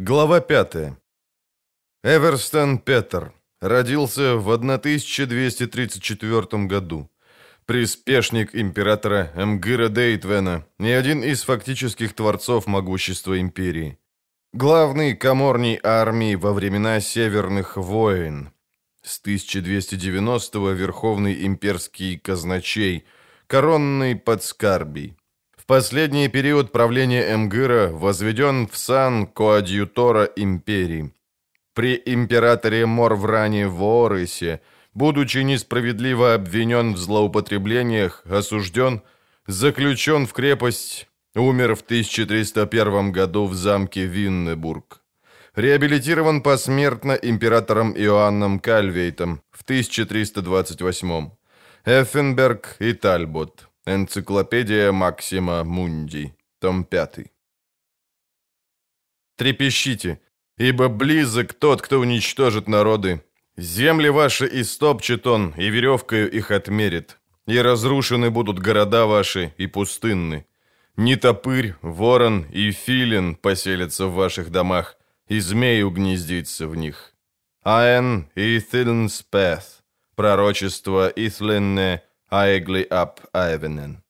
Глава 5. Эверстон Петер. Родился в 1234 году. Приспешник императора Эмгыра Дейтвена и один из фактических творцов могущества империи. Главный коморний армии во времена Северных войн. С 1290 верховный имперский казначей, коронный подскарбий последний период правления Эмгыра возведен в сан коадьютора империи. При императоре Морвране Ворысе, будучи несправедливо обвинен в злоупотреблениях, осужден, заключен в крепость, умер в 1301 году в замке Виннебург. Реабилитирован посмертно императором Иоанном Кальвейтом в 1328 Эффенберг и Тальбот. Энциклопедия Максима Мунди, том 5. Трепещите, ибо близок тот, кто уничтожит народы. Земли ваши истопчет он, и веревкою их отмерит. И разрушены будут города ваши, и пустынны. Ни топырь, ворон и филин поселятся в ваших домах, и змей угнездится в них. Аэн Ithilnspeth, пророчество Ithlinne Айгли Ап Айвенен.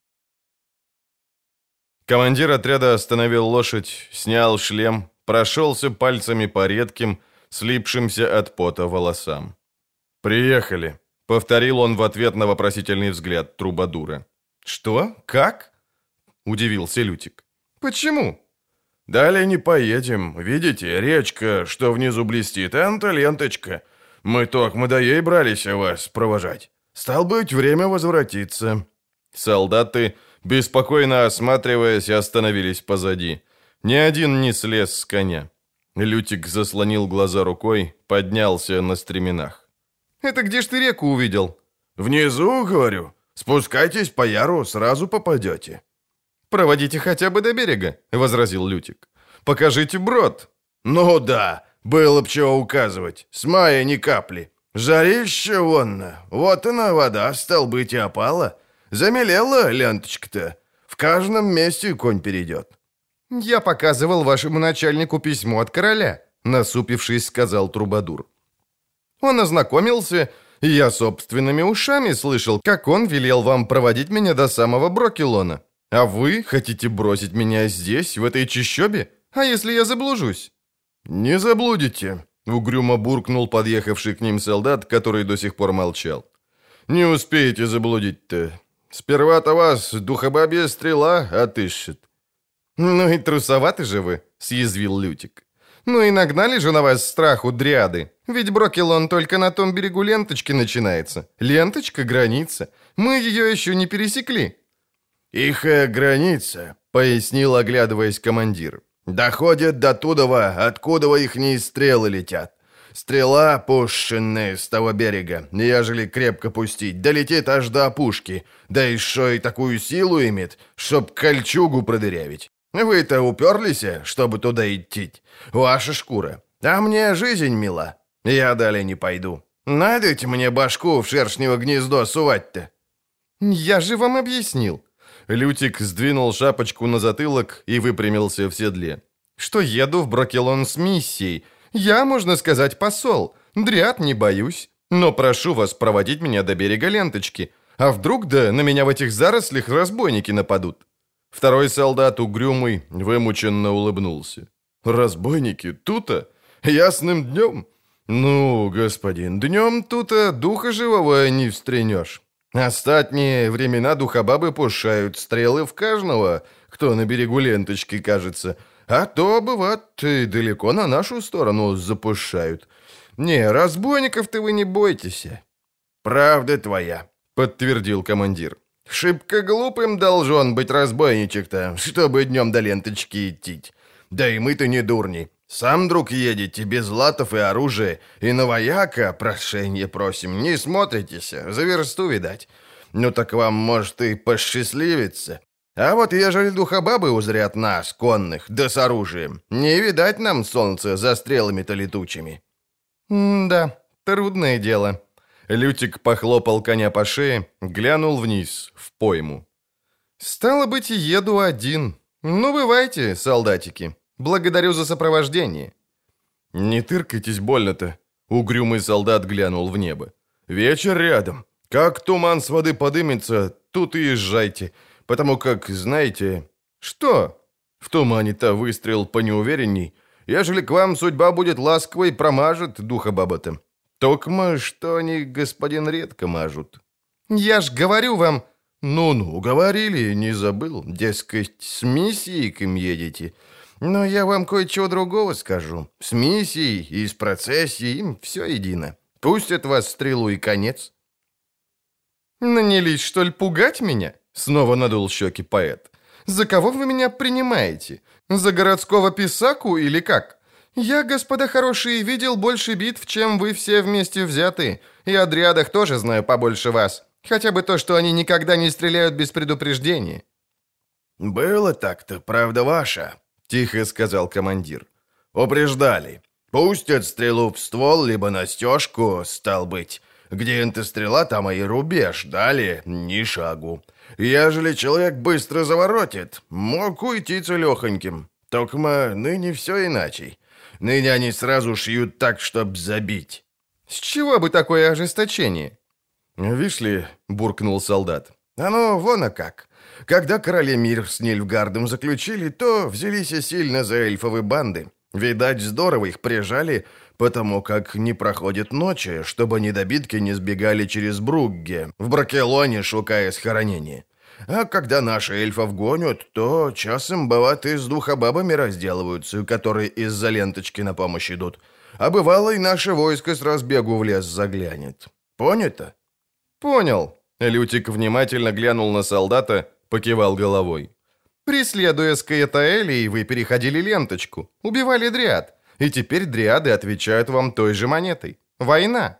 Командир отряда остановил лошадь, снял шлем, прошелся пальцами по редким, слипшимся от пота волосам. «Приехали», — повторил он в ответ на вопросительный взгляд Трубадура. «Что? Как?» — удивился Лютик. «Почему?» «Далее не поедем. Видите, речка, что внизу блестит, энта ленточка. Мы только мы до ей брались вас провожать. Стал быть, время возвратиться. Солдаты, беспокойно осматриваясь, остановились позади. Ни один не слез с коня. Лютик заслонил глаза рукой, поднялся на стременах. «Это где ж ты реку увидел?» «Внизу, говорю. Спускайтесь по яру, сразу попадете». «Проводите хотя бы до берега», — возразил Лютик. «Покажите брод». «Ну да, было б чего указывать. С мая ни капли. «Жарище вонно! Вот она вода, стал быть, и опала. Замелела ленточка-то. В каждом месте конь перейдет». «Я показывал вашему начальнику письмо от короля», — насупившись, сказал Трубадур. «Он ознакомился, и я собственными ушами слышал, как он велел вам проводить меня до самого Брокелона. А вы хотите бросить меня здесь, в этой чащобе? А если я заблужусь?» «Не заблудите», Угрюмо буркнул подъехавший к ним солдат, который до сих пор молчал. «Не успеете заблудить-то. Сперва-то вас духобабья стрела отыщет». «Ну и трусоваты же вы», — съязвил Лютик. «Ну и нагнали же на вас страху дряды. Ведь Брокелон только на том берегу ленточки начинается. Ленточка — граница. Мы ее еще не пересекли». «Их граница», — пояснил, оглядываясь командир. Доходят до тудова, откуда ихние стрелы летят. Стрела, пущенная с того берега, ежели крепко пустить, долетит аж до опушки, да еще и такую силу имеет, чтоб кольчугу продырявить. Вы-то уперлись, чтобы туда идти. Ваша шкура. А мне жизнь мила. Я далее не пойду. Найдите мне башку в шершнево гнездо сувать-то. Я же вам объяснил. Лютик сдвинул шапочку на затылок и выпрямился в седле. «Что еду в Брокелон с миссией. Я, можно сказать, посол. Дряд не боюсь. Но прошу вас проводить меня до берега ленточки. А вдруг да на меня в этих зарослях разбойники нападут?» Второй солдат, угрюмый, вымученно улыбнулся. «Разбойники? Тута? Ясным днем? Ну, господин, днем тута духа живого не встрянешь. Остатние времена духобабы пушают стрелы в каждого, кто на берегу ленточки кажется, а то, бывает, и далеко на нашу сторону запушают. Не, разбойников-то вы не бойтесь. Правда твоя, подтвердил командир. Шибко глупым должен быть разбойничек-то, чтобы днем до ленточки идти. Да и мы-то не дурни. Сам, друг, едете без латов и оружия, и на вояка прошение просим, не смотритесь, за версту, видать. Ну так вам, может, и посчастливится. А вот ежели духобабы узрят нас, конных, да с оружием, не видать нам солнца за стрелами-то летучими». «Да, трудное дело». Лютик похлопал коня по шее, глянул вниз, в пойму. «Стало быть, еду один. Ну, бывайте, солдатики». Благодарю за сопровождение. Не тыркайтесь больно-то. Угрюмый солдат глянул в небо. Вечер рядом. Как туман с воды подымется, тут и езжайте. Потому как, знаете... Что? В тумане-то выстрел понеуверенней. Ежели к вам судьба будет ласковой, промажет духа баба-то. Токма, что они, господин, редко мажут. Я ж говорю вам... Ну-ну, говорили, не забыл. Дескать, с миссией к им едете. Но я вам кое-чего другого скажу. С миссией и с процессией им все едино. Пустят вас стрелу и конец. Нанялись, что ли, пугать меня? Снова надул щеки поэт. За кого вы меня принимаете? За городского писаку или как? Я, господа хорошие, видел больше битв, чем вы все вместе взяты. И о дрядах тоже знаю побольше вас. Хотя бы то, что они никогда не стреляют без предупреждения». «Было так-то, правда ваша», — тихо сказал командир. «Упреждали. Пустят стрелу в ствол, либо на стежку, стал быть. Где эта стрела, там и рубеж. Далее ни шагу. Ежели человек быстро заворотит, мог уйти целехоньким. Токма ныне все иначе. Ныне они сразу шьют так, чтоб забить». «С чего бы такое ожесточение?» «Вишь ли», — буркнул солдат, — «оно вон а как. Когда короли мир с Нильфгардом заключили, то взялись сильно за эльфовы банды. Видать, здорово их прижали, потому как не проходит ночи, чтобы недобитки не сбегали через Бругге, в Бракелоне шукая схоронение. А когда наши эльфов гонят, то часом, бывает, и с духобабами разделываются, которые из-за ленточки на помощь идут. А бывало, и наше войско с разбегу в лес заглянет. Понято?» «Понял». Лютик внимательно глянул на солдата, покивал головой. «Преследуя Скаэтаэли, вы переходили ленточку, убивали дриад, и теперь дриады отвечают вам той же монетой. Война».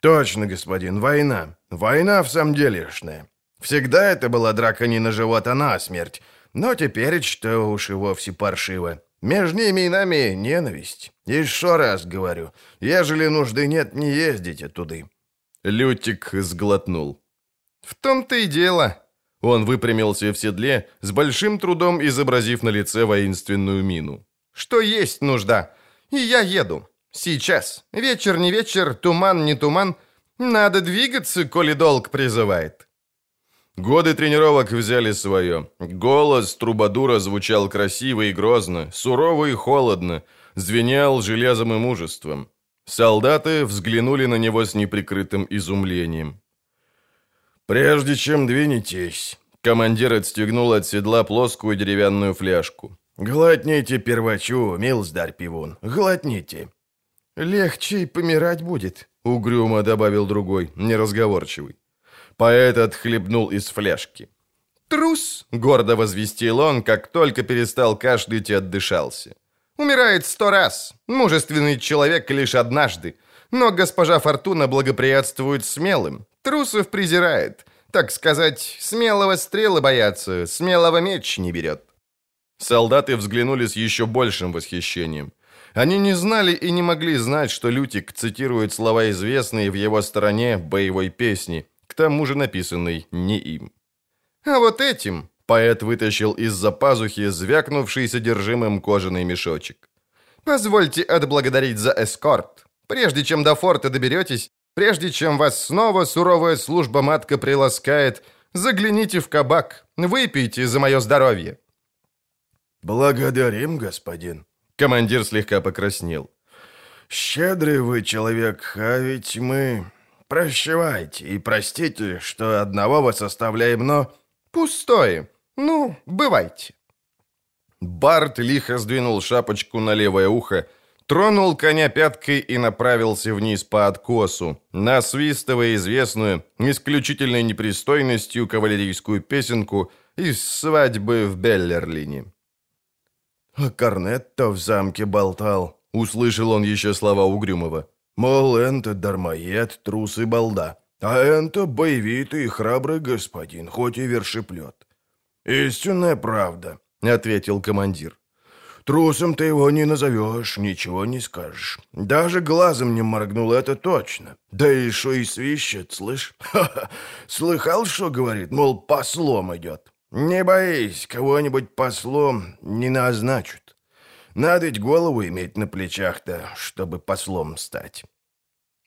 «Точно, господин, война. Война в самом делешная. Всегда это была драка не на живот, а на смерть. Но теперь что уж и вовсе паршиво. Между ними и нами ненависть. Еще раз говорю, ежели нужды нет, не ездите туды. Лютик сглотнул. «В том-то и дело». Он выпрямился в седле, с большим трудом изобразив на лице воинственную мину. «Что есть нужда? И я еду. Сейчас. Вечер не вечер, туман не туман. Надо двигаться, коли долг призывает». Годы тренировок взяли свое. Голос трубадура звучал красиво и грозно, сурово и холодно, звенел железом и мужеством. Солдаты взглянули на него с неприкрытым изумлением. «Прежде чем двинетесь», — командир отстегнул от седла плоскую деревянную фляжку. «Глотните первачу, милздарь пивун, глотните». «Легче помирать будет», — угрюмо добавил другой, неразговорчивый. Поэт отхлебнул из фляжки. «Трус!» — гордо возвестил он, как только перестал кашлять и отдышался. Умирает сто раз. Мужественный человек лишь однажды. Но госпожа Фортуна благоприятствует смелым. Трусов презирает. Так сказать, смелого стрелы боятся, смелого меч не берет. Солдаты взглянули с еще большим восхищением. Они не знали и не могли знать, что Лютик цитирует слова известные в его стороне боевой песни, к тому же написанной не им. А вот этим, Поэт вытащил из-за пазухи звякнувший содержимым кожаный мешочек. «Позвольте отблагодарить за эскорт. Прежде чем до форта доберетесь, прежде чем вас снова суровая служба матка приласкает, загляните в кабак, выпейте за мое здоровье». «Благодарим, господин». Командир слегка покраснел. «Щедрый вы человек, а ведь мы... Прощавайте и простите, что одного вас оставляем, но...» «Пустое. «Ну, бывайте». Барт лихо сдвинул шапочку на левое ухо, тронул коня пяткой и направился вниз по откосу, насвистывая известную, исключительной непристойностью кавалерийскую песенку из «Свадьбы в Беллерлине». «А Корнетто в замке болтал», — услышал он еще слова Угрюмова. «Мол, энто дармоед, трус и балда, а энто боевитый и храбрый господин, хоть и вершеплет. «Истинная правда», — ответил командир. «Трусом ты его не назовешь, ничего не скажешь. Даже глазом не моргнул, это точно. Да и шо и свищет, слышь? Ха -ха. Слыхал, что говорит, мол, послом идет? Не боись, кого-нибудь послом не назначат. Надо ведь голову иметь на плечах-то, чтобы послом стать».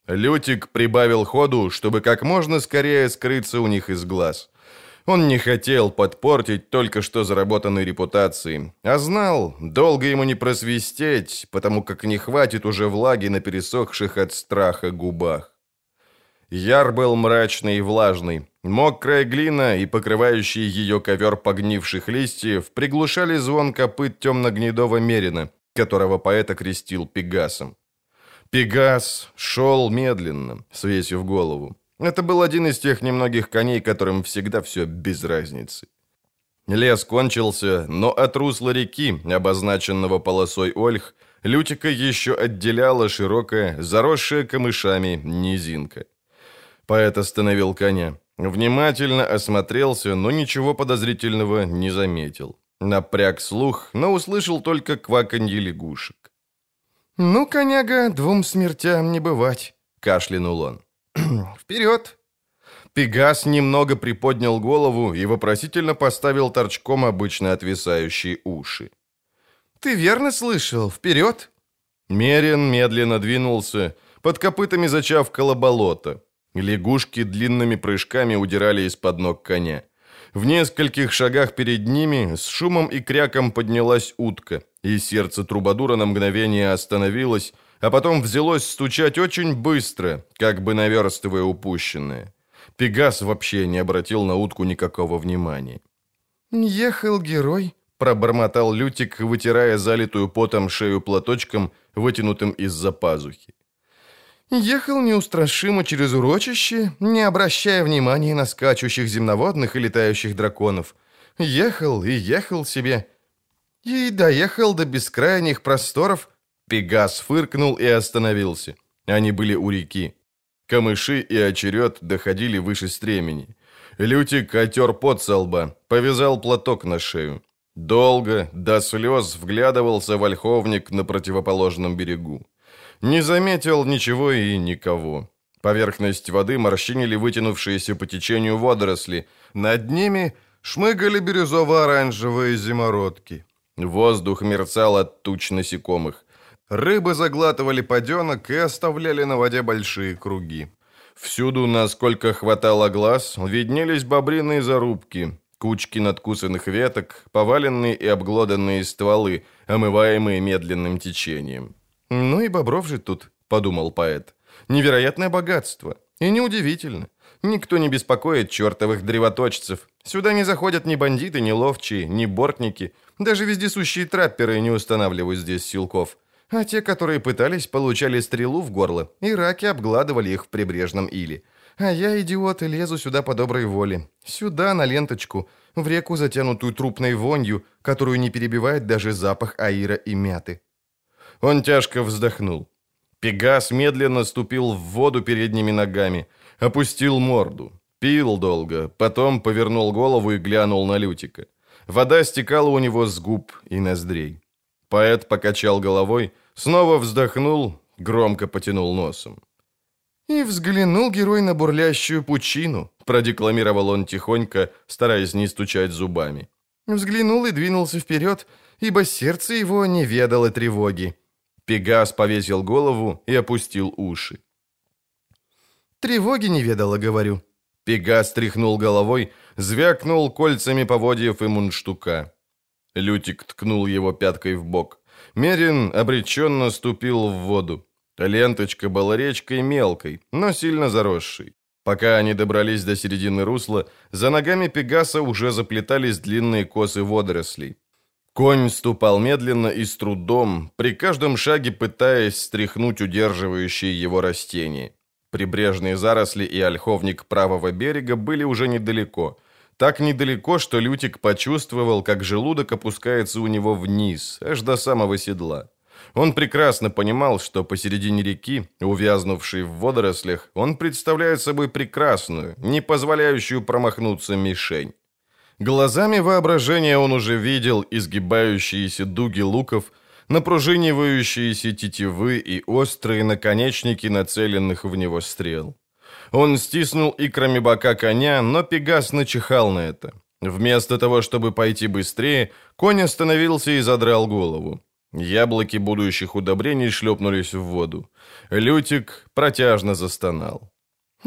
Лютик прибавил ходу, чтобы как можно скорее скрыться у них из глаз. Он не хотел подпортить только что заработанной репутации, а знал, долго ему не просвистеть, потому как не хватит уже влаги на пересохших от страха губах. Яр был мрачный и влажный. Мокрая глина и покрывающий ее ковер погнивших листьев приглушали звон копыт темно-гнедого мерина, которого поэт окрестил Пегасом. Пегас шел медленно, свесив голову. Это был один из тех немногих коней, которым всегда все без разницы. Лес кончился, но от русла реки, обозначенного полосой ольх, Лютика еще отделяла широкая, заросшая камышами низинка. Поэт остановил коня. Внимательно осмотрелся, но ничего подозрительного не заметил. Напряг слух, но услышал только кваканье лягушек. «Ну, коняга, двум смертям не бывать», — кашлянул он. «Вперед!» Пегас немного приподнял голову и вопросительно поставил торчком обычно отвисающие уши. «Ты верно слышал? Вперед!» Мерин медленно двинулся, под копытами зачавкало болото. Лягушки длинными прыжками удирали из-под ног коня. В нескольких шагах перед ними с шумом и кряком поднялась утка, и сердце Трубадура на мгновение остановилось, а потом взялось стучать очень быстро, как бы наверстывая упущенное. Пегас вообще не обратил на утку никакого внимания. «Ехал герой», — пробормотал Лютик, вытирая залитую потом шею платочком, вытянутым из-за пазухи. Ехал неустрашимо через урочище, не обращая внимания на скачущих земноводных и летающих драконов. Ехал и ехал себе. И доехал до бескрайних просторов. Пегас фыркнул и остановился. Они были у реки. Камыши и очеред доходили выше стремени. Лютик отер пот со лба, повязал платок на шею. Долго, до слез, вглядывался вольховник на противоположном берегу. Не заметил ничего и никого. Поверхность воды морщинили вытянувшиеся по течению водоросли. Над ними шмыгали бирюзово-оранжевые зимородки. Воздух мерцал от туч насекомых. Рыбы заглатывали паденок и оставляли на воде большие круги. Всюду, насколько хватало глаз, виднелись бобриные зарубки, кучки надкусанных веток, поваленные и обглоданные стволы, омываемые медленным течением. «Ну и бобров же тут», — подумал поэт. «Невероятное богатство. И неудивительно. Никто не беспокоит чертовых древоточцев. Сюда не заходят ни бандиты, ни ловчие, ни бортники. Даже вездесущие трапперы не устанавливают здесь силков. А те, которые пытались, получали стрелу в горло, и раки обгладывали их в прибрежном иле. А я, идиот, лезу сюда по доброй воле. Сюда, на ленточку, в реку, затянутую трупной вонью, которую не перебивает даже запах аира и мяты. Он тяжко вздохнул. Пегас медленно ступил в воду передними ногами, опустил морду, пил долго, потом повернул голову и глянул на Лютика. Вода стекала у него с губ и ноздрей. Поэт покачал головой, снова вздохнул, громко потянул носом. «И взглянул герой на бурлящую пучину», продекламировал он тихонько, стараясь не стучать зубами. Взглянул и двинулся вперед, ибо сердце его не ведало тревоги. Пегас повесил голову и опустил уши. «Тревоги не ведала, говорю». Пегас тряхнул головой, звякнул кольцами поводьев и мундштука. Лютик ткнул его пяткой в бок. Мерин обреченно ступил в воду. Ленточка была речкой мелкой, но сильно заросшей. Пока они добрались до середины русла, за ногами Пегаса уже заплетались длинные косы водорослей. Конь ступал медленно и с трудом, при каждом шаге пытаясь стряхнуть удерживающие его растения. Прибрежные заросли и ольховник правого берега были уже недалеко. Так недалеко, что Лютик почувствовал, как желудок опускается у него вниз, аж до самого седла. Он прекрасно понимал, что посередине реки, увязнувший в водорослях, он представляет собой прекрасную, не позволяющую промахнуться мишень. Глазами воображения он уже видел изгибающиеся дуги луков, напружинивающиеся тетивы и острые наконечники нацеленных в него стрел. Он стиснул икрами бока коня, но Пегас начихал на это. Вместо того, чтобы пойти быстрее, конь остановился и задрал голову. Яблоки будущих удобрений шлепнулись в воду. Лютик протяжно застонал.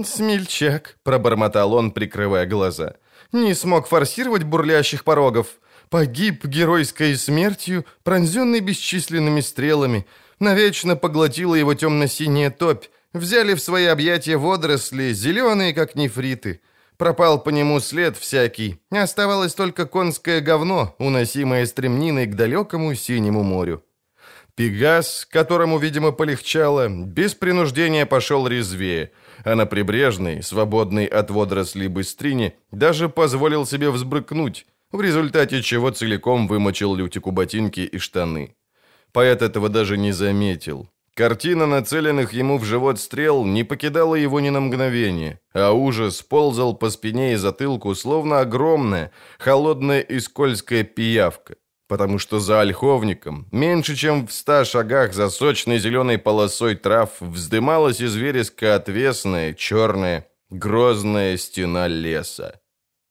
«Смельчак», — пробормотал он, прикрывая глаза, — «не смог форсировать бурлящих порогов. Погиб геройской смертью, пронзенный бесчисленными стрелами. Навечно поглотила его темно-синяя топь. Взяли в свои объятия водоросли, зеленые, как нефриты. Пропал по нему след всякий. Оставалось только конское говно, уносимое стремниной к далекому синему морю. Пегас, которому, видимо, полегчало, без принуждения пошел резвее, а на прибрежной, свободной от водорослей быстрине, даже позволил себе взбрыкнуть, в результате чего целиком вымочил Лютику ботинки и штаны. Поэт этого даже не заметил. Картина нацеленных ему в живот стрел не покидала его ни на мгновение, а ужас ползал по спине и затылку, словно огромная, холодная и скользкая пиявка, потому что за ольховником, меньше чем в ста шагах за сочной зеленой полосой трав, вздымалась из вереска отвесная, черная, грозная стена леса.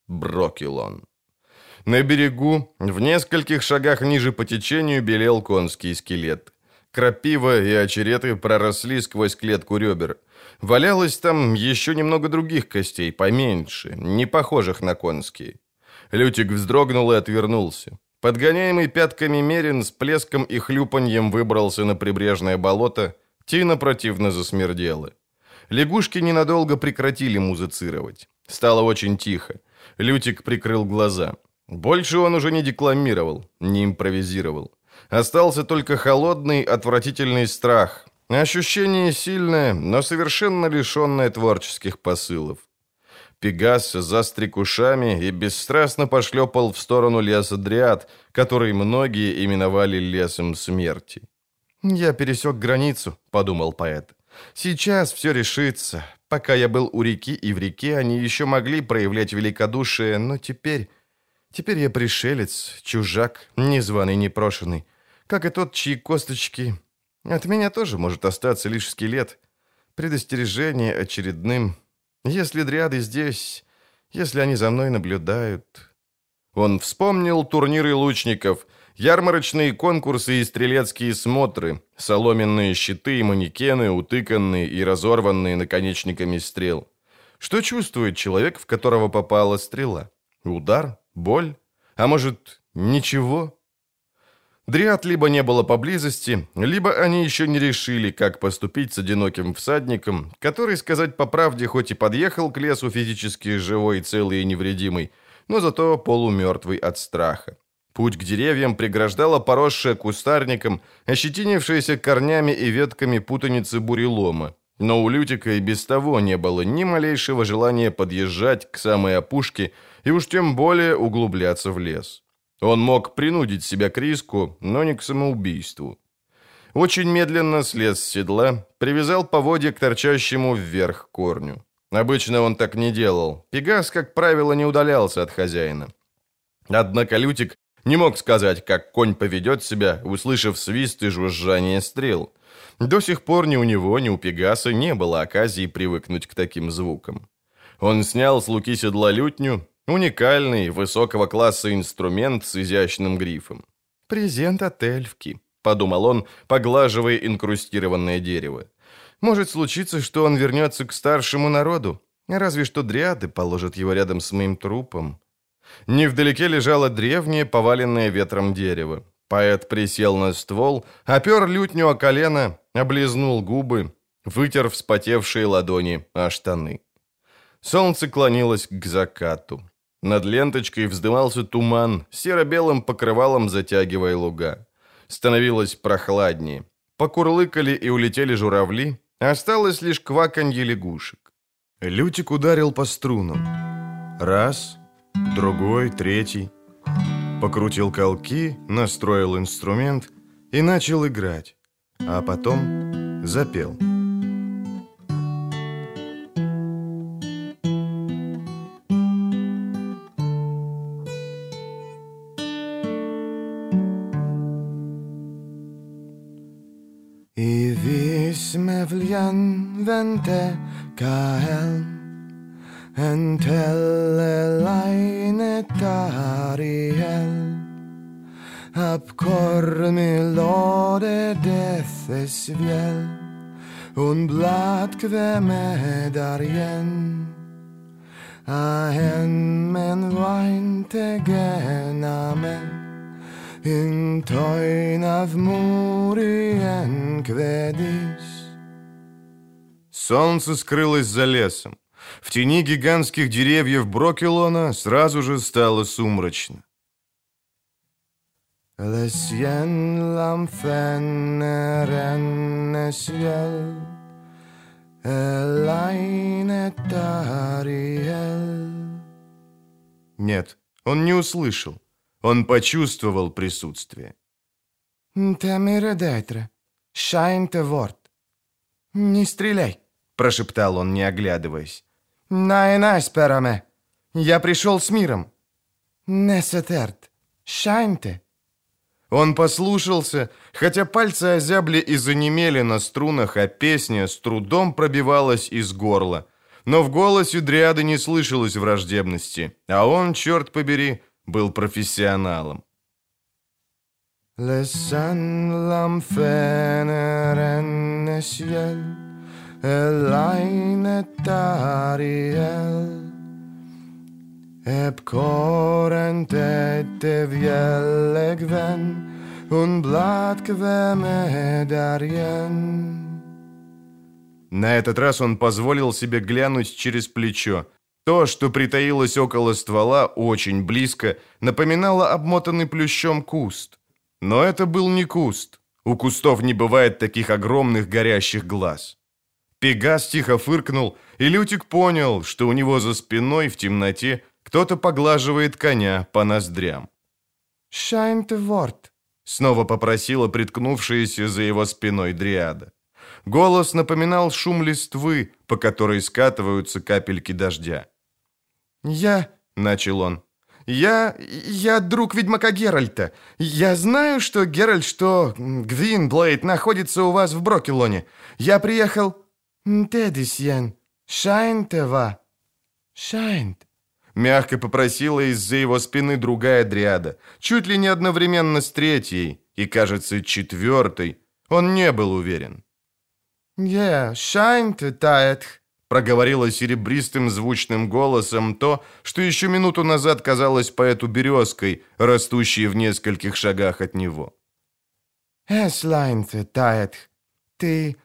Брокелон. На берегу, в нескольких шагах ниже по течению, белел конский скелет – Крапива и очереты проросли сквозь клетку ребер. Валялось там еще немного других костей, поменьше, не похожих на конские. Лютик вздрогнул и отвернулся. Подгоняемый пятками Мерин с плеском и хлюпаньем выбрался на прибрежное болото, Тина противно засмердела. Лягушки ненадолго прекратили музицировать. Стало очень тихо. Лютик прикрыл глаза. Больше он уже не декламировал, не импровизировал. Остался только холодный, отвратительный страх. Ощущение сильное, но совершенно лишенное творческих посылов. Пегас застриг ушами и бесстрастно пошлепал в сторону леса Дриад, который многие именовали лесом смерти. «Я пересек границу», — подумал поэт. «Сейчас все решится. Пока я был у реки и в реке, они еще могли проявлять великодушие, но теперь... Теперь я пришелец, чужак, незваный, непрошенный как и тот, чьи косточки... От меня тоже может остаться лишь скелет. Предостережение очередным. Если дриады здесь, если они за мной наблюдают... Он вспомнил турниры лучников, ярмарочные конкурсы и стрелецкие смотры, соломенные щиты и манекены, утыканные и разорванные наконечниками стрел. Что чувствует человек, в которого попала стрела? Удар? Боль? А может, ничего? Дриад либо не было поблизости, либо они еще не решили, как поступить с одиноким всадником, который, сказать по правде, хоть и подъехал к лесу физически живой, целый и невредимый, но зато полумертвый от страха. Путь к деревьям преграждала поросшая кустарником, ощетинившаяся корнями и ветками путаницы бурелома. Но у Лютика и без того не было ни малейшего желания подъезжать к самой опушке и уж тем более углубляться в лес. Он мог принудить себя к риску, но не к самоубийству. Очень медленно слез с седла, привязал поводья к торчащему вверх корню. Обычно он так не делал. Пегас, как правило, не удалялся от хозяина. Однако Лютик не мог сказать, как конь поведет себя, услышав свист и жужжание стрел. До сих пор ни у него, ни у Пегаса не было оказии привыкнуть к таким звукам. Он снял с луки седла лютню, Уникальный, высокого класса инструмент с изящным грифом. «Презент от эльфки», — подумал он, поглаживая инкрустированное дерево. «Может случиться, что он вернется к старшему народу. Разве что дриады положат его рядом с моим трупом». Невдалеке лежало древнее, поваленное ветром дерево. Поэт присел на ствол, опер лютню о колено, облизнул губы, вытер вспотевшие ладони о штаны. Солнце клонилось к закату. Над ленточкой вздымался туман, серо-белым покрывалом затягивая луга. Становилось прохладнее. Покурлыкали и улетели журавли, осталось лишь кваканье лягушек. Лютик ударил по струнам. Раз, другой, третий. Покрутил колки, настроил инструмент и начал играть. А потом запел. vente Kael, En tellelainen tarihel Ab kormilode deces viel Un blat kvemedar igen Ahen men vainte genamen In toin av morien kvedi. Солнце скрылось за лесом. В тени гигантских деревьев Брокелона сразу же стало сумрачно. Le sien lam fenneren själ Нет, он не услышал. Он почувствовал присутствие. «Темиредетре, шайнте ворт». «Не стреляй», — прошептал он, не оглядываясь. «Най-най, спераме. Я пришел с миром». «Несетерт, шайнте». Он послушался, хотя пальцы озябли и занемели на струнах, а песня с трудом пробивалась из горла. Но в голосе Дриады не слышалось враждебности, а он, черт побери, был профессионалом. Epkoren tette vjellegven und blatkve дарьен. На этот раз он позволил себе глянуть через плечо. То, что притаилось около ствола, очень близко, напоминало обмотанный плющом куст. Но это был не куст. У кустов не бывает таких огромных горящих глаз. Пегас тихо фыркнул, и Лютик понял, что у него за спиной в темноте кто-то поглаживает коня по ноздрям. «Шайнт ворт», — снова попросила приткнувшаяся за его спиной дриада. Голос напоминал шум листвы, по которой скатываются капельки дождя. «Я...» — начал он. «Я... я друг ведьмака Геральта. Я знаю, что Геральт, что Гвинблейд находится у вас в Брокелоне. Я приехал...» «Тедисьян. Шайнтева. Шайнт. Мягко попросила из-за его спины другая дриада, чуть ли не одновременно с третьей, и, кажется, четвертой. Он не был уверен. «Я, шайнт тает», — проговорила серебристым звучным голосом то, что еще минуту назад казалось поэту березкой, растущей в нескольких шагах от него. «Эслайнт тает. Ты м,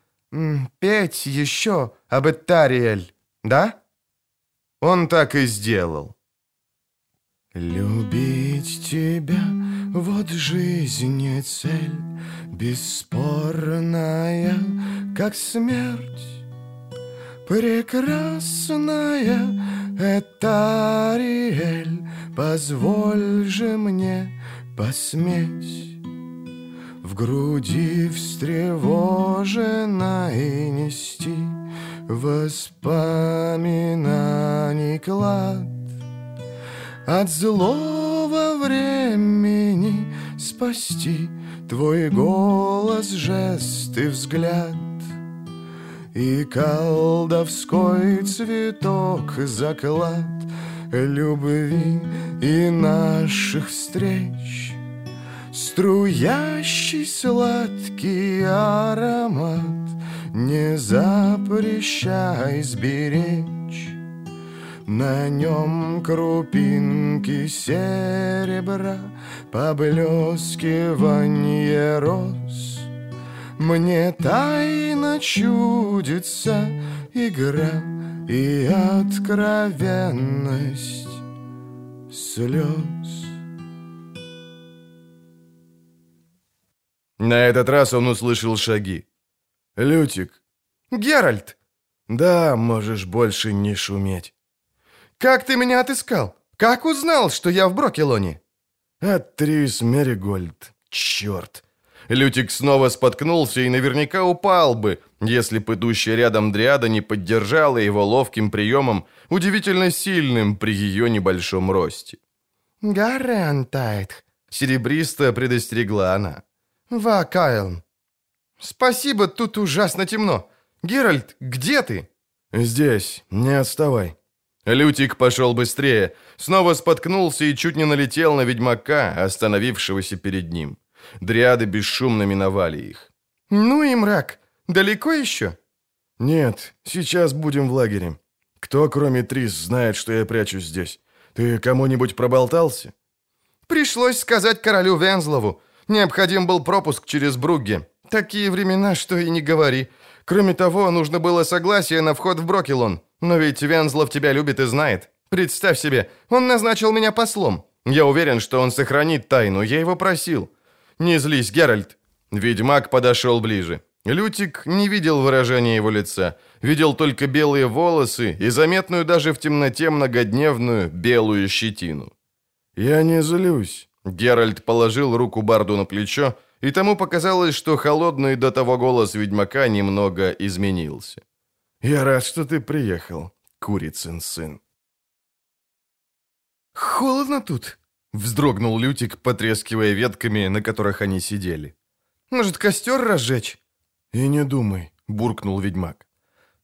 петь еще об Этариэль, да?» Он так и сделал. Любить тебя, вот жизнь цель, Бесспорная, как смерть. Прекрасная это Ариэль, Позволь же мне посметь В груди встревоженной нести воспоминаний клад. От злого времени спасти Твой голос, жест и взгляд. И колдовской цветок заклад Любви и наших встреч Струящий сладкий аромат не запрещай сберечь. На нем крупинки серебра, Поблескиванье роз. Мне тайно чудится игра И откровенность слез. На этот раз он услышал шаги. «Лютик». «Геральт!» «Да, можешь больше не шуметь». «Как ты меня отыскал? Как узнал, что я в Брокелоне?» «Атрис Меригольд. Черт!» Лютик снова споткнулся и наверняка упал бы, если бы идущая рядом Дриада не поддержала его ловким приемом, удивительно сильным при ее небольшом росте. «Гарантайт», — серебристо предостерегла она. «Ва, Кайлн, «Спасибо, тут ужасно темно. Геральт, где ты?» «Здесь, не отставай». Лютик пошел быстрее, снова споткнулся и чуть не налетел на ведьмака, остановившегося перед ним. Дриады бесшумно миновали их. «Ну и мрак. Далеко еще?» «Нет, сейчас будем в лагере. Кто, кроме Трис, знает, что я прячусь здесь? Ты кому-нибудь проболтался?» «Пришлось сказать королю Вензлову. Необходим был пропуск через Бругге. Такие времена, что и не говори. Кроме того, нужно было согласие на вход в Брокелон. Но ведь Вензлов тебя любит и знает. Представь себе, он назначил меня послом. Я уверен, что он сохранит тайну, я его просил. Не злись, Геральт». Ведьмак подошел ближе. Лютик не видел выражения его лица, видел только белые волосы и заметную даже в темноте многодневную белую щетину. «Я не злюсь», — Геральт положил руку Барду на плечо, и тому показалось, что холодный до того голос ведьмака немного изменился. «Я рад, что ты приехал, курицын сын». «Холодно тут», — вздрогнул Лютик, потрескивая ветками, на которых они сидели. «Может, костер разжечь?» «И не думай», — буркнул ведьмак.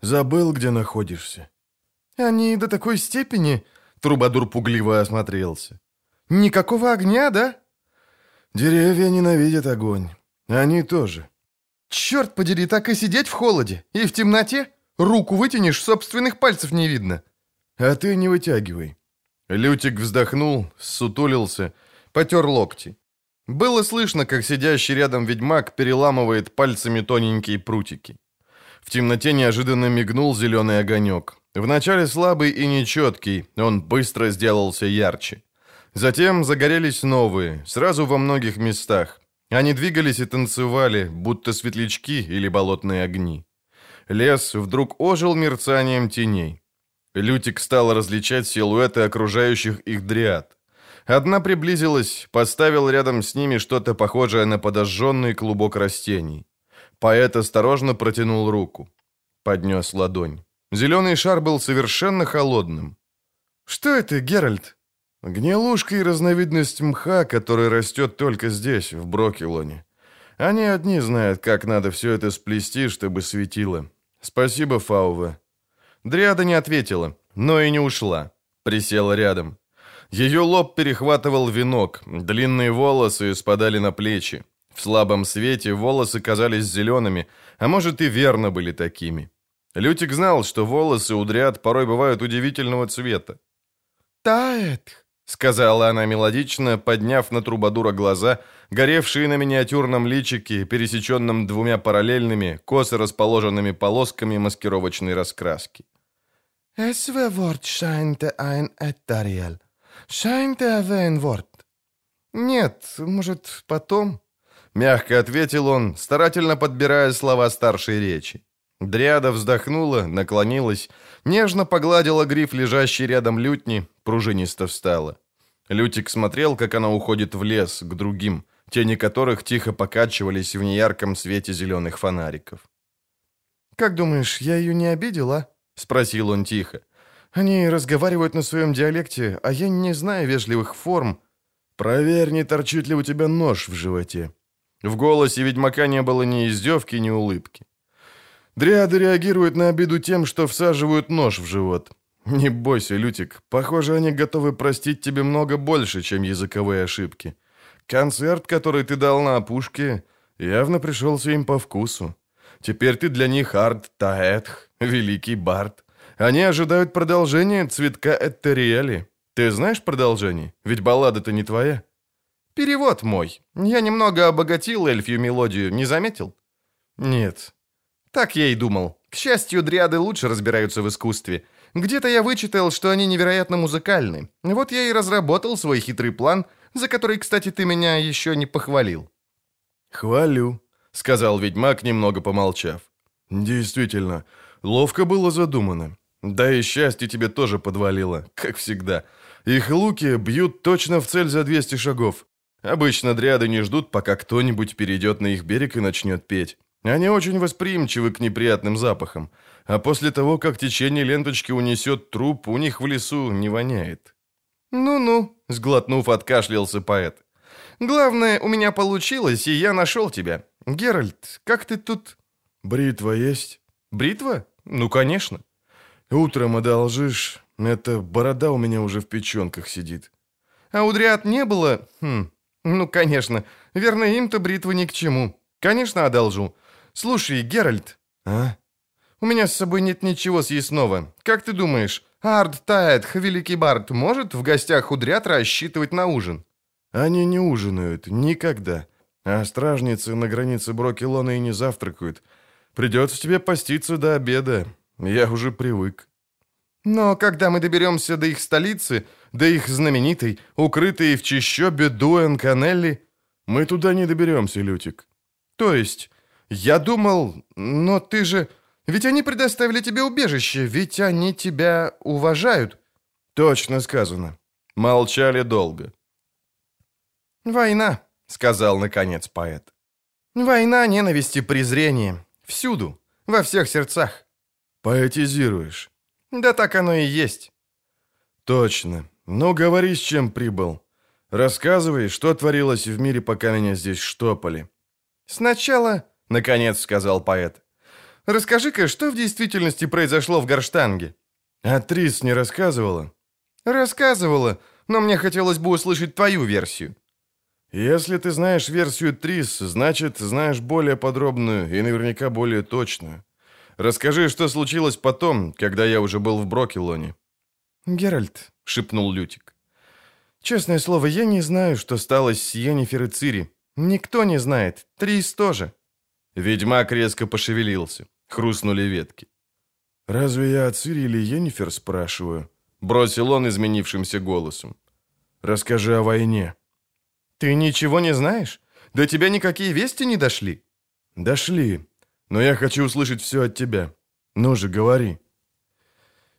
«Забыл, где находишься». «Они до такой степени...» — Трубадур пугливо осмотрелся. «Никакого огня, да?» «Деревья ненавидят огонь. Они тоже». «Черт подери, так и сидеть в холоде. И в темноте? Руку вытянешь, собственных пальцев не видно». «А ты не вытягивай». Лютик вздохнул, сутулился, потер локти. Было слышно, как сидящий рядом ведьмак переламывает пальцами тоненькие прутики. В темноте неожиданно мигнул зеленый огонек. Вначале слабый и нечеткий, он быстро сделался ярче. Затем загорелись новые, сразу во многих местах. Они двигались и танцевали, будто светлячки или болотные огни. Лес вдруг ожил мерцанием теней. Лютик стал различать силуэты окружающих их дриад. Одна приблизилась, поставил рядом с ними что-то похожее на подожженный клубок растений. Поэт осторожно протянул руку. Поднес ладонь. Зеленый шар был совершенно холодным. «Что это, Геральт?» «Гнилушка и разновидность мха, который растет только здесь, в Брокелоне. Они одни знают, как надо все это сплести, чтобы светило. Спасибо, Фаува». Дриада не ответила, но и не ушла. Присела рядом. Ее лоб перехватывал венок, длинные волосы спадали на плечи. В слабом свете волосы казались зелеными, а может и верно были такими. Лютик знал, что волосы у дриад порой бывают удивительного цвета. «Тает», — сказала она мелодично, подняв на трубадура глаза, горевшие на миниатюрном личике, пересеченном двумя параллельными, косо расположенными полосками маскировочной раскраски. «Эсве ворт шайнте айн этариэль». «Scheint erwähnt Wort». «Нет, может, потом?» Мягко ответил он, старательно подбирая слова старшей речи. Дриада вздохнула, наклонилась, нежно погладила гриф, лежащий рядом лютни, пружинисто встала. Лютик смотрел, как она уходит в лес, к другим, тени которых тихо покачивались в неярком свете зеленых фонариков. «Как думаешь, я ее не обидела?» — спросил он тихо. Они разговаривают на своем диалекте, а я не знаю вежливых форм. Проверь, не торчит ли у тебя нож в животе». В голосе ведьмака не было ни издевки, ни улыбки. Дриады реагируют на обиду тем, что всаживают нож в живот. Не бойся, Лютик, похоже, они готовы простить тебе много больше, чем языковые ошибки. Концерт, который ты дал на опушке, явно пришелся им по вкусу. Теперь ты для них Арт Таэтх, великий бард. Они ожидают продолжения цветка Эттериэли. Ты знаешь продолжение? Ведь баллада-то не твоя. Перевод мой. Я немного обогатил эльфью мелодию, не заметил? Нет. Так я и думал. К счастью, дриады лучше разбираются в искусстве. Где-то я вычитал, что они невероятно музыкальны. Вот я и разработал свой хитрый план, за который, кстати, ты меня еще не похвалил. «Хвалю», — сказал ведьмак, немного помолчав. «Действительно, ловко было задумано. Да и счастье тебе тоже подвалило, как всегда. Их луки бьют точно в цель за 200 шагов. Обычно дриады не ждут, пока кто-нибудь перейдет на их берег и начнет петь. Они очень восприимчивы к неприятным запахам. А после того, как течение ленточки унесет труп, у них в лесу не воняет. «Ну-ну», — сглотнув, откашлялся поэт. «Главное, у меня получилось, и я нашел тебя. Геральт, как ты тут...» «Бритва есть?» «Бритва? Ну, конечно». Утром одолжишь, Это борода у меня уже в печенках сидит. А у дряд не было? Хм, ну, конечно. Верно, им-то бритвы ни к чему. Конечно, одолжу. Слушай, Геральт. А? У меня с собой нет ничего съестного. Как ты думаешь, Ард Таэт, великий бард, может в гостях у дряд рассчитывать на ужин? Они не ужинают. Никогда. А стражницы на границе Брокелона и не завтракают. Придется тебе поститься до обеда. Я уже привык. Но когда мы доберемся до их столицы, до их знаменитой, укрытой в чащобе Дуэн-Канелли, мы туда не доберемся, Лютик. То есть, я думал, но ты же... Ведь они предоставили тебе убежище, ведь они тебя уважают. Точно сказано. Молчали долго. Война, сказал наконец поэт. Война, ненависть и презрение. Всюду, во всех сердцах. Поэтизируешь. Да так оно и есть. Точно. Ну, говори, с чем прибыл. Рассказывай, что творилось в мире, пока меня здесь штопали. Сначала, наконец сказал поэт, расскажи-ка, что в действительности произошло в Горштанге. А Трис не рассказывала? Рассказывала, но мне хотелось бы услышать твою версию. Если ты знаешь версию Трис, значит, знаешь более подробную и наверняка более точную. Расскажи, что случилось потом, когда я уже был в Брокелоне. Геральт, шепнул Лютик. Честное слово, я не знаю, что стало с Йеннифер и Цири. Никто не знает. Трис тоже. Ведьмак резко пошевелился. Хрустнули ветки. «Разве я о Цири или Йеннифер спрашиваю?» Бросил он изменившимся голосом. «Расскажи о войне». «Ты ничего не знаешь? До тебя никакие вести не дошли?» «Дошли. Но я хочу услышать все от тебя. Ну же, говори».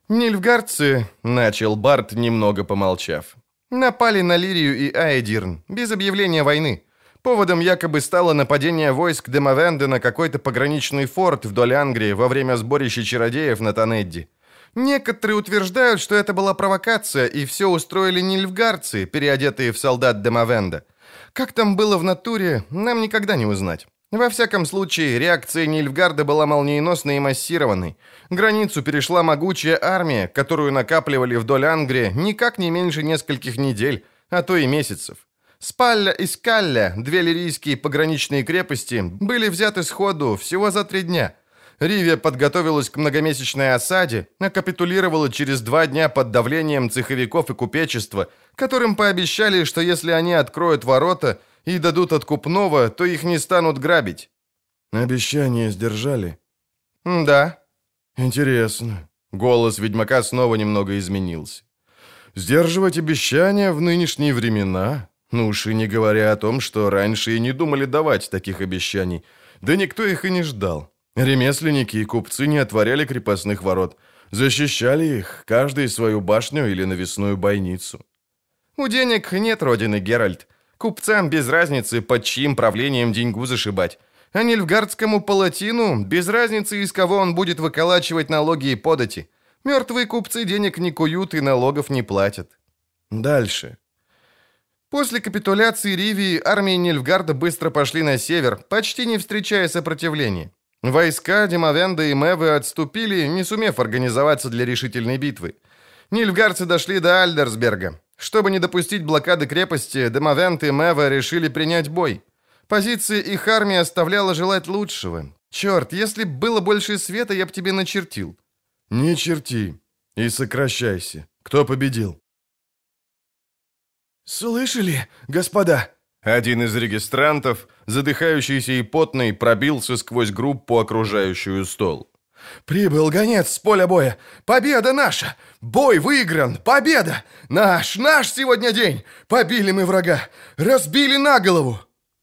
«Нильфгардцы», — начал Барт, немного помолчав, — «напали на Лирию и Аэдирн, без объявления войны. Поводом якобы стало нападение войск Демовенды на какой-то пограничный форт вдоль Ангрии во время сборища чародеев на Танедди. Некоторые утверждают, что это была провокация, и все устроили нильфгардцы, переодетые в солдат Демовенда. Как там было в натуре, нам никогда не узнать. Во всяком случае, реакция Нильфгарда была молниеносной и массированной. Границу перешла могучая армия, которую накапливали вдоль Ангрии никак не меньше нескольких недель, а то и месяцев. Спалля и Скалля, две лирийские пограничные крепости, были взяты сходу всего за три дня. Ривия подготовилась к многомесячной осаде, а капитулировала через два дня под давлением цеховиков и купечества, которым пообещали, что если они откроют ворота – и дадут откупного, то их не станут грабить». «Обещание сдержали?» «Да». «Интересно». Голос ведьмака снова немного изменился. «Сдерживать обещания в нынешние времена? Ну уж и не говоря о том, что раньше и не думали давать таких обещаний. Да никто их и не ждал. Ремесленники и купцы не отворяли крепостных ворот. Защищали их, каждый свою башню или навесную бойницу». «У денег нет родины, Геральт. Купцам без разницы, под чьим правлением деньгу зашибать. А Нильфгардскому палатину без разницы, из кого он будет выколачивать налоги и подати. Мертвые купцы денег не куют и налогов не платят. Дальше. После капитуляции Ривии армии Нильфгарда быстро пошли на север, почти не встречая сопротивления. Войска Демовенда и Мевы отступили, не сумев организоваться для решительной битвы. Нильфгардцы дошли до Альдерсберга. Чтобы не допустить блокады крепости, Демовент и Мева решили принять бой. Позиция их армии оставляла желать лучшего. Черт, если б было больше света, я бы тебе начертил. Не черти. И сокращайся. Кто победил? «Слышали, господа?» Один из регистрантов, задыхающийся и потный, пробился сквозь группу, окружающую стол. «Прибыл гонец с поля боя! Победа наша! Бой выигран! Победа! Наш, наш сегодня день! Побили мы врага! Разбили на голову!»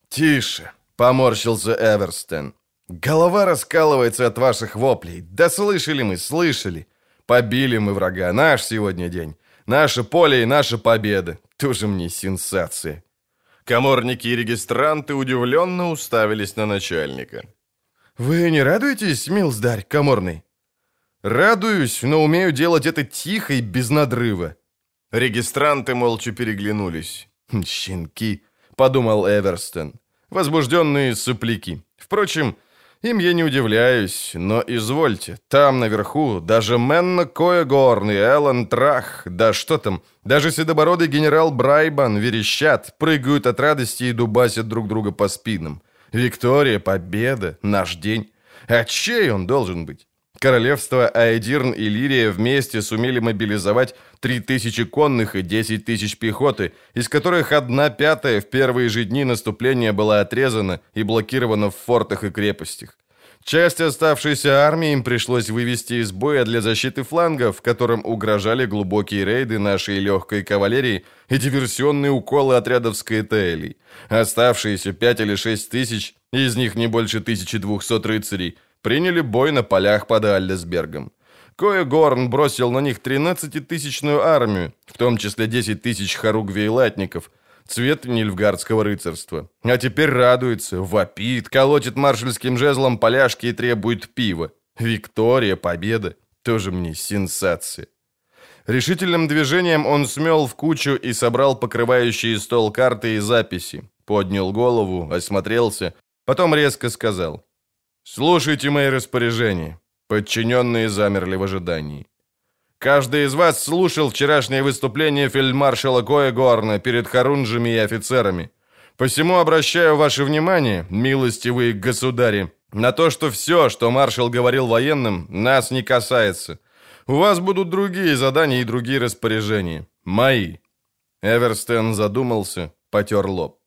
«Тише!» — поморщился Эверстен. «Голова раскалывается от ваших воплей. Да слышали мы, слышали! Побили мы врага! Наш сегодня день! Наше поле и наша победа! Тоже мне сенсация!» Коморники и регистранты удивленно уставились на начальника. «Вы не радуетесь, милздарь коморный?» «Радуюсь, но умею делать это тихо и без надрыва». Регистранты молча переглянулись. «Хм, «Щенки», — подумал Эверстон. «Возбужденные сопляки. Впрочем, Им я не удивляюсь, но извольте, там наверху даже Менна Коегорн и Эллен Трах, да что там, даже седобородый генерал Брайбан верещат, прыгают от радости и дубасят друг друга по спинам. Виктория, победа, наш день. А чей он должен быть? Королевство Айдирн и Лирия вместе сумели мобилизовать 3000 конных и 10 тысяч пехоты, из которых одна пятая в первые же дни наступления была отрезана и блокирована в фортах и крепостях. Часть оставшейся армии им пришлось вывести из боя для защиты флангов, которым угрожали глубокие рейды нашей легкой кавалерии и диверсионные уколы отрядов скайтейлей. Оставшиеся 5 или 6 тысяч, из них не больше 1200 рыцарей – приняли бой на полях под Альдесбергом. Кое Горн бросил на них 13-тысячную армию, в том числе 10 тысяч хоругвей латников, цвет нильфгардского рыцарства. А теперь радуется, вопит, колотит маршальским жезлом поляшки и требует пива. Виктория, победа. Тоже мне сенсация. Решительным движением он смел в кучу и собрал покрывающие стол карты и записи. Поднял голову, осмотрелся, потом резко сказал. «Слушайте мои распоряжения». Подчиненные замерли в ожидании. Каждый из вас слушал вчерашнее выступление фельдмаршала Гоя перед хорунжами и офицерами. Посему обращаю ваше внимание, милостивые государи, на то, что все, что маршал говорил военным, нас не касается. У вас будут другие задания и другие распоряжения. Мои». Эверстен задумался, потер лоб.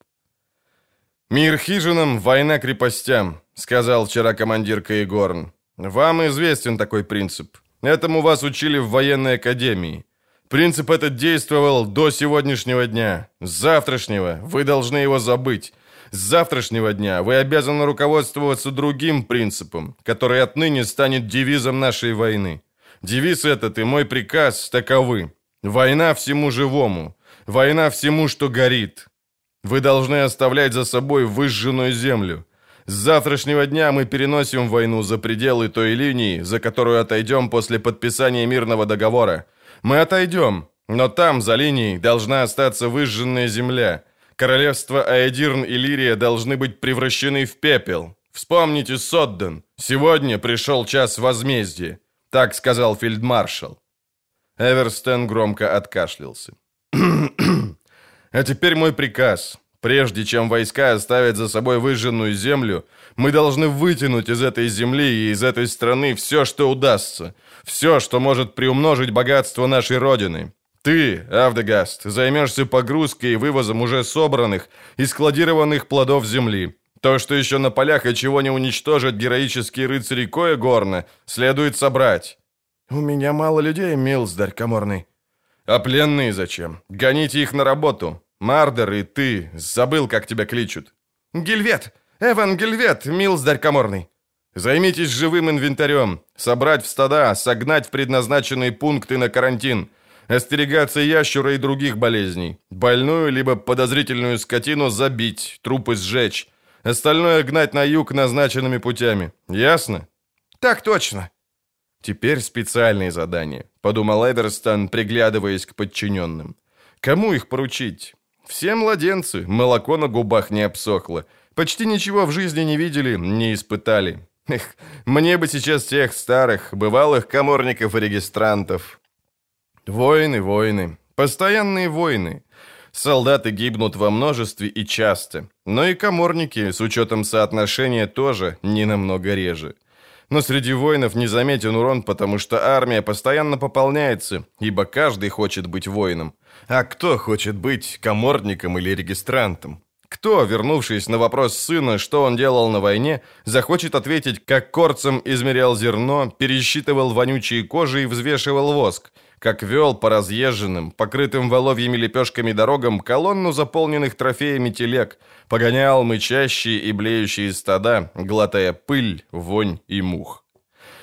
«Мир хижинам, война крепостям. — сказал вчера командир Каегорн. «Вам известен такой принцип. Этому вас учили в военной академии. Принцип этот действовал до сегодняшнего дня. С завтрашнего вы должны его забыть. С завтрашнего дня вы обязаны руководствоваться другим принципом, который отныне станет девизом нашей войны. Девиз этот и мой приказ таковы. Война всему живому. Война всему, что горит. Вы должны оставлять за собой выжженную землю. С завтрашнего дня мы переносим войну за пределы той линии, за которую отойдем после подписания мирного договора. Мы отойдем, но там, за линией, должна остаться выжженная земля. Королевства Аэдирн и Лирия должны быть превращены в пепел. Вспомните Содден. Сегодня пришел час возмездия. Так сказал фельдмаршал. Эверстен громко откашлялся. «А теперь мой приказ. Прежде чем войска оставят за собой выжженную землю, мы должны вытянуть из этой земли и из этой страны все, что удастся. Все, что может приумножить богатство нашей Родины. Ты, Авдегаст, займешься погрузкой и вывозом уже собранных и складированных плодов земли. То, что еще на полях и чего не уничтожат героические рыцари Коя Горна, следует собрать. У меня мало людей, Милздарь Каморный. А пленные зачем? Гоните их на работу. Мардер и ты, забыл, как тебя кличут. Гильвет! Эван Гильвет, Милздарь Коморный. Займитесь живым инвентарем. Собрать в стада, согнать в предназначенные пункты на карантин. Остерегаться ящура и других болезней. Больную либо подозрительную скотину забить, трупы сжечь. Остальное гнать на юг назначенными путями. Ясно? Так точно. Теперь специальные задания, подумал Эверстон, приглядываясь к подчиненным. Кому их поручить? Все младенцы, молоко на губах не обсохло. Почти ничего в жизни не видели, не испытали. Эх, мне бы сейчас тех старых, бывалых коморников и регистрантов. Войны, войны, постоянные войны. Солдаты гибнут во множестве и часто. Но и коморники, с учетом соотношения, тоже не намного реже. Но среди воинов не заметен урон, потому что армия постоянно пополняется, ибо каждый хочет быть воином. А кто хочет быть коморником или регистрантом? Кто, вернувшись на вопрос сына, что он делал на войне, захочет ответить, как корцем измерял зерно, пересчитывал вонючие кожи и взвешивал воск, как вел по разъезженным, покрытым воловьими лепешками дорогам колонну заполненных трофеями телег, погонял мычащие и блеющие стада, глотая пыль, вонь и мух.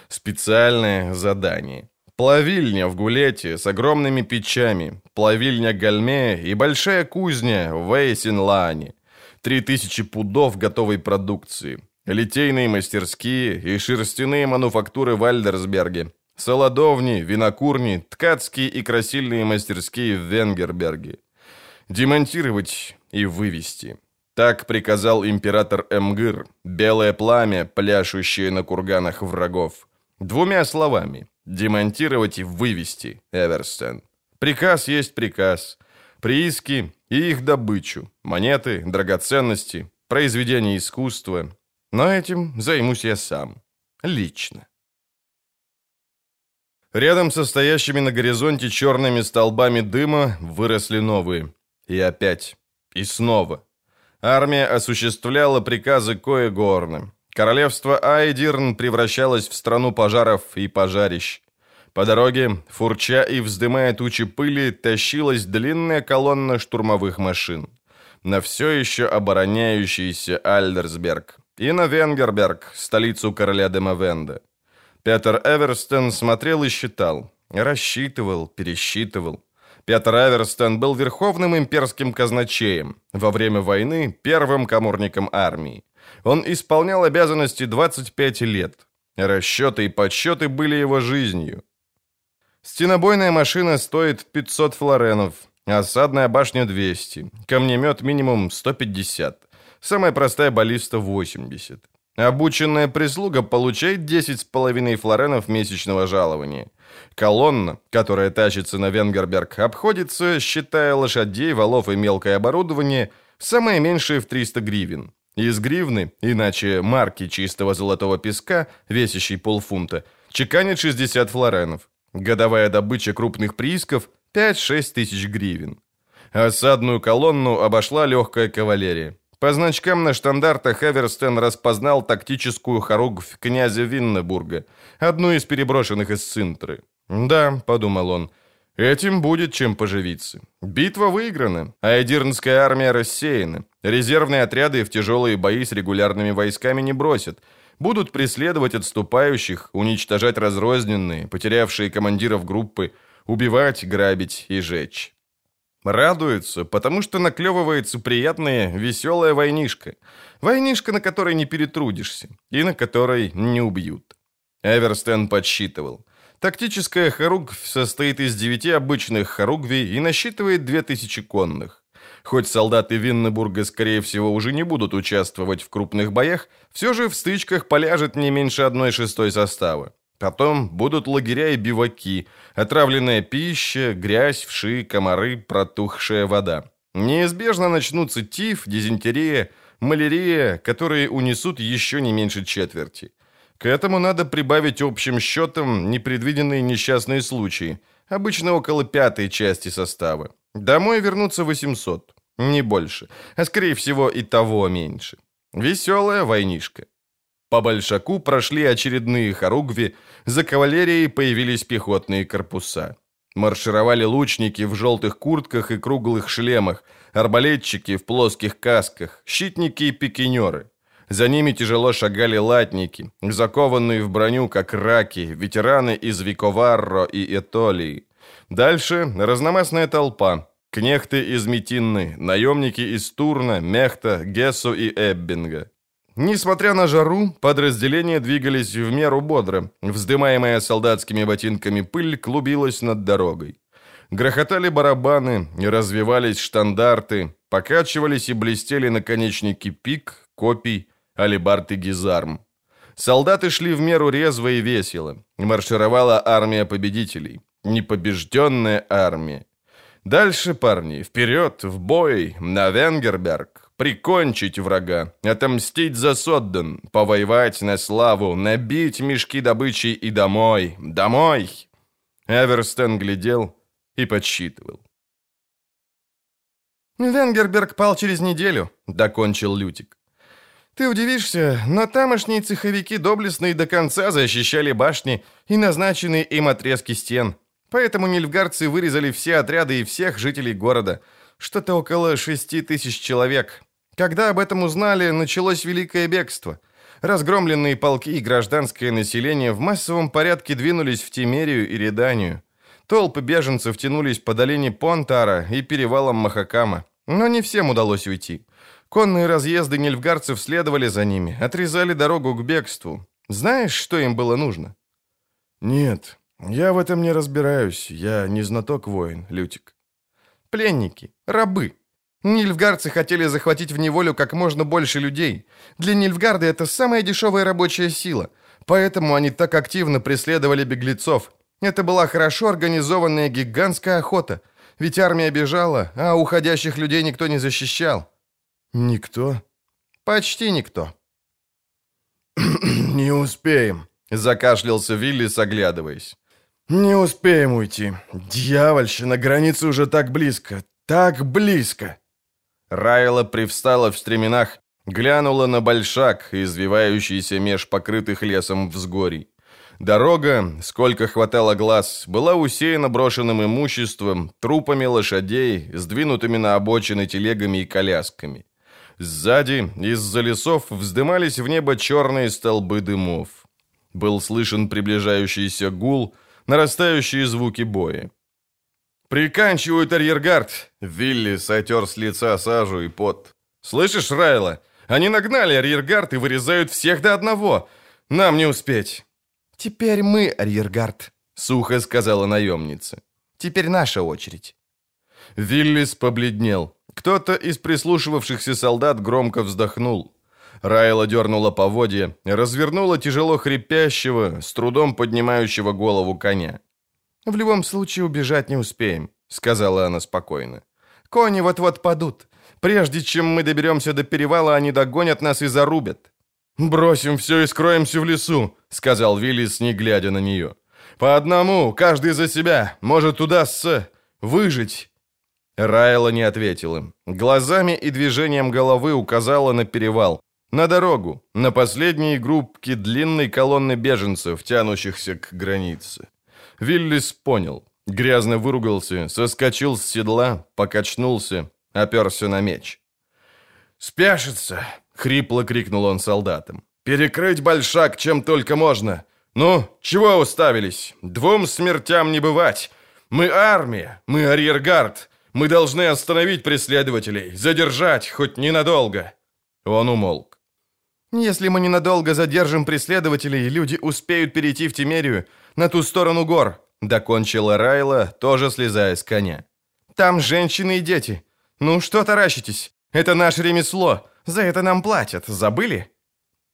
Специальное задание. Плавильня в Гулете с огромными печами, плавильня Гальме и большая кузня в Эйсинлаане. Три тысячи пудов готовой продукции. Литейные мастерские и шерстяные мануфактуры в Альдерсберге. Солодовни, винокурни, ткацкие и красильные мастерские в Венгерберге. Демонтировать и вывести. Так приказал император Эмгыр, белое пламя, пляшущее на курганах врагов. Двумя словами – демонтировать и вывести Эверстен. Приказ есть приказ. Прииски и их добычу, монеты, драгоценности, произведения искусства. Но этим займусь я сам. Лично. Рядом со стоящими на горизонте черными столбами дыма выросли новые. И опять. И снова. Армия осуществляла приказы Коегорна. Королевство Айдирн превращалось в страну пожаров и пожарищ. По дороге, фурча и вздымая тучи пыли, тащилась длинная колонна штурмовых машин. На все еще обороняющийся Альдерсберг и на Венгерберг, столицу короля Демовенда. Петер Эверстон смотрел и считал, рассчитывал, пересчитывал. Петр Эверстон был верховным имперским казначеем, во время войны первым коморником армии. Он исполнял обязанности 25 лет. Расчеты и подсчеты были его жизнью. Стенобойная машина стоит 500 флоренов, осадная башня 200, камнемет минимум 150, самая простая баллиста 80. Обученная прислуга получает 10,5 флоренов месячного жалования. Колонна, которая тащится на Венгерберг, обходится, считая лошадей, валов и мелкое оборудование, самое меньшее в 300 гривен. Из гривны, иначе марки чистого золотого песка, весящей полфунта, чеканит 60 флоренов. Годовая добыча крупных приисков – 5-6 тысяч гривен. Осадную колонну обошла легкая кавалерия. По значкам на штандартах Эверстен распознал тактическую хоругвь князя Виннебурга, одну из переброшенных из Цинтры. «Да», — подумал он, — «этим будет чем поживиться. Битва выиграна, а Эдирнская армия рассеяна. Резервные отряды в тяжелые бои с регулярными войсками не бросят будут преследовать отступающих, уничтожать разрозненные, потерявшие командиров группы, убивать, грабить и жечь. Радуются, потому что наклевывается приятная, веселая войнишка. Войнишка, на которой не перетрудишься, и на которой не убьют. Эверстен подсчитывал. Тактическая хоругвь состоит из девяти обычных хоругвей и насчитывает две тысячи конных. Хоть солдаты Виннебурга, скорее всего, уже не будут участвовать в крупных боях, все же в стычках поляжет не меньше одной шестой состава. Потом будут лагеря и биваки, отравленная пища, грязь, вши, комары, протухшая вода. Неизбежно начнутся тиф, дизентерия, малярия, которые унесут еще не меньше четверти. К этому надо прибавить общим счетом непредвиденные несчастные случаи, обычно около пятой части состава. Домой вернуться 800, не больше, а скорее всего и того меньше. Веселая войнишка. По Большаку прошли очередные хоругви, за кавалерией появились пехотные корпуса. Маршировали лучники в желтых куртках и круглых шлемах, арбалетчики в плоских касках, щитники и пикинеры. За ними тяжело шагали латники, закованные в броню, как раки, ветераны из Виковарро и Этолии. Дальше разномастная толпа. Кнехты из Метинны, наемники из Турна, Мехта, Гессу и Эббинга. Несмотря на жару, подразделения двигались в меру бодро. Вздымаемая солдатскими ботинками пыль клубилась над дорогой. Грохотали барабаны, развивались штандарты, покачивались и блестели наконечники пик, копий, алибард и гизарм. Солдаты шли в меру резво и весело. Маршировала армия победителей. Непобежденная армия. Дальше, парни, вперед, в бой, на Венгерберг. Прикончить врага, отомстить за Содден, повоевать на славу, набить мешки добычи и домой, домой. Эверстон глядел и подсчитывал. «Венгерберг пал через неделю», — докончил Лютик. «Ты удивишься, но тамошние цеховики доблестные до конца защищали башни и назначенные им отрезки стен. Поэтому нильфгарцы вырезали все отряды и всех жителей города. Что-то около шести тысяч человек. Когда об этом узнали, началось великое бегство. Разгромленные полки и гражданское население в массовом порядке двинулись в Тимерию и Реданию. Толпы беженцев тянулись по долине Понтара и перевалам Махакама. Но не всем удалось уйти. Конные разъезды нильфгарцев следовали за ними, отрезали дорогу к бегству. Знаешь, что им было нужно? Нет, «Я в этом не разбираюсь. Я не знаток воин, Лютик». «Пленники, рабы. Нильфгардцы хотели захватить в неволю как можно больше людей. Для Нильфгарда это самая дешевая рабочая сила. Поэтому они так активно преследовали беглецов. Это была хорошо организованная гигантская охота. Ведь армия бежала, а уходящих людей никто не защищал. Никто? Почти никто. «Не успеем», — закашлялся Вилли, оглядываясь. «Не успеем уйти. Дьявольщина, граница уже так близко. Так близко!» Райла привстала в стременах, глянула на большак, извивающийся меж покрытых лесом взгорий. Дорога, сколько хватало глаз, была усеяна брошенным имуществом, трупами лошадей, сдвинутыми на обочины телегами и колясками. Сзади, из-за лесов, вздымались в небо черные столбы дымов. Был слышен приближающийся гул, нарастающие звуки боя. «Приканчивают арьергард!» Вилли сотер с лица сажу и пот. «Слышишь, Райла? Они нагнали арьергард и вырезают всех до одного. Нам не успеть!» «Теперь мы арьергард», — сухо сказала наемница. «Теперь наша очередь». Виллис побледнел. Кто-то из прислушивавшихся солдат громко вздохнул. Райла дернула поводья, развернула тяжело хрипящего, с трудом поднимающего голову коня. «В любом случае убежать не успеем», — сказала она спокойно. «Кони вот-вот падут. Прежде чем мы доберемся до перевала, они догонят нас и зарубят». «Бросим все и скроемся в лесу», — сказал Виллис, не глядя на нее. «По одному, каждый за себя. Может, удастся выжить». Райла не ответила. Глазами и движением головы указала на перевал, на дорогу, на последние группки длинной колонны беженцев, тянущихся к границе. Виллис понял. Грязно выругался, соскочил с седла, покачнулся, оперся на меч. «Спяшится!» — хрипло крикнул он солдатам. «Перекрыть большак, чем только можно! Ну, чего уставились? Двум смертям не бывать! Мы армия, мы арьергард! Мы должны остановить преследователей, задержать, хоть ненадолго!» Он умолк. «Если мы ненадолго задержим преследователей, люди успеют перейти в Тимерию, на ту сторону гор», — докончила Райла, тоже слезая с коня. «Там женщины и дети. Ну что таращитесь? Это наше ремесло. За это нам платят. Забыли?»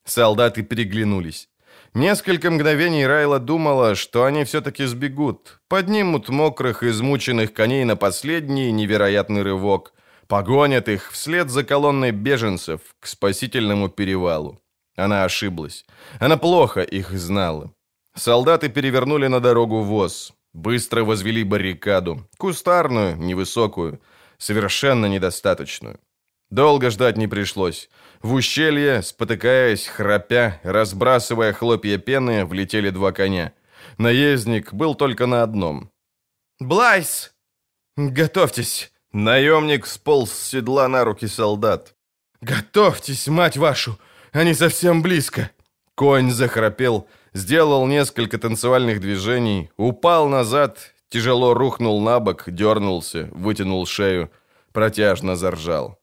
Солдаты переглянулись. Несколько мгновений Райла думала, что они все-таки сбегут, поднимут мокрых, измученных коней на последний невероятный рывок, погонят их вслед за колонной беженцев к спасительному перевалу. Она ошиблась. Она плохо их знала. Солдаты перевернули на дорогу воз, быстро возвели баррикаду, кустарную, невысокую, совершенно недостаточную. Долго ждать не пришлось. В ущелье, спотыкаясь, храпя, разбрасывая хлопья пены, влетели два коня. Наездник был только на одном. «Блайс! Готовьтесь!» Наемник сполз с седла на руки солдат. «Готовьтесь, мать вашу! Они совсем близко!» Конь захрапел, сделал несколько танцевальных движений, упал назад, тяжело рухнул на бок, дернулся, вытянул шею, протяжно заржал.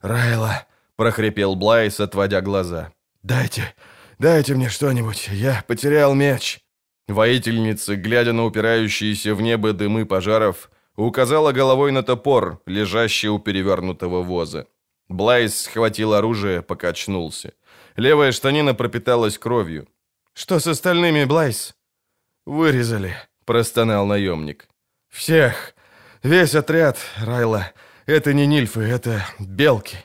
«Райла!» — прохрипел Блайс, отводя глаза. «Дайте, дайте мне что-нибудь, я потерял меч!» Воительница, глядя на упирающиеся в небо дымы пожаров, указала головой на топор, лежащий у перевернутого воза. Блайс схватил оружие, покачнулся. Левая штанина пропиталась кровью. «Что с остальными, Блайс?» «Вырезали», — простонал наемник. «Всех! Весь отряд, Райла. Это не нильфы, это белки.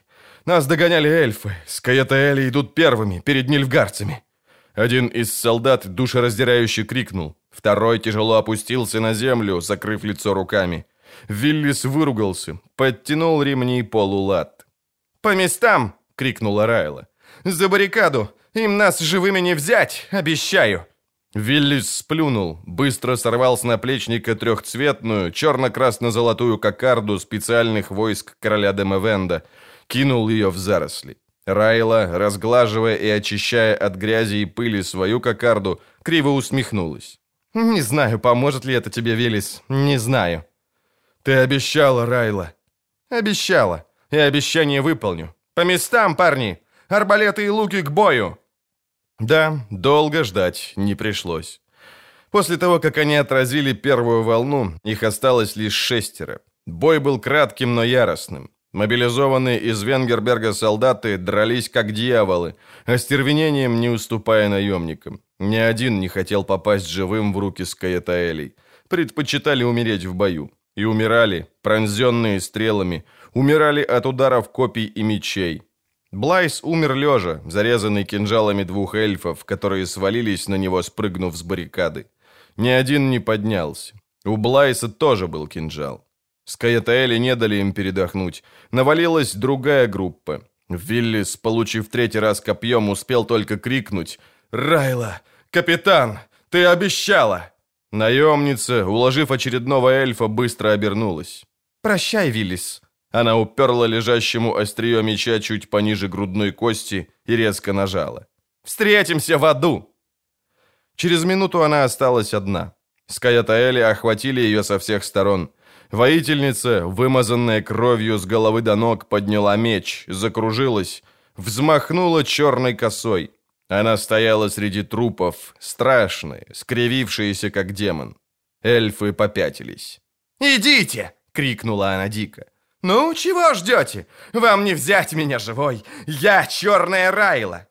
Нас догоняли эльфы. Скаятаэли идут первыми, перед нильфгарцами». Один из солдат душераздирающе крикнул. Второй тяжело опустился на землю, закрыв лицо руками. Виллис выругался, подтянул ремни полулат. «По местам!» — крикнула Райла. «За баррикаду! Им нас живыми не взять, обещаю!» Виллис сплюнул, быстро сорвал с наплечника трехцветную, черно-красно-золотую кокарду специальных войск короля Демевенда, кинул ее в заросли. Райла, разглаживая и очищая от грязи и пыли свою кокарду, криво усмехнулась. «Не знаю, поможет ли это тебе, Велис, не знаю». «Ты обещала, Райла». «Обещала, и обещание выполню. По местам, парни! Арбалеты и луки к бою!» Да, долго ждать не пришлось. После того, как они отразили первую волну, их осталось лишь шестеро. Бой был кратким, но яростным. Мобилизованные из Венгерберга солдаты дрались как дьяволы, остервенением не уступая наемникам. Ни один не хотел попасть живым в руки Скаятаэлей. Предпочитали умереть в бою. И умирали, пронзенные стрелами, умирали от ударов копий и мечей. Блайс умер лежа, зарезанный кинжалами двух эльфов, которые свалились на него, спрыгнув с баррикады. Ни один не поднялся. У Блайса тоже был кинжал. Скаятаэли не дали им передохнуть. Навалилась другая группа. Виллис, получив третий раз копьем, успел только крикнуть «Райла! Капитан! Ты обещала!» Наемница, уложив очередного эльфа, быстро обернулась. «Прощай, Виллис!» Она уперла лежащему острие меча чуть пониже грудной кости и резко нажала. «Встретимся в аду!» Через минуту она осталась одна. Скаятаэли охватили ее со всех сторон. Воительница, вымазанная кровью с головы до ног, подняла меч, закружилась, взмахнула черной косой. Она стояла среди трупов, страшная, скривившаяся, как демон. Эльфы попятились. «Идите!» — крикнула она дико. «Ну, чего ждете? Вам не взять меня живой! Я черная Райла!»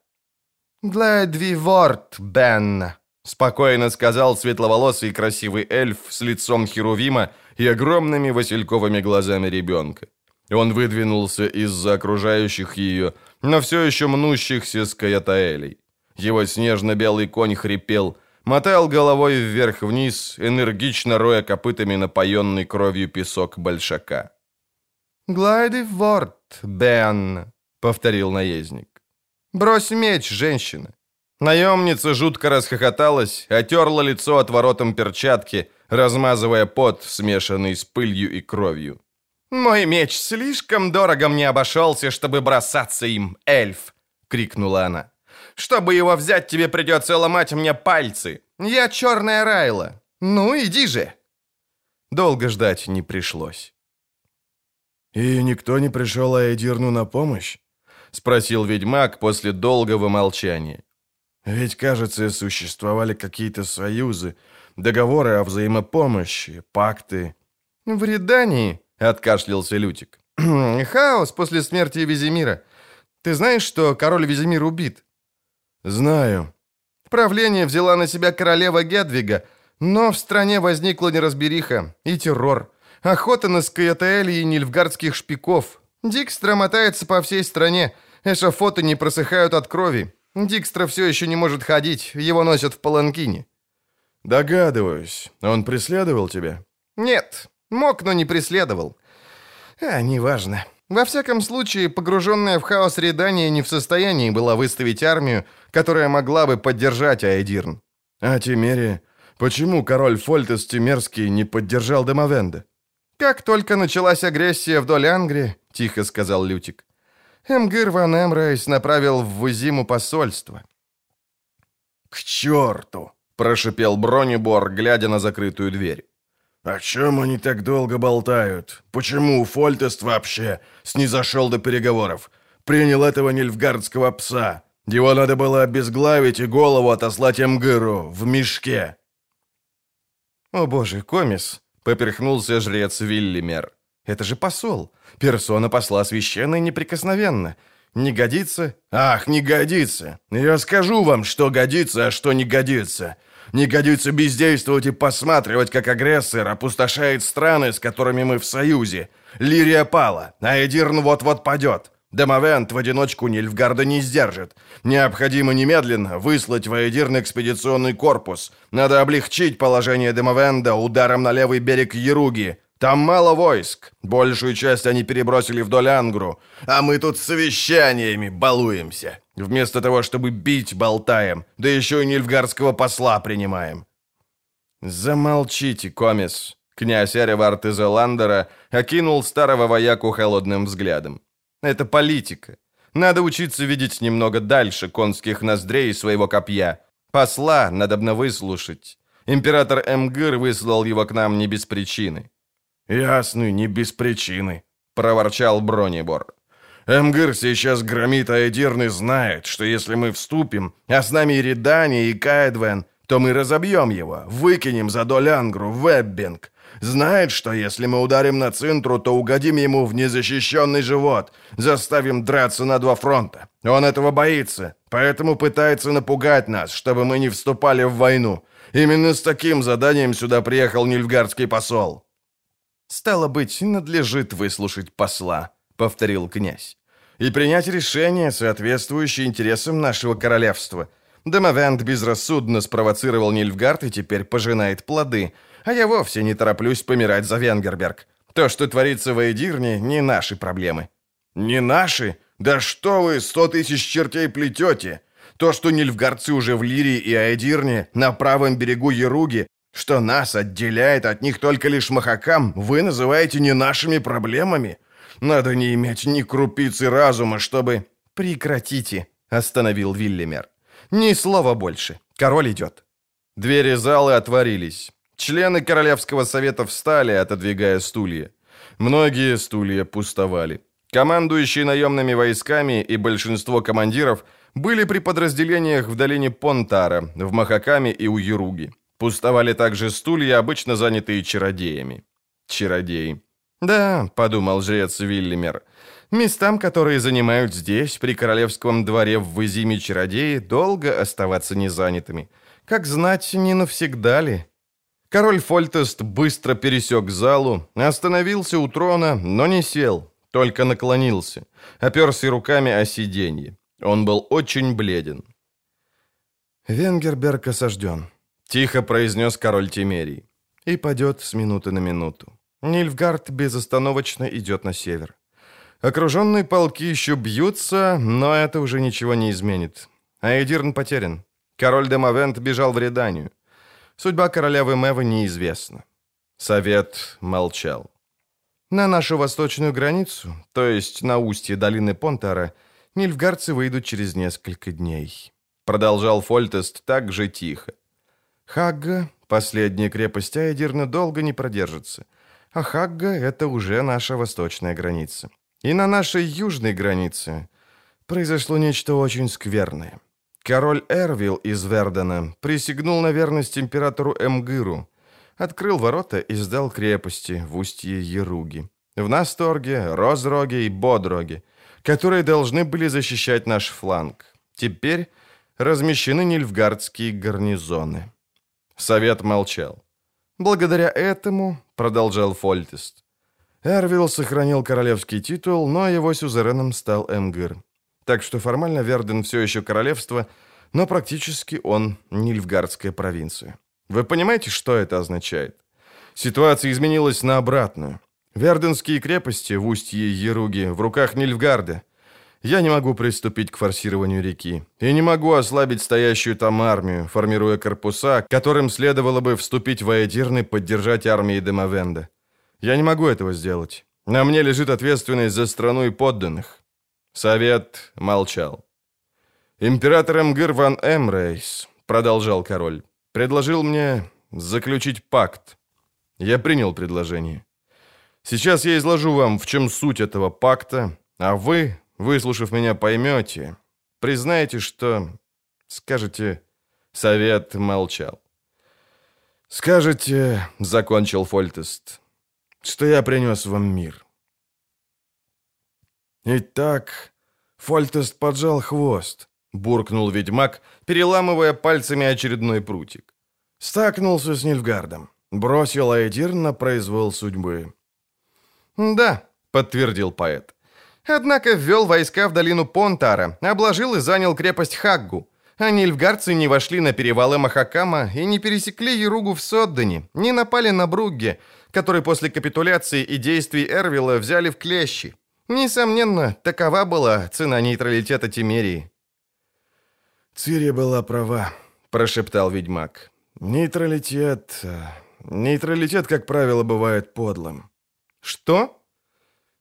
«Гладвиворд, Бенна!» Спокойно сказал светловолосый красивый эльф с лицом Херувима и огромными васильковыми глазами ребенка. Он выдвинулся из-за окружающих ее, но все еще мнущихся с Каятаэлей. Его снежно-белый конь хрипел, мотал головой вверх-вниз, энергично роя копытами напоенный кровью песок большака. «Глайди в ворд, Бен», — повторил наездник. «Брось меч, женщина. Наемница жутко расхохоталась, отерла лицо отворотом перчатки, размазывая пот, смешанный с пылью и кровью. «Мой меч слишком дорого мне обошелся, чтобы бросаться им, эльф!» — крикнула она. «Чтобы его взять, тебе придется ломать мне пальцы. Я черная Райла. Ну, иди же!» Долго ждать не пришлось. «И никто не пришел Айдирну на помощь?» — спросил ведьмак после долгого молчания. Ведь, кажется, существовали какие-то союзы, договоры о взаимопомощи, пакты. В Редании, откашлялся Лютик. Хаос после смерти Визимира. Ты знаешь, что король Визимир убит? Знаю. Правление взяла на себя королева Гедвига, но в стране возникла неразбериха и террор. Охота на Скаятаэли и нильфгардских шпиков. Дикстра мотается по всей стране. Эшафоты не просыхают от крови. Дикстра все еще не может ходить, его носят в паланкине». «Догадываюсь. Он преследовал тебя?» «Нет, мог, но не преследовал. А, неважно. Во всяком случае, погруженная в хаос Редания не в состоянии была выставить армию, которая могла бы поддержать Айдирн». «А Тимерия? Почему король Фольтес Тимерский не поддержал Демовенда?» «Как только началась агрессия вдоль Ангрии», — тихо сказал Лютик, Эмгир ван Эмрейс направил в Вызиму посольство. «К черту!» – прошипел Бронебор, глядя на закрытую дверь. «О чем они так долго болтают? Почему Фольтест вообще снизошел до переговоров? Принял этого нильфгардского пса. Его надо было обезглавить и голову отослать Эмгыру в мешке». «О боже, комис!» — поперхнулся жрец Виллимер. «Это же посол. Персона посла священная неприкосновенна. Не годится? Ах, не годится. Я скажу вам, что годится, а что не годится. Не годится бездействовать и посматривать, как агрессор опустошает страны, с которыми мы в союзе. Лирия пала, а Эдирн вот-вот падет. Демовент в одиночку Нильфгарда не сдержит. Необходимо немедленно выслать в экспедиционный корпус. Надо облегчить положение Демовенда ударом на левый берег Еруги. Там мало войск. Большую часть они перебросили вдоль Ангру. А мы тут совещаниями балуемся. Вместо того, чтобы бить, болтаем. Да еще и нильфгарского посла принимаем. Замолчите, комис. Князь Аревард из Эландера окинул старого вояку холодным взглядом. Это политика. Надо учиться видеть немного дальше конских ноздрей своего копья. Посла надобно выслушать. Император Эмгыр выслал его к нам не без причины. «Ясно, не без причины», — проворчал Бронебор. «Эмгыр сейчас громит Айдирн и знает, что если мы вступим, а с нами и Редани, и Каэдвен, то мы разобьем его, выкинем за Долянгру в Эббинг. Знает, что если мы ударим на Цинтру, то угодим ему в незащищенный живот, заставим драться на два фронта. Он этого боится, поэтому пытается напугать нас, чтобы мы не вступали в войну. Именно с таким заданием сюда приехал нильфгардский посол». «Стало быть, надлежит выслушать посла», — повторил князь, «и принять решение, соответствующее интересам нашего королевства. Демовент безрассудно спровоцировал Нильфгард и теперь пожинает плоды, а я вовсе не тороплюсь помирать за Венгерберг. То, что творится в Эйдирне, не наши проблемы». «Не наши? Да что вы, сто тысяч чертей плетете? То, что нильфгардцы уже в Лирии и Айдирне, на правом берегу Яруги, что нас отделяет от них только лишь Махакам, вы называете не нашими проблемами? Надо не иметь ни крупицы разума, чтобы...» «Прекратите», — остановил Виллимер. «Ни слова больше. Король идет». Двери зала отворились. Члены Королевского совета встали, отодвигая стулья. Многие стулья пустовали. Командующие наемными войсками и большинство командиров были при подразделениях в долине Понтара, в Махакаме и у Юруги. Пустовали также стулья, обычно занятые чародеями. Чародеи. «Да», — подумал жрец Виллимер, — «местам, которые занимают здесь, при королевском дворе в Вызиме чародеи, долго оставаться незанятыми. Как знать, не навсегда ли?» Король Фольтест быстро пересек залу, остановился у трона, но не сел, только наклонился, оперся руками о сиденье. Он был очень бледен. «Венгерберг осажден», — тихо произнес король Тимерий. «И падет с минуты на минуту. Нильфгард безостановочно идет на север. Окруженные полки еще бьются, но это уже ничего не изменит. Айдирн потерян. Король Демовент бежал в Реданию. Судьба королевы Мэвы неизвестна». Совет молчал. «На нашу восточную границу, то есть на устье долины Понтара, — Нильфгарцы выйдут через несколько дней», — продолжал Фольтест так же тихо. «Хагга, последняя крепость Айдирна, долго не продержится. А Хагга — это уже наша восточная граница. И на нашей южной границе произошло нечто очень скверное. Король Эрвил из Вердена присягнул на верность императору Эмгыру, открыл ворота и сдал крепости в устье Еруги. В Насторге, Розроге и Бодроге — которые должны были защищать наш фланг. Теперь размещены нильфгардские гарнизоны. Совет молчал. Благодаря этому, продолжал Фольтест, Эрвилл сохранил королевский титул, но его сюзереном стал Эмгир. Так что формально Верден все еще королевство, но практически он Нильфгардская провинция. Вы понимаете, что это означает? Ситуация изменилась на обратную. Верденские крепости в устье Еруги в руках Нильфгарда. Я не могу приступить к форсированию реки. И не могу ослабить стоящую там армию, формируя корпуса, которым следовало бы вступить в Аэдирн и поддержать армии Демовенда. Я не могу этого сделать. На мне лежит ответственность за страну и подданных. Совет молчал. «Император Эмгир ван Эмрейс», — продолжал король, — «предложил мне заключить пакт. Я принял предложение. Сейчас я изложу вам, в чем суть этого пакта, а вы, выслушав меня, поймете, признаете, что... Скажете... Совет молчал. «Скажете, — закончил Фольтест, — что я принес вам мир». «Итак, Фольтест поджал хвост», — буркнул ведьмак, переламывая пальцами очередной прутик. Стакнулся с Нильфгардом, бросил Айдир на произвол судьбы. «Да», — подтвердил поэт. «Однако ввел войска в долину Понтара, обложил и занял крепость Хаггу. А нильфгарцы не вошли на перевалы Махакама и не пересекли Еругу в Соддане, не напали на Бругге, который после капитуляции и действий Эрвила взяли в клещи. Несомненно, такова была цена нейтралитета Тимерии». «Цири была права», — прошептал ведьмак. «Нейтралитет... Э, нейтралитет, как правило, бывает подлым. «Что?»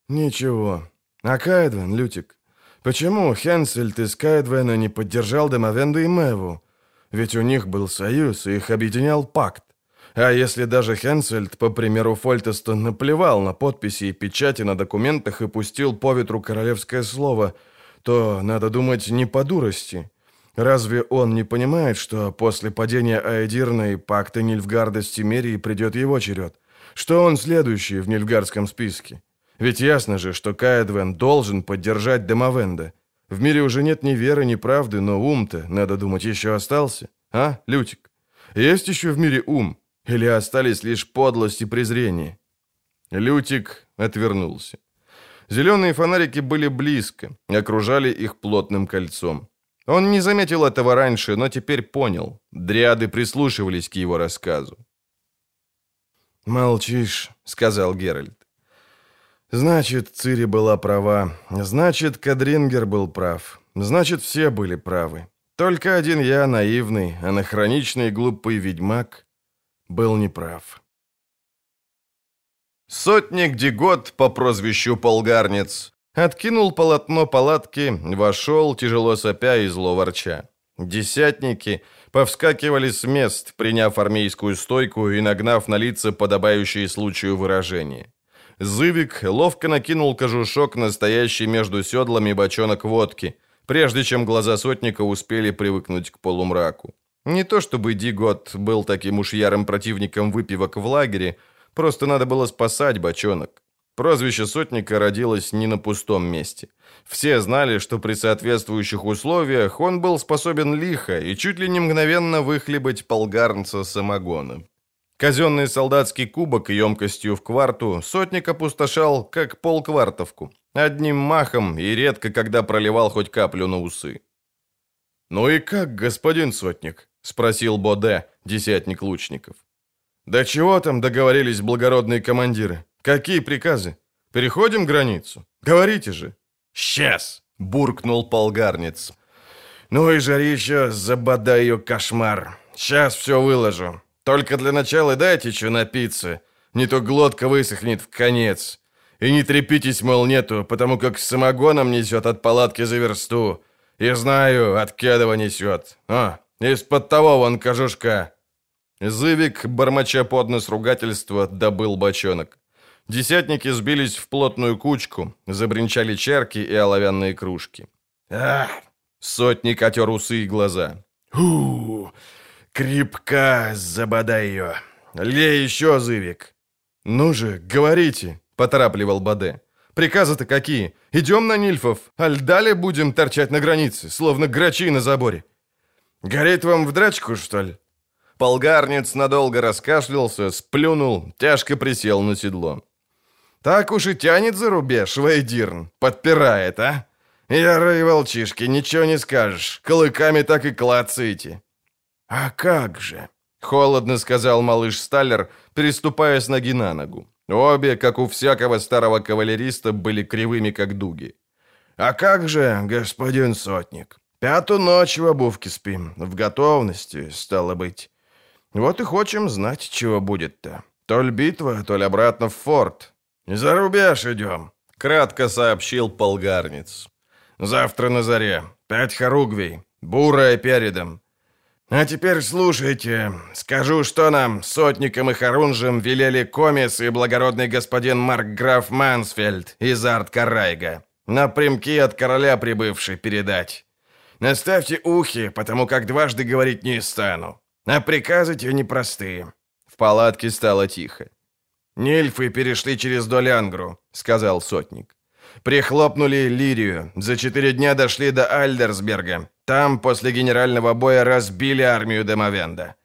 «Ничего. А Кайдвен, Лютик, почему Хенсельд из Кайдвена не поддержал Демовенду и Мэву? Ведь у них был союз, и их объединял пакт. А если даже Хенсельд, по примеру Фольтеста, наплевал на подписи и печати на документах и пустил по ветру королевское слово, то, надо думать, не по дурости. Разве он не понимает, что после падения Аэдирна и пакта Нильфгарда с Тимерией придет его черед? Что он следующий в Нильфгардском списке? Ведь ясно же, что Каэдвен должен поддержать Демовенда. В мире уже нет ни веры, ни правды, но ум-то, надо думать, еще остался. А, Лютик? Есть еще в мире ум? Или остались лишь подлость и презрение?» Лютик отвернулся. Зеленые фонарики были близко, окружали их плотным кольцом. Он не заметил этого раньше, но теперь понял. Дриады прислушивались к его рассказу. «Молчишь», — сказал Геральт. «Значит, Цири была права. Значит, Кадрингер был прав. Значит, все были правы. Только один я, наивный, анахроничный глупый ведьмак, был неправ. Сотник Дигот по прозвищу Полгарнец откинул полотно палатки, вошел, тяжело сопя и зло ворча. Десятники повскакивали с мест, приняв армейскую стойку и нагнав на лица подобающие случаю выражения. Зывик ловко накинул кожушок, настоящий между седлами бочонок водки – прежде чем глаза сотника успели привыкнуть к полумраку. Не то чтобы Дигот был таким уж ярым противником выпивок в лагере, просто надо было спасать бочонок. Прозвище сотника родилось не на пустом месте. Все знали, что при соответствующих условиях он был способен лихо и чуть ли не мгновенно выхлебать полгарнца самогона. Казенный солдатский кубок емкостью в кварту сотник опустошал, как полквартовку, одним махом и редко когда проливал хоть каплю на усы. «Ну и как, господин сотник?» — спросил Боде, десятник лучников. «Да чего там договорились благородные командиры? Какие приказы? Переходим границу? Говорите же!» «Сейчас!» — буркнул полгарниц. «Ну и жарища, забодаю кошмар. Сейчас все выложу. Только для начала дайте что напиться, не то глотка высохнет в конец. И не трепитесь, мол, нету, потому как самогоном несет от палатки за версту. И знаю, от Кедова несет. А, из-под того вон кожушка». Зывик, бормоча под нос ругательства, добыл бочонок. Десятники сбились в плотную кучку, забринчали черки и оловянные кружки. «Ах!» Сотник отер усы и глаза. «Ху! «Крепка, забодай ее! Лей еще, Зывик!» «Ну же, говорите!» — поторапливал Баде. «Приказы-то какие? Идем на Нильфов, аль далее будем торчать на границе, словно грачи на заборе?» «Горит вам в драчку, что ли?» Полгарнец надолго раскашлялся, сплюнул, тяжко присел на седло. «Так уж и тянет за рубеж, Вейдирн, подпирает, а? Яры и волчишки, ничего не скажешь, клыками так и клацаете». «А как же?» — холодно сказал малыш Сталлер, переступая с ноги на ногу. Обе, как у всякого старого кавалериста, были кривыми, как дуги. «А как же, господин сотник? Пятую ночь в обувке спим, в готовности, стало быть. Вот и хочем знать, чего будет-то. То ли битва, то ли обратно в форт. За рубеж идем», — кратко сообщил полгарниц. «Завтра на заре. Пять хоругвей. Бурая передом. А теперь слушайте. Скажу, что нам, сотникам и хорунжам, велели комис и благородный господин Маркграф Мансфельд из Арт-Карайга. Напрямки от короля прибывший передать. Наставьте ухи, потому как дважды говорить не стану. А приказы те непростые. В палатке стало тихо. «Нильфы перешли через Долянгру», — сказал сотник. «Прихлопнули Лирию. За четыре дня дошли до Альдерсберга. Там после генерального боя разбили армию Демовенда.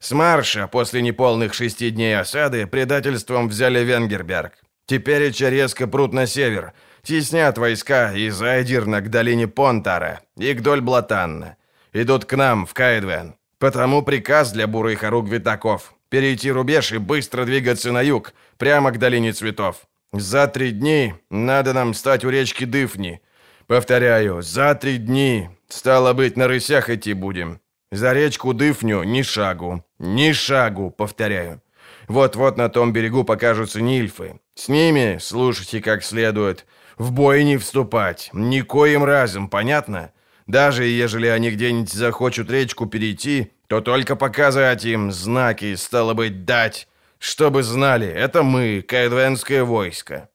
С марша после неполных шести дней осады предательством взяли Венгерберг. Теперь резко прут на север, теснят войска из Айдирна к долине Понтара и к Дольблатанна. Идут к нам, в Кайдвен. Потому приказ для бурых Харугви таков – перейти рубеж и быстро двигаться на юг, прямо к долине цветов. За три дни надо нам стать у речки Дыфни. Повторяю, за три дни Стало быть, на рысях идти будем. За речку Дыфню ни шагу. Ни шагу, повторяю. Вот-вот на том берегу покажутся нильфы. С ними, слушайте как следует, в бой не вступать. Никоим разом, понятно? Даже ежели они где-нибудь захочут речку перейти, то только показать им знаки, стало быть, дать, чтобы знали, это мы, кайдвенское войско.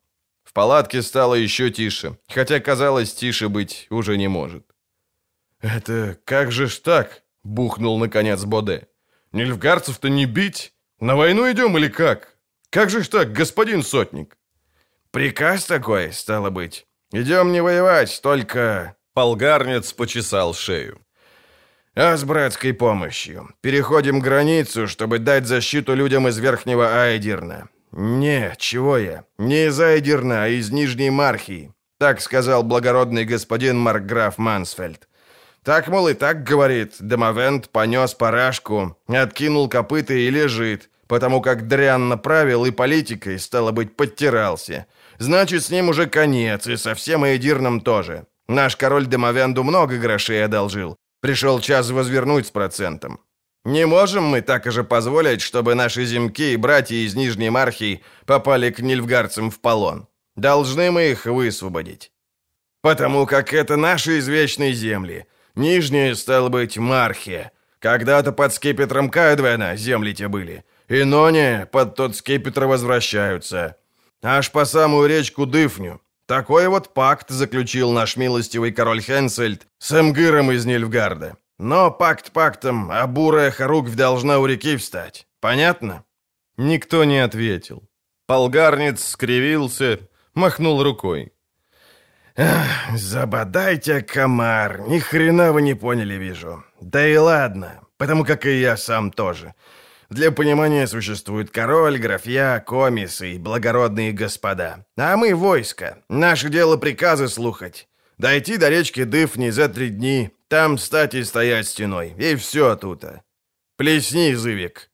В палатке стало еще тише, хотя казалось, тише быть уже не может. «Это как же ж так?» — бухнул наконец Боде. «Нильфгарцев-то не бить? На войну идем или как?» Как же ж так, господин сотник?» «Приказ такой, стало быть. Идем не воевать, только...» Полгарнец почесал шею. «А с братской помощью. Переходим границу, чтобы дать защиту людям из Верхнего Айдерна. Не, чего я? Не из Айдерна, а из Нижней Мархии. Так сказал благородный господин Маркграф Мансфельд. Так, мол, и так, говорит, Домовент понес парашку, откинул копыта и лежит, потому как дрянно правил и политикой, стало быть, подтирался. Значит, с ним уже конец, и со всем Эйдирном тоже. Наш король Домовенду много грошей одолжил. Пришел час возвернуть с процентом. Не можем мы так же позволить, чтобы наши земки и братья из Нижней Мархии попали к нильфгарцам в полон. Должны мы их высвободить. Потому как это наши извечные земли. Нижние, стало быть, Мархия. Когда-то под скипетром Кайдвена земли те были. И ноне под тот скипетр возвращаются. Аж по самую речку Дыфню. Такой вот пакт заключил наш милостивый король Хенсельд с Эмгыром из Нильфгарда. Но пакт пактом, а бурая Харугвь должна у реки встать. Понятно?» Никто не ответил. Полгарниц скривился, махнул рукой. Эх, «Забодайте, комар, ни хрена вы не поняли, вижу. Да и ладно, потому как и я сам тоже. Для понимания существует король, графья, комисы и благородные господа. А мы войско. Наше дело приказы слухать. Дойти до речки Дыфни за три дни, там стать и стоять стеной. И все тут. Плесни, Зывик.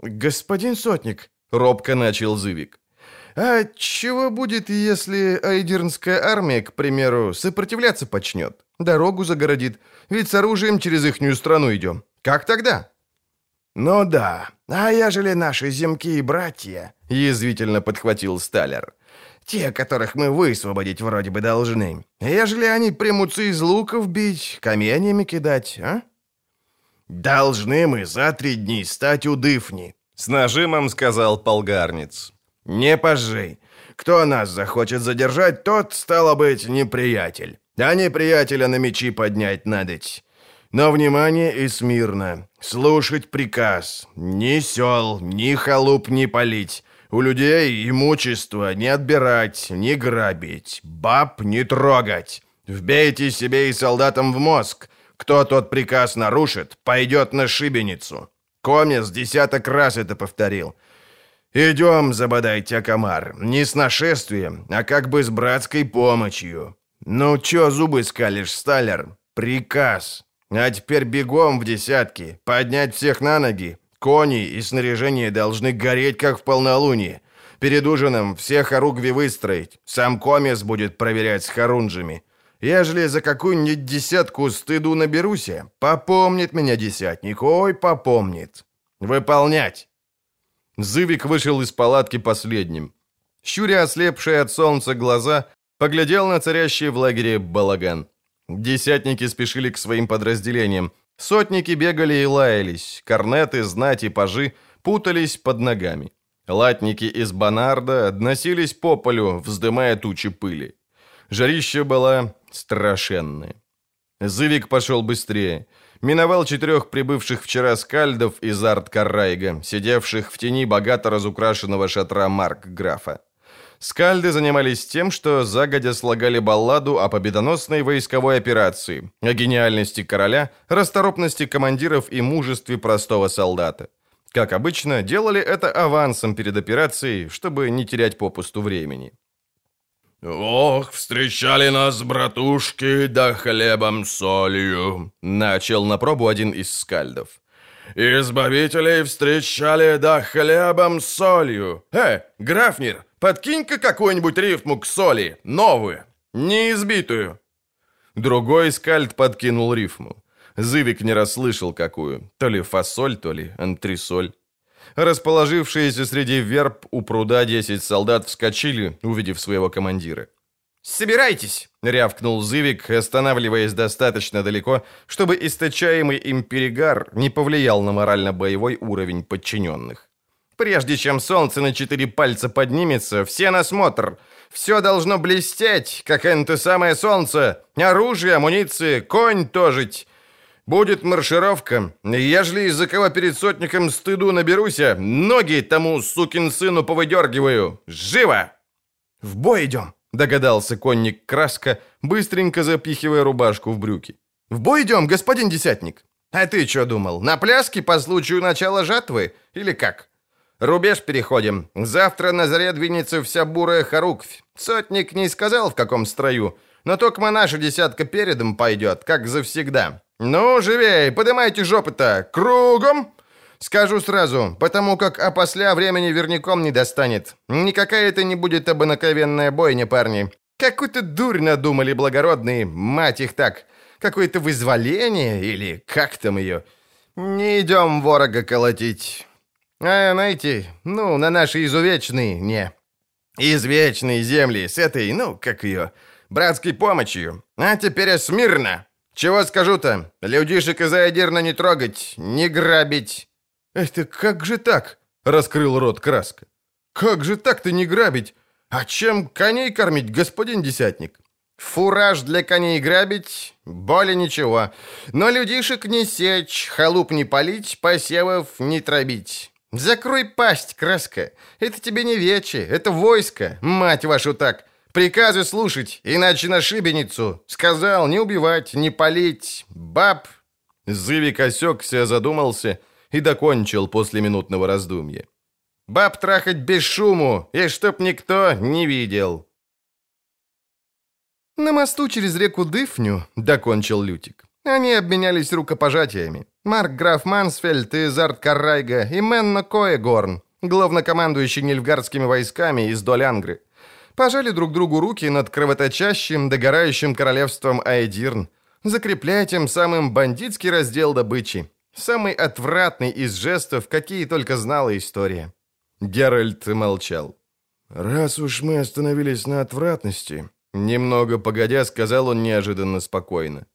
Господин Сотник, робко начал Зывик. А чего будет, если айдернская армия, к примеру, сопротивляться почнет? Дорогу загородит. Ведь с оружием через ихнюю страну идем. Как тогда? «Ну да, а ежели наши земки и братья?» — язвительно подхватил Сталлер. «Те, которых мы высвободить вроде бы должны. Ежели они примутся из луков бить, каменьями кидать, а?» «Должны мы за три дни стать у Дыфни», — с нажимом сказал полгарниц. «Не пожей. Кто нас захочет задержать, тот, стало быть, неприятель. А неприятеля на мечи поднять надоть. Но внимание и смирно. Слушать приказ. Ни сел, ни халуп не полить. У людей имущество не отбирать, не грабить. Баб не трогать. Вбейте себе и солдатам в мозг. Кто тот приказ нарушит, пойдет на шибеницу. Комес десяток раз это повторил. Идем, забодайте, комар. Не с нашествием, а как бы с братской помощью. Ну, чё зубы скалишь, Сталлер? Приказ. А теперь бегом в десятки, поднять всех на ноги. Кони и снаряжение должны гореть, как в полнолуние. Перед ужином все хоругви выстроить. Сам комес будет проверять с хорунжами. Ежели за какую-нибудь десятку стыду наберуся, попомнит меня десятник, ой, попомнит. Выполнять!» Зывик вышел из палатки последним. Щуря ослепшие от солнца глаза, поглядел на царящий в лагере балаган. Десятники спешили к своим подразделениям. Сотники бегали и лаялись. Корнеты, знать и пажи путались под ногами. Латники из Бонарда относились по полю, вздымая тучи пыли. Жарище было страшенное. Зывик пошел быстрее. Миновал четырех прибывших вчера скальдов из Арт-Каррайга, сидевших в тени богато разукрашенного шатра Марк-графа. Скальды занимались тем, что загодя слагали балладу о победоносной войсковой операции, о гениальности короля, расторопности командиров и мужестве простого солдата. Как обычно, делали это авансом перед операцией, чтобы не терять попусту времени. «Ох, встречали нас, братушки, да хлебом солью», — начал на пробу один из скальдов. «Избавителей встречали, да хлебом солью. Э, Графнир, Подкинь-ка какую-нибудь рифму к соли, новую, неизбитую». Другой скальд подкинул рифму. Зывик не расслышал какую. То ли фасоль, то ли антресоль. Расположившиеся среди верб у пруда десять солдат вскочили, увидев своего командира. «Собирайтесь!» — рявкнул Зывик, останавливаясь достаточно далеко, чтобы источаемый им перегар не повлиял на морально-боевой уровень подчиненных. Прежде чем солнце на четыре пальца поднимется, все на смотр. Все должно блестеть, как это самое солнце. Оружие, амуниции, конь тожить. Будет маршировка. Ежели из-за кого перед сотником стыду наберуся, ноги тому сукин сыну повыдергиваю. Живо!» «В бой идем!» — догадался конник Краска, быстренько запихивая рубашку в брюки. «В бой идем, господин десятник!» «А ты что думал, на пляске по случаю начала жатвы? Или как?» «Рубеж переходим. Завтра на заре двинется вся бурая хоруквь. Сотник не сказал, в каком строю, но только наша десятка передом пойдет, как завсегда. «Ну, живей, поднимайте жопы-то! Кругом!» «Скажу сразу, потому как опосля времени верняком не достанет. Никакая это не будет обыкновенная бойня, парни. Какую-то дурь надумали благородные, мать их так. Какое-то вызволение или как там ее. Не идем ворога колотить. А, знаете, ну, на наши изувечные, не. Извечные земли с этой, ну, как ее, братской помощью. А теперь смирно!» «Чего скажу-то? Людишек из Айдирна не трогать, не грабить!» «Это как же так?» — раскрыл рот Краска. «Как же так-то не грабить? А чем коней кормить, господин десятник?» «Фураж для коней грабить? Более ничего. Но людишек не сечь, халуп не полить, посевов не тробить. Закрой пасть, Краска. Это тебе не вечи, это войско, мать вашу так!» Приказы слушать, иначе на шибеницу. Сказал не убивать, не палить. Баб!» Зывик осекся, задумался и докончил после минутного раздумья. «Баб трахать без шуму, и чтоб никто не видел!» «На мосту через реку Дыфню», — докончил Лютик. Они обменялись рукопожатиями. Марк граф Мансфельд и Зарт Каррайга и Менно Коегорн, главнокомандующий нильфгардскими войсками из Долянгры пожали друг другу руки над кровоточащим, догорающим королевством Айдирн, закрепляя тем самым бандитский раздел добычи, самый отвратный из жестов, какие только знала история. Геральт молчал. «Раз уж мы остановились на отвратности», немного погодя сказал он неожиданно спокойно,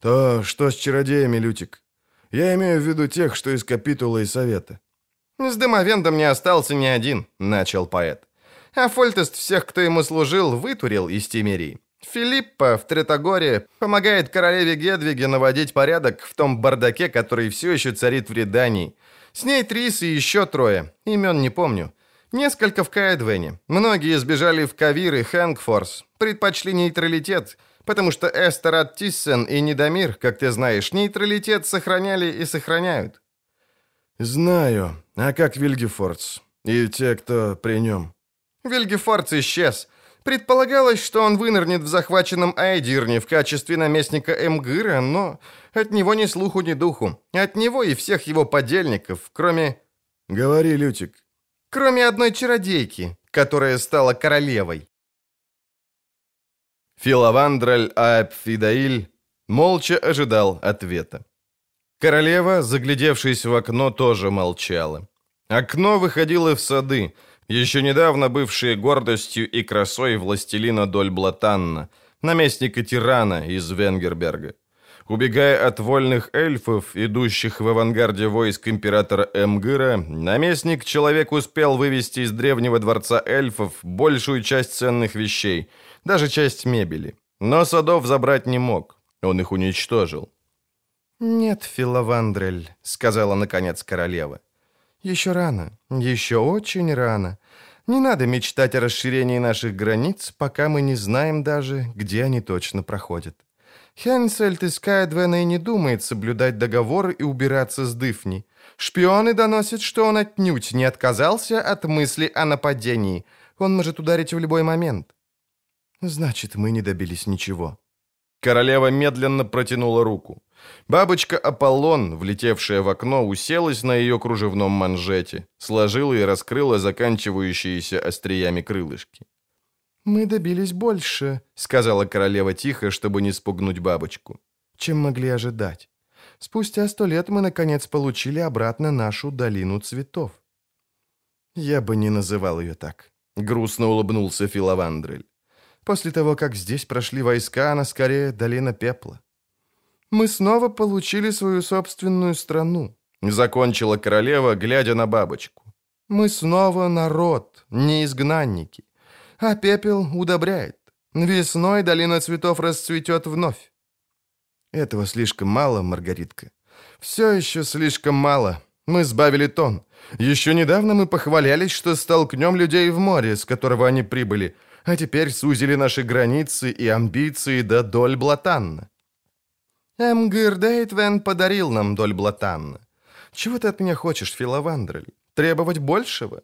«то что с чародеями, Лютик? Я имею в виду тех, что из капитула и совета». «С Домовендом не остался ни один», — начал поэт. А Фольтест всех, кто ему служил, вытурил из Тимерии. Филиппа в Третогоре помогает королеве Гедвиге наводить порядок в том бардаке, который все еще царит в Редании. С ней Трис и еще трое, имен не помню. Несколько в Каэдвене. Многие сбежали в Кавир и Хэнгфорс. Предпочли нейтралитет, потому что Эстерат Тиссен и Недомир, как ты знаешь, нейтралитет сохраняли и сохраняют. Знаю. А как Вильгефордс? И те, кто при нем? Вильгефордс исчез. Предполагалось, что он вынырнет в захваченном Айдирне в качестве наместника Эмгыра, но от него ни слуху, ни духу. От него и всех его подельников, кроме... Говори, Лютик. Кроме одной чародейки, которая стала королевой. Филовандраль Аэпфидаиль молча ожидал ответа. Королева, заглядевшись в окно, тоже молчала. Окно выходило в сады, еще недавно бывшие гордостью и красой властелина Дольблатанна, наместника тирана из Венгерберга. Убегая от вольных эльфов, идущих в авангарде войск императора Эмгыра, наместник человек успел вывести из древнего дворца эльфов большую часть ценных вещей, даже часть мебели. Но садов забрать не мог, он их уничтожил. «Нет, Филовандрель», — сказала наконец королева. Еще рано, еще очень рано. Не надо мечтать о расширении наших границ, пока мы не знаем даже, где они точно проходят. Хенсельд из Каэдвена и не думает соблюдать договор и убираться с Дыфни. Шпионы доносят, что он отнюдь не отказался от мысли о нападении. Он может ударить в любой момент. Значит, мы не добились ничего. Королева медленно протянула руку. Бабочка Аполлон, влетевшая в окно, уселась на ее кружевном манжете, сложила и раскрыла заканчивающиеся остриями крылышки. «Мы добились больше», — сказала королева тихо, чтобы не спугнуть бабочку, — «чем могли ожидать. Спустя сто лет мы, наконец, получили обратно нашу долину цветов». «Я бы не называл ее так», — грустно улыбнулся Филовандрель. «После того, как здесь прошли войска, она скорее долина пепла. Мы снова получили свою собственную страну», — закончила королева, глядя на бабочку. «Мы снова народ, не изгнанники. А пепел удобряет. Весной долина цветов расцветет вновь». Этого слишком мало, Маргаритка. Все еще слишком мало. Мы сбавили тон. Еще недавно мы похвалялись, что столкнем людей в море, с которого они прибыли, а теперь сузили наши границы и амбиции до доль Блатанна. Эмгир Дейтвен подарил нам доль Блатанна. Чего ты от меня хочешь, Филовандрель? Требовать большего?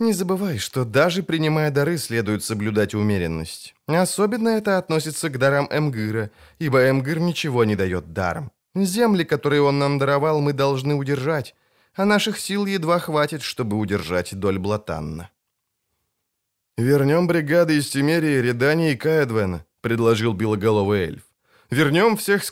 Не забывай, что даже принимая дары, следует соблюдать умеренность. Особенно это относится к дарам Эмгыра, ибо Эмгыр ничего не дает даром. Земли, которые он нам даровал, мы должны удержать, а наших сил едва хватит, чтобы удержать доль Блатанна. «Вернем бригады из Тимерии, Редани и Каэдвена», — предложил белоголовый эльф. «Вернем всех с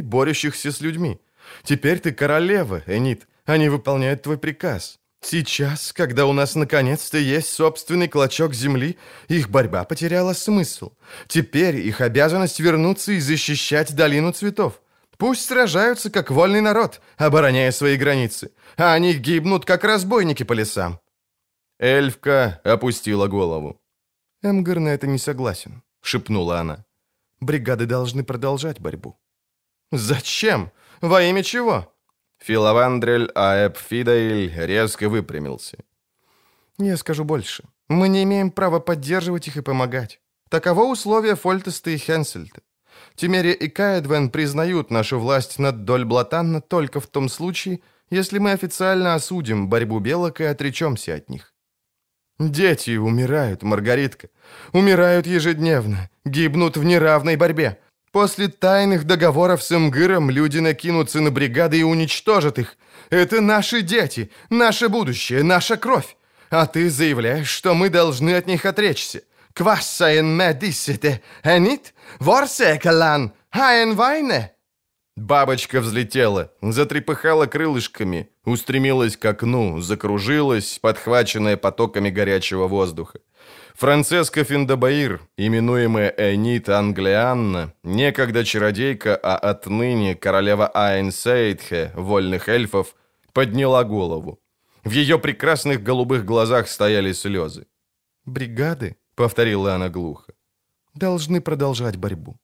борющихся с людьми. Теперь ты королева, Энит. Они выполняют твой приказ. Сейчас, когда у нас наконец-то есть собственный клочок земли, их борьба потеряла смысл. Теперь их обязанность вернуться и защищать долину цветов. Пусть сражаются, как вольный народ, обороняя свои границы, а они гибнут, как разбойники по лесам. Эльфка опустила голову. «Эмгар на это не согласен», — шепнула она. «Бригады должны продолжать борьбу». «Зачем? Во имя чего?» Филовандрель Аэб Фидаиль резко выпрямился. «Я скажу больше. Мы не имеем права поддерживать их и помогать. Таково условие Фольтеста и Хенсельта. Тимерия и Каэдвен признают нашу власть над Дольблатанна только в том случае, если мы официально осудим борьбу белок и отречемся от них. Дети умирают, Маргаритка. Умирают ежедневно, гибнут в неравной борьбе. После тайных договоров с Мгыром люди накинутся на бригады и уничтожат их. Это наши дети, наше будущее, наша кровь. А ты заявляешь, что мы должны от них отречься. Квассаен медисите, энит, ворсекалан, хаен вайне. Бабочка взлетела, затрепыхала крылышками, устремилась к окну, закружилась, подхваченная потоками горячего воздуха. Францеска Финдабаир, именуемая Энит Англианна, некогда чародейка, а отныне королева Аэнсейтхе, вольных эльфов, подняла голову. В ее прекрасных голубых глазах стояли слезы. «Бригады», — повторила она глухо, — «должны продолжать борьбу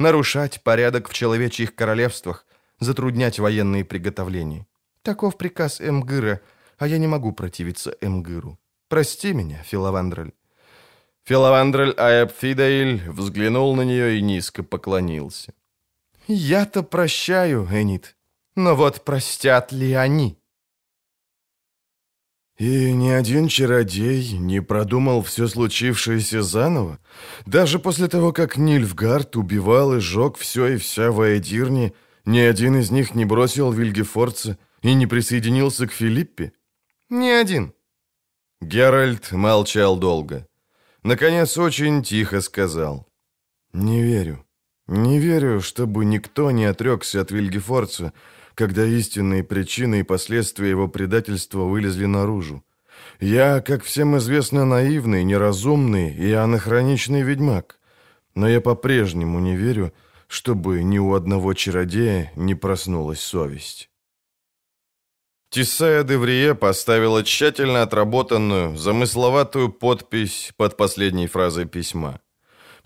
нарушать порядок в человечьих королевствах, затруднять военные приготовления. Таков приказ Эмгыра, а я не могу противиться Эмгыру. Прости меня, Филовандрель». Филовандрель Аэпфидаиль взглянул на нее и низко поклонился. «Я-то прощаю, Энит, но вот простят ли они?» И ни один чародей не продумал все случившееся заново? Даже после того, как Нильфгард убивал и сжег все и вся в Аэдирне, ни один из них не бросил Вильгефорца и не присоединился к Филиппе? Ни один. Геральт молчал долго. Наконец, очень тихо сказал. «Не верю. Не верю, чтобы никто не отрекся от Вильгефорца, когда истинные причины и последствия его предательства вылезли наружу. Я, как всем известно, наивный, неразумный и анахроничный ведьмак. Но я по-прежнему не верю, чтобы ни у одного чародея не проснулась совесть. Тисая Деврие поставила тщательно отработанную, замысловатую подпись под последней фразой письма.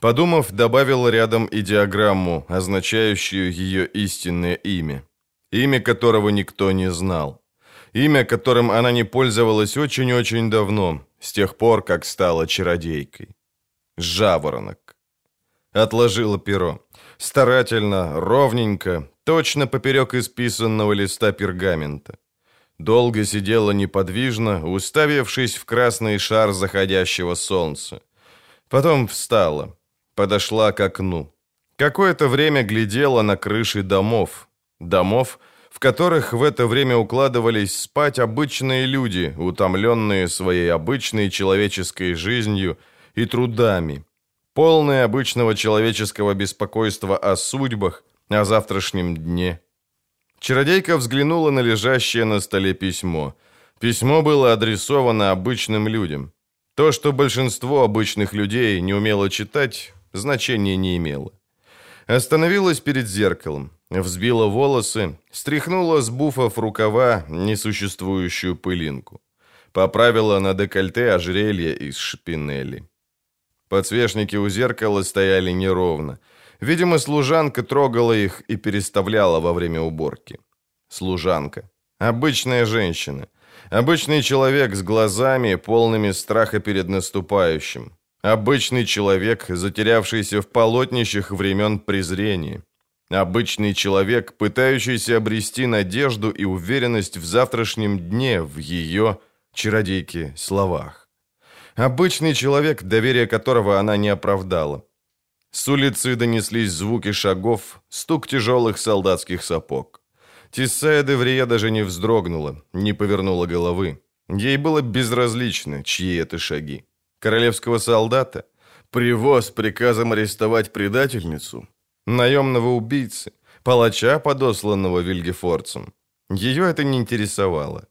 Подумав, добавила рядом и диаграмму, означающую ее истинное имя имя которого никто не знал. Имя, которым она не пользовалась очень-очень давно, с тех пор, как стала чародейкой. Жаворонок. Отложила перо. Старательно, ровненько, точно поперек исписанного листа пергамента. Долго сидела неподвижно, уставившись в красный шар заходящего солнца. Потом встала, подошла к окну. Какое-то время глядела на крыши домов, Домов, в которых в это время укладывались спать обычные люди, утомленные своей обычной человеческой жизнью и трудами, полные обычного человеческого беспокойства о судьбах, о завтрашнем дне. Чародейка взглянула на лежащее на столе письмо. Письмо было адресовано обычным людям. То, что большинство обычных людей не умело читать, значения не имело. Остановилась перед зеркалом взбила волосы, стряхнула с буфов рукава несуществующую пылинку. Поправила на декольте ожерелье из шпинели. Подсвечники у зеркала стояли неровно. Видимо, служанка трогала их и переставляла во время уборки. Служанка. Обычная женщина. Обычный человек с глазами, полными страха перед наступающим. Обычный человек, затерявшийся в полотнищах времен презрения. Обычный человек, пытающийся обрести надежду и уверенность в завтрашнем дне в ее, чародейке, словах. Обычный человек, доверие которого она не оправдала. С улицы донеслись звуки шагов, стук тяжелых солдатских сапог. Тиссая Деврия даже не вздрогнула, не повернула головы. Ей было безразлично, чьи это шаги. Королевского солдата? Привоз приказом арестовать предательницу? наемного убийцы, палача, подосланного Вильгефорцем. Ее это не интересовало.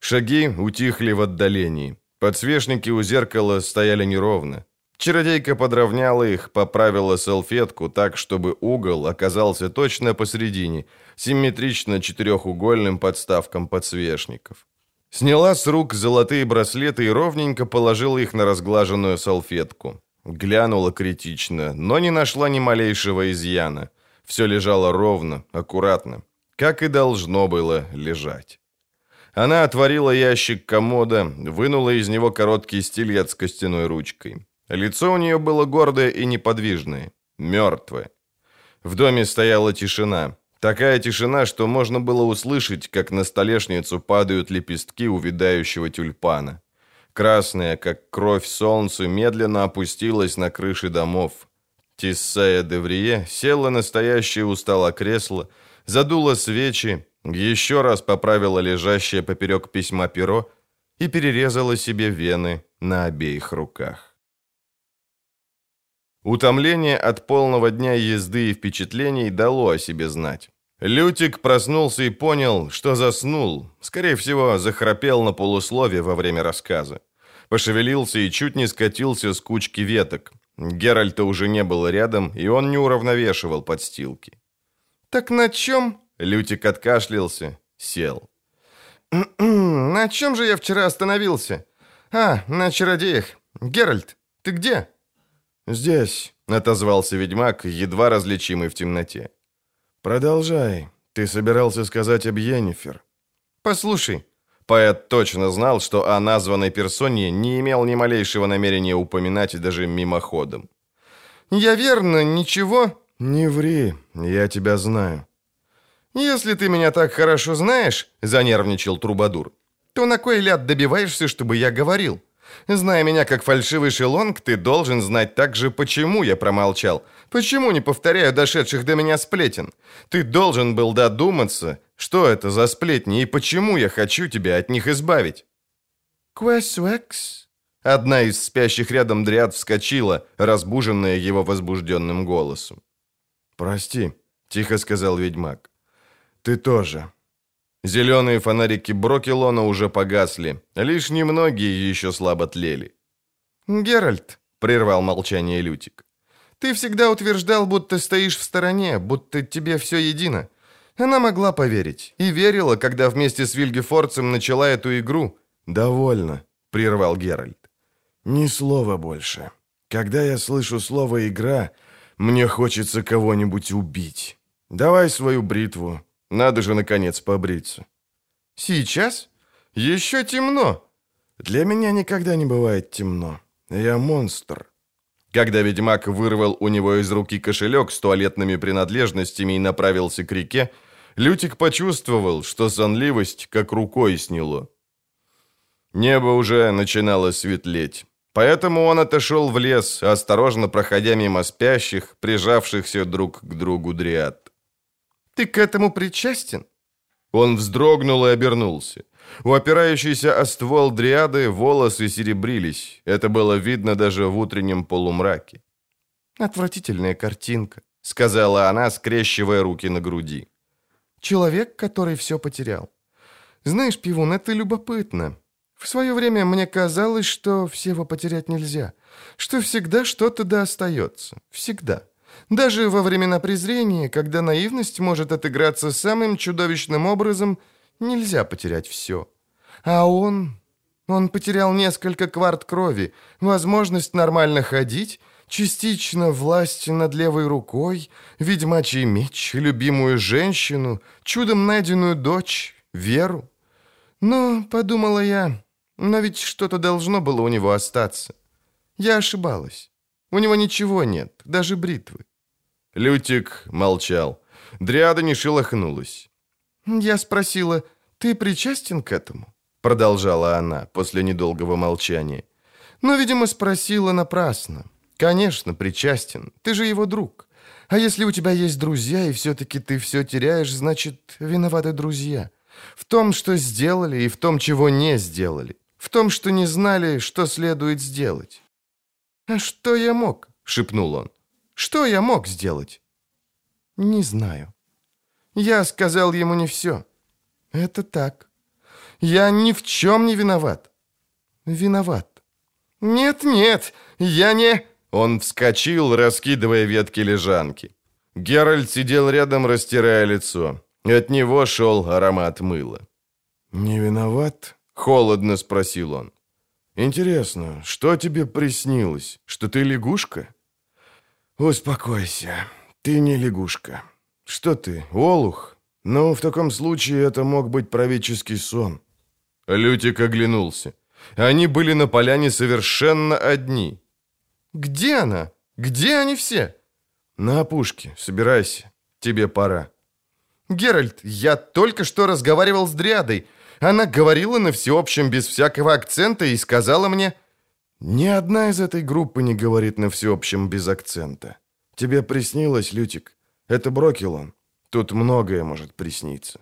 Шаги утихли в отдалении. Подсвечники у зеркала стояли неровно. Чародейка подровняла их, поправила салфетку так, чтобы угол оказался точно посередине, симметрично четырехугольным подставкам подсвечников. Сняла с рук золотые браслеты и ровненько положила их на разглаженную салфетку. Глянула критично, но не нашла ни малейшего изъяна. Все лежало ровно, аккуратно, как и должно было лежать. Она отворила ящик комода, вынула из него короткий стилет с костяной ручкой. Лицо у нее было гордое и неподвижное, мертвое. В доме стояла тишина. Такая тишина, что можно было услышать, как на столешницу падают лепестки увядающего тюльпана. Красное, как кровь солнце, медленно опустилось на крыши домов. Тиссея Деврие села на стоящее кресло, задула свечи, еще раз поправила лежащее поперек письма перо и перерезала себе вены на обеих руках. Утомление от полного дня езды и впечатлений дало о себе знать. Лютик проснулся и понял, что заснул. Скорее всего, захрапел на полуслове во время рассказа. Пошевелился и чуть не скатился с кучки веток. Геральта уже не было рядом, и он не уравновешивал подстилки. «Так на чем?» Лютик откашлялся, сел. «На чем же я вчера остановился? А, на чародеях. Геральт, ты где?» «Здесь», — отозвался ведьмак, едва различимый в темноте. «Продолжай. Ты собирался сказать об Йеннифер». «Послушай». Поэт точно знал, что о названной персоне не имел ни малейшего намерения упоминать даже мимоходом. «Я верно, ничего...» «Не ври, я тебя знаю». «Если ты меня так хорошо знаешь», — занервничал Трубадур, «то на кой ляд добиваешься, чтобы я говорил? Зная меня как фальшивый шелонг, ты должен знать также, почему я промолчал, почему не повторяю дошедших до меня сплетен. Ты должен был додуматься, что это за сплетни и почему я хочу тебя от них избавить». «Квэсвэкс?» Одна из спящих рядом дриад вскочила, разбуженная его возбужденным голосом. «Прости», — тихо сказал ведьмак. «Ты тоже. Зеленые фонарики Брокелона уже погасли, лишь немногие еще слабо тлели. «Геральт», — прервал молчание Лютик, — «ты всегда утверждал, будто стоишь в стороне, будто тебе все едино. Она могла поверить и верила, когда вместе с Вильгефорцем начала эту игру». «Довольно», — прервал Геральт. «Ни слова больше. Когда я слышу слово «игра», мне хочется кого-нибудь убить. Давай свою бритву, надо же, наконец, побриться. Сейчас? Еще темно. Для меня никогда не бывает темно. Я монстр. Когда ведьмак вырвал у него из руки кошелек с туалетными принадлежностями и направился к реке, Лютик почувствовал, что сонливость как рукой сняло. Небо уже начинало светлеть. Поэтому он отошел в лес, осторожно проходя мимо спящих, прижавшихся друг к другу дриад. Ты к этому причастен?» Он вздрогнул и обернулся. У опирающейся о ствол дриады волосы серебрились. Это было видно даже в утреннем полумраке. «Отвратительная картинка», — сказала она, скрещивая руки на груди. «Человек, который все потерял. Знаешь, Пивун, это любопытно. В свое время мне казалось, что всего потерять нельзя, что всегда что-то да остается. Всегда. Даже во времена презрения, когда наивность может отыграться самым чудовищным образом, нельзя потерять все. А он... Он потерял несколько кварт крови, возможность нормально ходить Частично власть над левой рукой, ведьмачий меч, любимую женщину, чудом найденную дочь, веру. Но, подумала я, но ведь что-то должно было у него остаться. Я ошибалась. У него ничего нет, даже бритвы. Лютик молчал. Дриада не шелохнулась. Я спросила, ты причастен к этому? Продолжала она после недолгого молчания. Но, видимо, спросила напрасно. Конечно, причастен. Ты же его друг. А если у тебя есть друзья, и все-таки ты все теряешь, значит, виноваты друзья. В том, что сделали, и в том, чего не сделали. В том, что не знали, что следует сделать. «А что я мог?» — шепнул он. «Что я мог сделать?» «Не знаю. Я сказал ему не все. Это так. Я ни в чем не виноват. Виноват. Нет-нет, я не...» Он вскочил, раскидывая ветки лежанки. Геральт сидел рядом, растирая лицо. От него шел аромат мыла. «Не виноват?» — холодно спросил он. «Интересно, что тебе приснилось? Что ты лягушка?» «Успокойся, ты не лягушка. Что ты, олух? Ну, в таком случае это мог быть правительский сон». Лютик оглянулся. Они были на поляне совершенно одни. «Где она? Где они все?» «На опушке. Собирайся. Тебе пора». «Геральт, я только что разговаривал с Дриадой. Она говорила на всеобщем без всякого акцента и сказала мне...» «Ни одна из этой группы не говорит на всеобщем без акцента. Тебе приснилось, Лютик? Это Брокелон. Тут многое может присниться».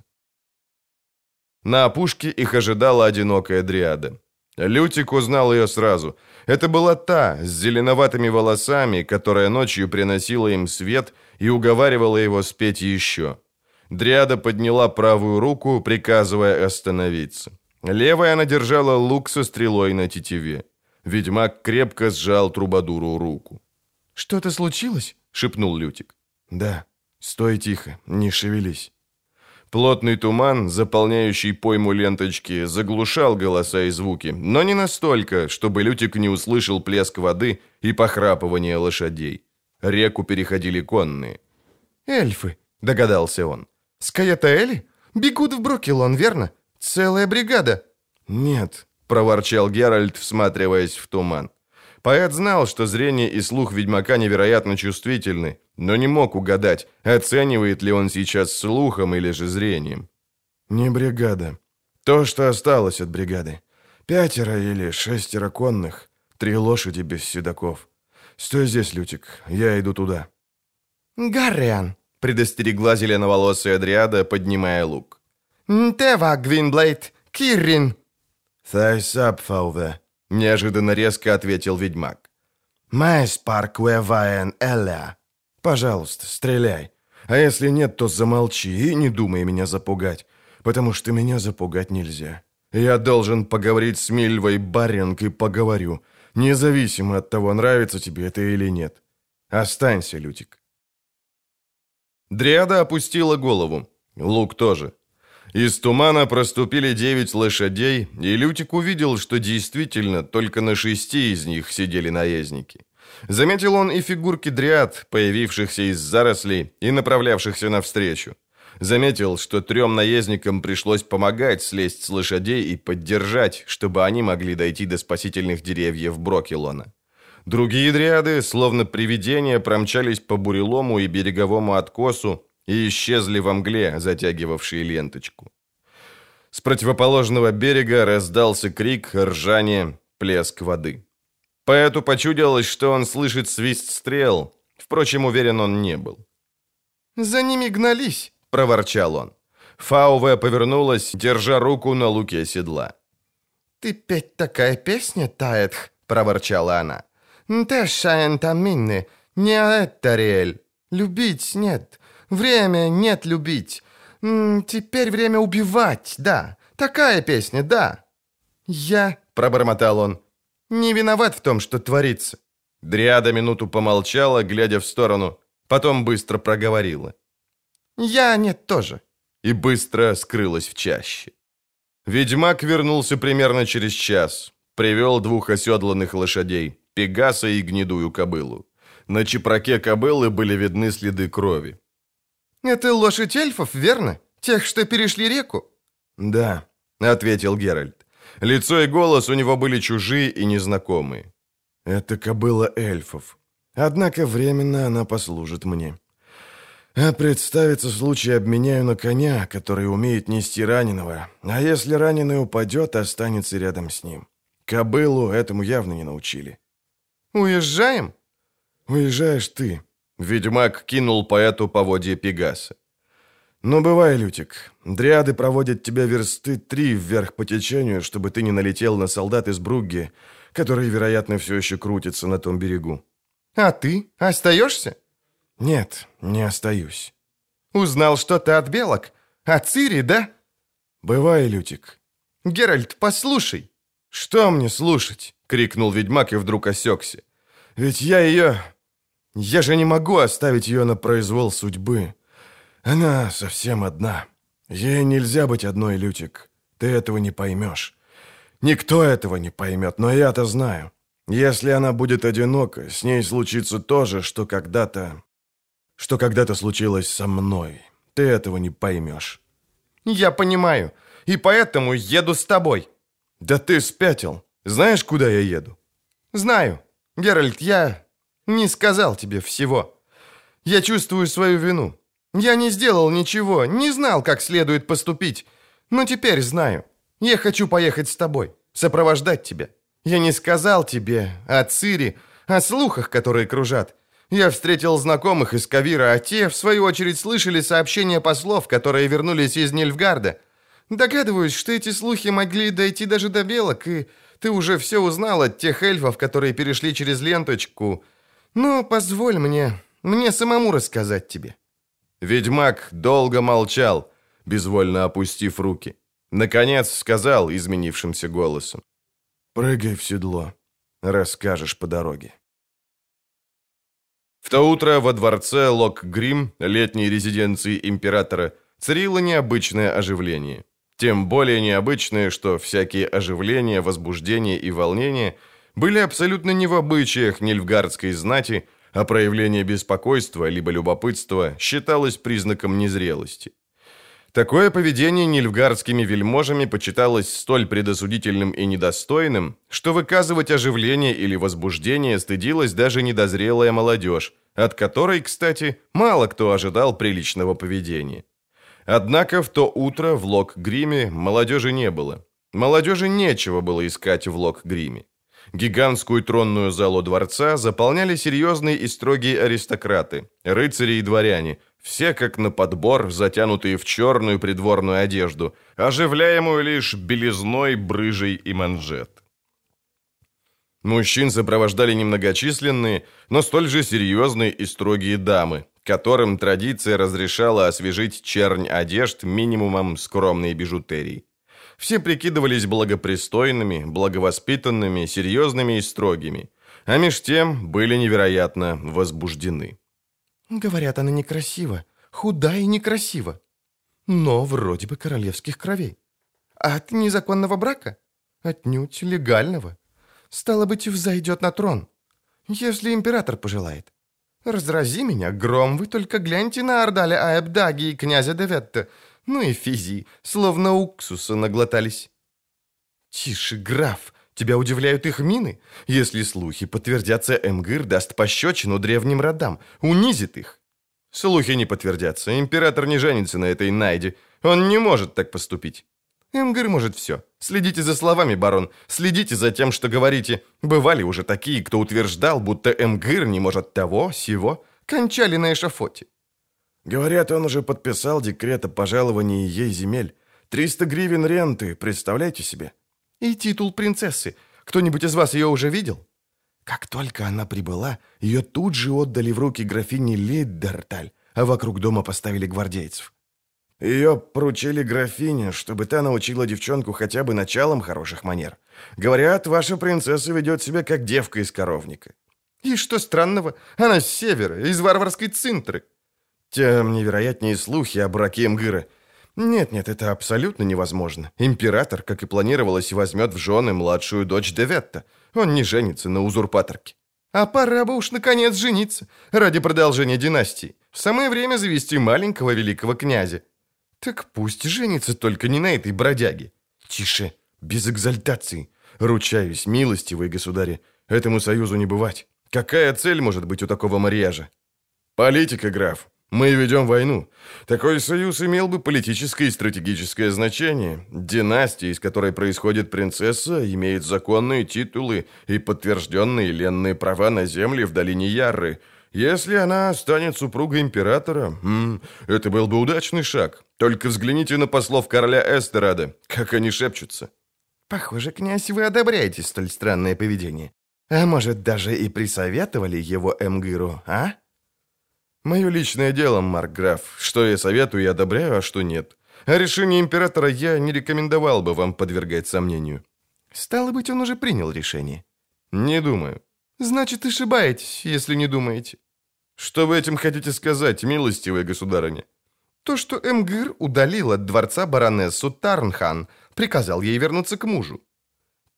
На опушке их ожидала одинокая Дриада. Лютик узнал ее сразу. Это была та, с зеленоватыми волосами, которая ночью приносила им свет и уговаривала его спеть еще. Дриада подняла правую руку, приказывая остановиться. Левой она держала лук со стрелой на тетиве. Ведьмак крепко сжал трубадуру руку. «Что-то случилось?» — шепнул Лютик. «Да. Стой тихо, не шевелись». Плотный туман, заполняющий пойму ленточки, заглушал голоса и звуки, но не настолько, чтобы Лютик не услышал плеск воды и похрапывание лошадей. Реку переходили конные. «Эльфы», — догадался он. «Скаятаэли? Бегут в Брокелон, верно? Целая бригада». «Нет», — проворчал Геральт, всматриваясь в туман. Поэт знал, что зрение и слух ведьмака невероятно чувствительны, но не мог угадать, оценивает ли он сейчас слухом или же зрением. «Не бригада. То, что осталось от бригады. Пятеро или шестеро конных, три лошади без седаков. Стой здесь, Лютик, я иду туда». «Гарриан», — предостерегла зеленоволосая Адриада, поднимая лук. «Тева, Гвинблейд, Киррин». «Thais Фауве», — неожиданно резко ответил ведьмак. «Майс ваен эля». Пожалуйста, стреляй. А если нет, то замолчи и не думай меня запугать, потому что меня запугать нельзя. Я должен поговорить с Мильвой Баринг и поговорю, независимо от того, нравится тебе это или нет. Останься, Лютик. Дриада опустила голову. Лук тоже. Из тумана проступили девять лошадей, и Лютик увидел, что действительно только на шести из них сидели наездники. Заметил он и фигурки дриад, появившихся из зарослей и направлявшихся навстречу. Заметил, что трем наездникам пришлось помогать слезть с лошадей и поддержать, чтобы они могли дойти до спасительных деревьев Брокелона. Другие дриады, словно привидения, промчались по бурелому и береговому откосу и исчезли во мгле, затягивавшей ленточку. С противоположного берега раздался крик, ржание, плеск воды. Поэту почудилось, что он слышит свист стрел. Впрочем, уверен он не был. «За ними гнались», — проворчал он. Фауве повернулась, держа руку на луке седла. «Ты петь такая песня, Таэтх», — проворчала она. «Ты шаентаминны, не это Любить нет, время нет любить. Теперь время убивать, да. Такая песня, да». «Я», — пробормотал он, не виноват в том, что творится». Дриада минуту помолчала, глядя в сторону, потом быстро проговорила. «Я нет тоже». И быстро скрылась в чаще. Ведьмак вернулся примерно через час. Привел двух оседланных лошадей, Пегаса и гнедую кобылу. На чепраке кобылы были видны следы крови. «Это лошадь эльфов, верно? Тех, что перешли реку?» «Да», — ответил Геральт. Лицо и голос у него были чужие и незнакомые. «Это кобыла эльфов. Однако временно она послужит мне. А представится случай, обменяю на коня, который умеет нести раненого, а если раненый упадет, останется рядом с ним. Кобылу этому явно не научили». «Уезжаем?» «Уезжаешь ты». Ведьмак кинул поэту поводья Пегаса. «Ну, бывай, Лютик. Дриады проводят тебя версты три вверх по течению, чтобы ты не налетел на солдат из Бругги, которые, вероятно, все еще крутятся на том берегу». «А ты? Остаешься?» «Нет, не остаюсь». «Узнал что-то от белок? От Цири, да?» «Бывай, Лютик». «Геральт, послушай». «Что мне слушать?» — крикнул ведьмак и вдруг осекся. «Ведь я ее... Я же не могу оставить ее на произвол судьбы. Она совсем одна. Ей нельзя быть одной, Лютик. Ты этого не поймешь. Никто этого не поймет, но я-то знаю. Если она будет одинока, с ней случится то же, что когда-то... Что когда-то случилось со мной. Ты этого не поймешь. Я понимаю. И поэтому еду с тобой. Да ты спятил. Знаешь, куда я еду? Знаю. Геральт, я не сказал тебе всего. Я чувствую свою вину. Я не сделал ничего, не знал, как следует поступить. Но теперь знаю. Я хочу поехать с тобой, сопровождать тебя. Я не сказал тебе о Цири, о слухах, которые кружат. Я встретил знакомых из Кавира, а те, в свою очередь, слышали сообщения послов, которые вернулись из Нильфгарда. Догадываюсь, что эти слухи могли дойти даже до белок, и ты уже все узнал от тех эльфов, которые перешли через ленточку. Но позволь мне, мне самому рассказать тебе». Ведьмак долго молчал, безвольно опустив руки. Наконец сказал изменившимся голосом. «Прыгай в седло. Расскажешь по дороге». В то утро во дворце Лок-Грим, летней резиденции императора, царило необычное оживление. Тем более необычное, что всякие оживления, возбуждения и волнения были абсолютно не в обычаях нильфгардской знати, а проявление беспокойства либо любопытства считалось признаком незрелости. Такое поведение нильфгардскими вельможами почиталось столь предосудительным и недостойным, что выказывать оживление или возбуждение стыдилась даже недозрелая молодежь, от которой, кстати, мало кто ожидал приличного поведения. Однако в то утро в Лок-Гриме молодежи не было. Молодежи нечего было искать в Лок-Гриме. Гигантскую тронную залу дворца заполняли серьезные и строгие аристократы, рыцари и дворяне, все как на подбор, затянутые в черную придворную одежду, оживляемую лишь белизной, брыжей и манжет. Мужчин сопровождали немногочисленные, но столь же серьезные и строгие дамы, которым традиция разрешала освежить чернь одежд минимумом скромной бижутерии. Все прикидывались благопристойными, благовоспитанными, серьезными и строгими, а меж тем были невероятно возбуждены. Говорят, она некрасива, худа и некрасива, но вроде бы королевских кровей. От незаконного брака? Отнюдь легального. Стало быть, взойдет на трон, если император пожелает. Разрази меня, гром, вы только гляньте на Ордаля Аэбдаги и князя Деветта. Ну и физи, словно уксуса наглотались. Тише, граф, тебя удивляют их мины? Если слухи подтвердятся, Эмгыр даст пощечину древним родам, унизит их. Слухи не подтвердятся, император не женится на этой Найде. Он не может так поступить. Эмгыр может все. Следите за словами, барон. Следите за тем, что говорите. Бывали уже такие, кто утверждал, будто Эмгыр не может того, сего. Кончали на эшафоте. Говорят, он уже подписал декрет о пожаловании ей земель. 300 гривен ренты, представляете себе? И титул принцессы. Кто-нибудь из вас ее уже видел? Как только она прибыла, ее тут же отдали в руки графине Лиддерталь, а вокруг дома поставили гвардейцев. Ее поручили графине, чтобы та научила девчонку хотя бы началом хороших манер. Говорят, ваша принцесса ведет себя как девка из коровника. И что странного, она с севера, из варварской цинтры. Тем невероятнее слухи о браке Мгыра. Нет-нет, это абсолютно невозможно. Император, как и планировалось, возьмет в жены младшую дочь Деветта. Он не женится на узурпаторке. А пора бы уж наконец жениться, ради продолжения династии. Самое время завести маленького великого князя. Так пусть женится только не на этой бродяге. Тише, без экзальтации. Ручаюсь, милостивые государи, этому союзу не бывать. Какая цель может быть у такого марияжа? Политика, граф. Мы ведем войну. Такой союз имел бы политическое и стратегическое значение. Династия, из которой происходит принцесса, имеет законные титулы и подтвержденные ленные права на земли в долине Ярры. Если она станет супругой императора, это был бы удачный шаг. Только взгляните на послов короля Эстерада, как они шепчутся. Похоже, князь, вы одобряете столь странное поведение. А может, даже и присоветовали его Эмгиру, а? Мое личное дело, Марк Граф. Что я советую и одобряю, а что нет. А решение императора я не рекомендовал бы вам подвергать сомнению. Стало быть, он уже принял решение. Не думаю. Значит, ошибаетесь, если не думаете. Что вы этим хотите сказать, милостивая государыня? То, что Эмгир удалил от дворца баронессу Тарнхан, приказал ей вернуться к мужу.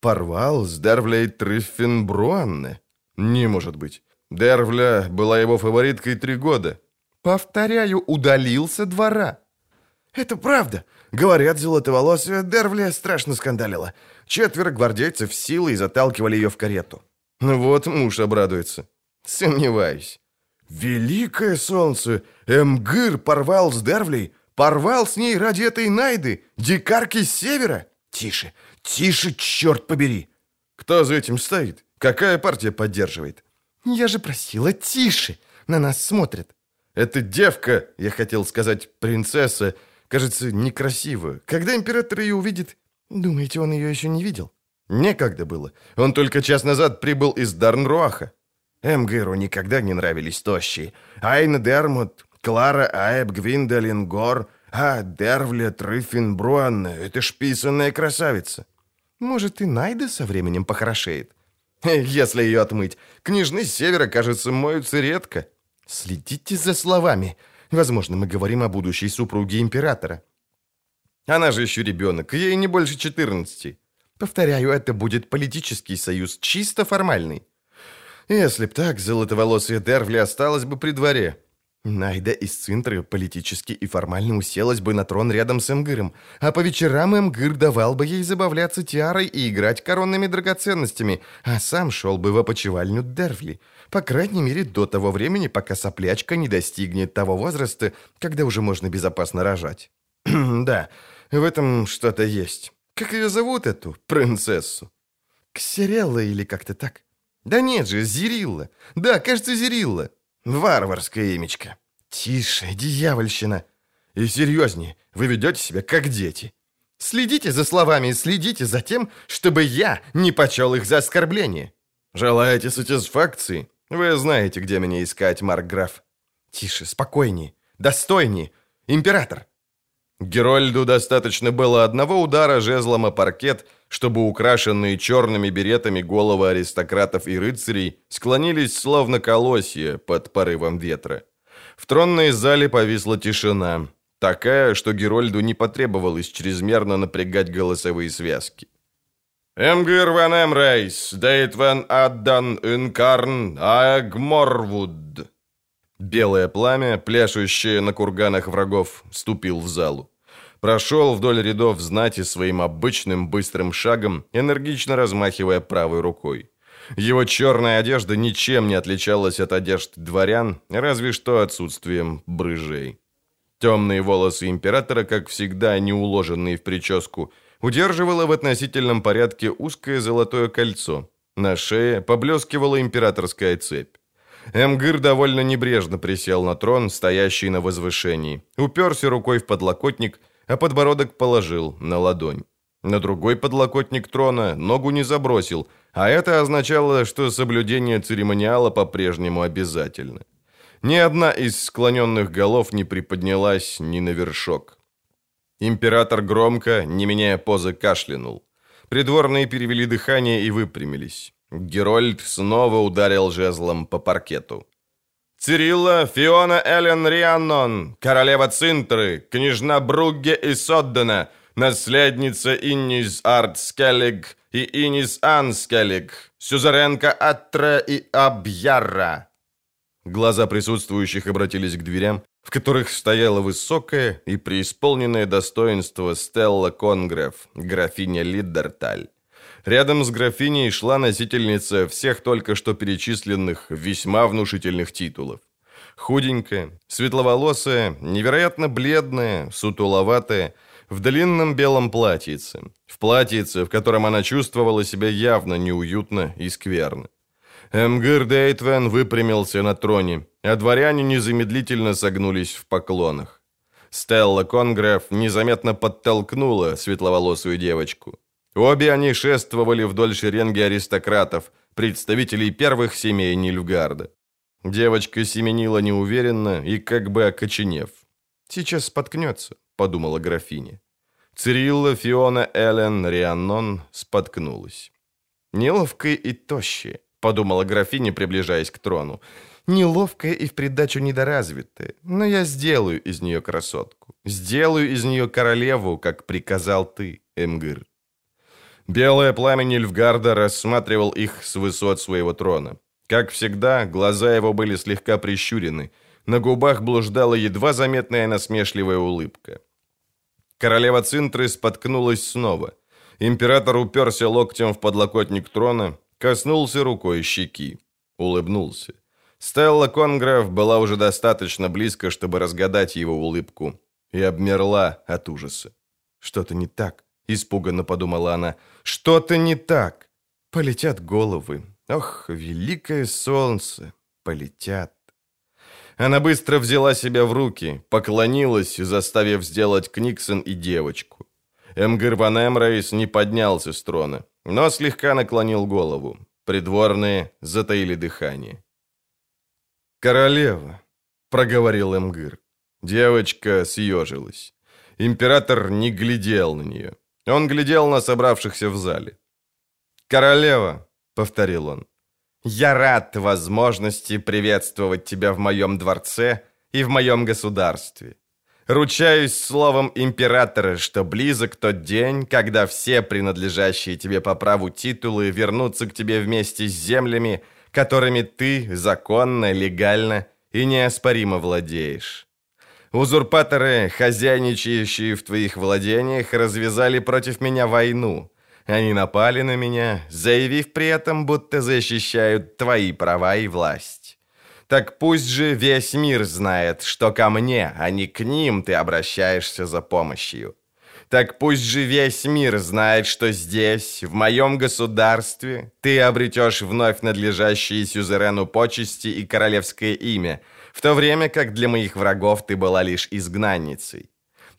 Порвал с Дервлей Триффенбруанне? Не может быть. Дервля была его фавориткой три года. Повторяю, удалился двора. Это правда. Говорят, золотоволосая Дервля страшно скандалила. Четверо гвардейцев силой заталкивали ее в карету. Ну вот муж обрадуется. Сомневаюсь. Великое солнце! Эмгыр порвал с Дервлей, порвал с ней ради этой Найды, дикарки с севера. Тише, тише, черт побери! Кто за этим стоит? Какая партия поддерживает? «Я же просила тише! На нас смотрят!» «Эта девка, я хотел сказать, принцесса, кажется, некрасивая. Когда император ее увидит...» «Думаете, он ее еще не видел?» «Некогда было. Он только час назад прибыл из Дарнруаха». Эмгыру никогда не нравились тощие. Айна Дермут, Клара Аэб Гвиндолин Гор, а Дервля Трыфин Бруанна — это шписанная красавица. Может, и Найда со временем похорошеет. Если ее отмыть. Княжны с севера, кажется, моются редко. Следите за словами. Возможно, мы говорим о будущей супруге императора. Она же еще ребенок, ей не больше 14. Повторяю, это будет политический союз, чисто формальный. Если б так, золотоволосая Дервли осталась бы при дворе. Найда из Цинтры политически и формально уселась бы на трон рядом с Эмгыром, а по вечерам Эмгыр давал бы ей забавляться тиарой и играть коронными драгоценностями, а сам шел бы в опочивальню Дервли, по крайней мере до того времени, пока соплячка не достигнет того возраста, когда уже можно безопасно рожать. да, в этом что-то есть. Как ее зовут, эту принцессу? Ксерелла или как-то так? Да нет же, Зирилла. Да, кажется, Зирилла. Варварское имечко. Тише, дьявольщина. И серьезнее, вы ведете себя как дети. Следите за словами и следите за тем, чтобы я не почел их за оскорбление. Желаете сатисфакции? Вы знаете, где меня искать, Маркграф. Тише, спокойнее, достойнее. Император. Герольду достаточно было одного удара жезлом о паркет, чтобы украшенные черными беретами головы аристократов и рыцарей склонились словно колосья под порывом ветра. В тронной зале повисла тишина, такая, что Герольду не потребовалось чрезмерно напрягать голосовые связки. «Эмгир ван Эмрейс, дейт ван Аддан Инкарн Агморвуд». Белое пламя, пляшущее на курганах врагов, ступил в залу прошел вдоль рядов знати своим обычным быстрым шагом, энергично размахивая правой рукой. Его черная одежда ничем не отличалась от одежд дворян, разве что отсутствием брыжей. Темные волосы императора, как всегда не уложенные в прическу, удерживало в относительном порядке узкое золотое кольцо. На шее поблескивала императорская цепь. Эмгыр довольно небрежно присел на трон, стоящий на возвышении, уперся рукой в подлокотник – а подбородок положил на ладонь. На другой подлокотник трона ногу не забросил, а это означало, что соблюдение церемониала по-прежнему обязательно. Ни одна из склоненных голов не приподнялась ни на вершок. Император громко, не меняя позы, кашлянул. Придворные перевели дыхание и выпрямились. Герольд снова ударил жезлом по паркету. Цирилла Фиона Эллен Рианнон, королева Цинтры, княжна Бругге и Соддена, наследница Иннис Артскелег и Инис Анскелег, сюзеренка Атра и Абьяра». Глаза присутствующих обратились к дверям, в которых стояла высокая и преисполненное достоинство Стелла Конгреф, графиня Лиддерталь. Рядом с графиней шла носительница всех только что перечисленных весьма внушительных титулов. Худенькая, светловолосая, невероятно бледная, сутуловатая, в длинном белом платьице. В платьице, в котором она чувствовала себя явно неуютно и скверно. Эмгир Дейтвен выпрямился на троне, а дворяне незамедлительно согнулись в поклонах. Стелла Конгреф незаметно подтолкнула светловолосую девочку. Обе они шествовали вдоль шеренги аристократов, представителей первых семей Нильфгарда. Девочка семенила неуверенно и как бы окоченев. «Сейчас споткнется», — подумала графиня. Цирилла, Фиона, Эллен, Рианнон споткнулась. «Неловкая и тощая», — подумала графиня, приближаясь к трону. «Неловкая и в придачу недоразвитая, но я сделаю из нее красотку. Сделаю из нее королеву, как приказал ты, Эмгыр». Белое пламя Нильфгарда рассматривал их с высот своего трона. Как всегда, глаза его были слегка прищурены. На губах блуждала едва заметная насмешливая улыбка. Королева Цинтры споткнулась снова. Император уперся локтем в подлокотник трона, коснулся рукой щеки. Улыбнулся. Стелла Конграф была уже достаточно близко, чтобы разгадать его улыбку, и обмерла от ужаса. «Что-то не так», — испуганно подумала она. «Что-то не так. Полетят головы, Ох, великое солнце, полетят. Она быстро взяла себя в руки, поклонилась, заставив сделать Книксон и девочку. Эмгир Ван Эмрейс не поднялся с трона, но слегка наклонил голову. Придворные затаили дыхание. «Королева», — проговорил Эмгир. Девочка съежилась. Император не глядел на нее. Он глядел на собравшихся в зале. «Королева», — повторил он. «Я рад возможности приветствовать тебя в моем дворце и в моем государстве. Ручаюсь словом императора, что близок тот день, когда все принадлежащие тебе по праву титулы вернутся к тебе вместе с землями, которыми ты законно, легально и неоспоримо владеешь. Узурпаторы, хозяйничающие в твоих владениях, развязали против меня войну, они напали на меня, заявив при этом, будто защищают твои права и власть. Так пусть же весь мир знает, что ко мне, а не к ним ты обращаешься за помощью. Так пусть же весь мир знает, что здесь, в моем государстве, ты обретешь вновь надлежащие сюзерену почести и королевское имя, в то время как для моих врагов ты была лишь изгнанницей.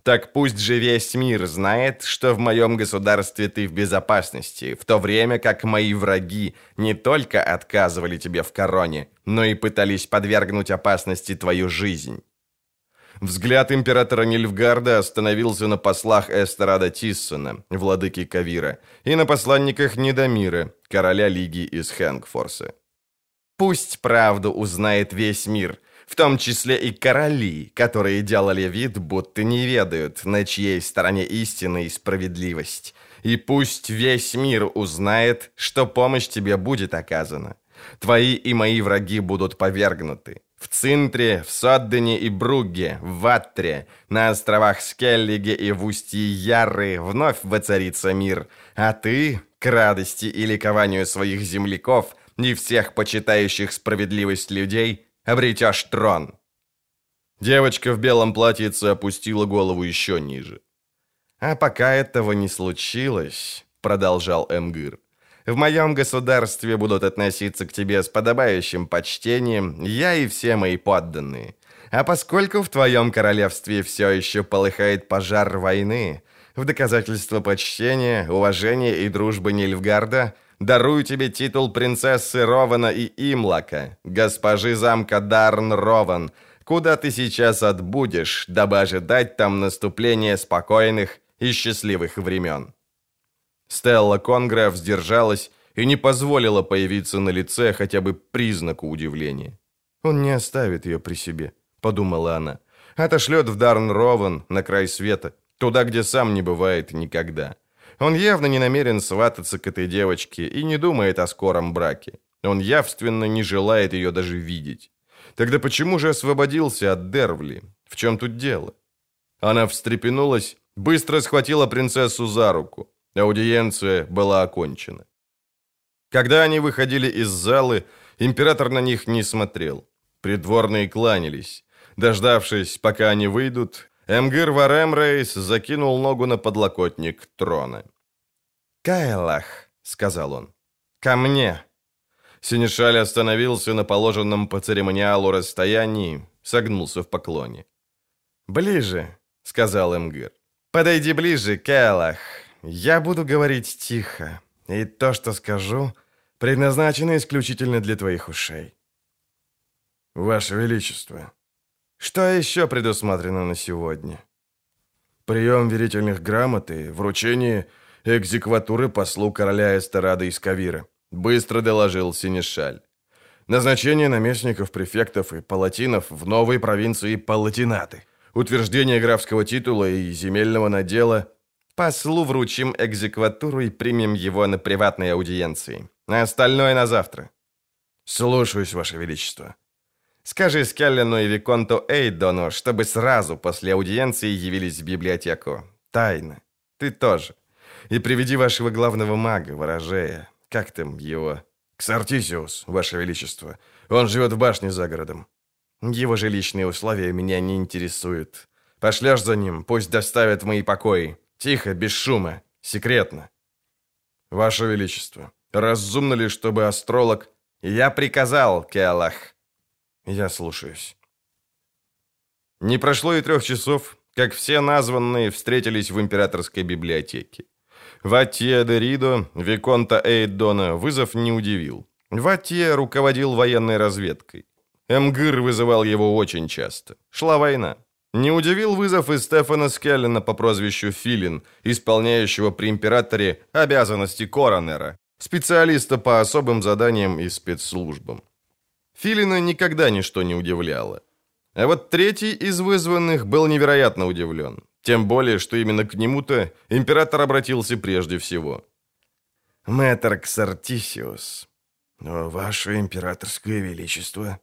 Так пусть же весь мир знает, что в моем государстве ты в безопасности, в то время как мои враги не только отказывали тебе в короне, но и пытались подвергнуть опасности твою жизнь». Взгляд императора Нильфгарда остановился на послах Эстерада Тиссона, владыки Кавира, и на посланниках Недомира, короля Лиги из Хэнгфорса. «Пусть правду узнает весь мир, в том числе и короли, которые делали вид, будто не ведают, на чьей стороне истина и справедливость. И пусть весь мир узнает, что помощь тебе будет оказана. Твои и мои враги будут повергнуты. В Цинтре, в Соддене и Бругге, в Ваттре, на островах Скеллиге и в устье Ярры вновь воцарится мир, а ты, к радости и ликованию своих земляков и всех почитающих справедливость людей, обретешь трон». Девочка в белом платьице опустила голову еще ниже. «А пока этого не случилось», — продолжал Эмгир, «в моем государстве будут относиться к тебе с подобающим почтением я и все мои подданные. А поскольку в твоем королевстве все еще полыхает пожар войны, в доказательство почтения, уважения и дружбы Нильфгарда — Дарую тебе титул принцессы Рована и Имлака, госпожи замка Дарн Рован, куда ты сейчас отбудешь, дабы ожидать там наступления спокойных и счастливых времен». Стелла Конгреф сдержалась и не позволила появиться на лице хотя бы признаку удивления. «Он не оставит ее при себе», — подумала она. «Отошлет в Дарн Рован на край света, Туда, где сам не бывает никогда. Он явно не намерен свататься к этой девочке и не думает о скором браке. Он явственно не желает ее даже видеть. Тогда почему же освободился от Дервли? В чем тут дело? Она встрепенулась, быстро схватила принцессу за руку. Аудиенция была окончена. Когда они выходили из залы, император на них не смотрел. Придворные кланялись. Дождавшись, пока они выйдут, Эмгир Варемрейс закинул ногу на подлокотник трона. «Кайлах», — сказал он, — «ко мне». Синешаль остановился на положенном по церемониалу расстоянии, согнулся в поклоне. «Ближе», — сказал Эмгир. «Подойди ближе, Кайлах. Я буду говорить тихо, и то, что скажу, предназначено исключительно для твоих ушей». «Ваше Величество», что еще предусмотрено на сегодня? Прием верительных грамот и вручение экзекватуры послу короля Эстерада из Кавира. Быстро доложил Синешаль. Назначение наместников, префектов и палатинов в новой провинции Палатинаты. Утверждение графского титула и земельного надела. Послу вручим экзекватуру и примем его на приватной аудиенции. А остальное на завтра. Слушаюсь, Ваше Величество. Скажи Скеллену и Виконту Эйдону, чтобы сразу после аудиенции явились в библиотеку. Тайно. Ты тоже. И приведи вашего главного мага, ворожея. Как там его? Ксартисиус, ваше величество. Он живет в башне за городом. Его жилищные условия меня не интересуют. Пошлешь за ним, пусть доставят в мои покои. Тихо, без шума, секретно. Ваше величество, разумно ли, чтобы астролог... Я приказал, Кеалах. Я слушаюсь. Не прошло и трех часов, как все названные встретились в императорской библиотеке. Ватье де Ридо, Виконта Эйдона, вызов не удивил. Ватье руководил военной разведкой. Эмгыр вызывал его очень часто. Шла война. Не удивил вызов и Стефана Скеллена по прозвищу Филин, исполняющего при императоре обязанности коронера, специалиста по особым заданиям и спецслужбам. Филина никогда ничто не удивляло. А вот третий из вызванных был невероятно удивлен. Тем более, что именно к нему-то император обратился прежде всего. «Мэтр Ксартисиус, ваше императорское величество...»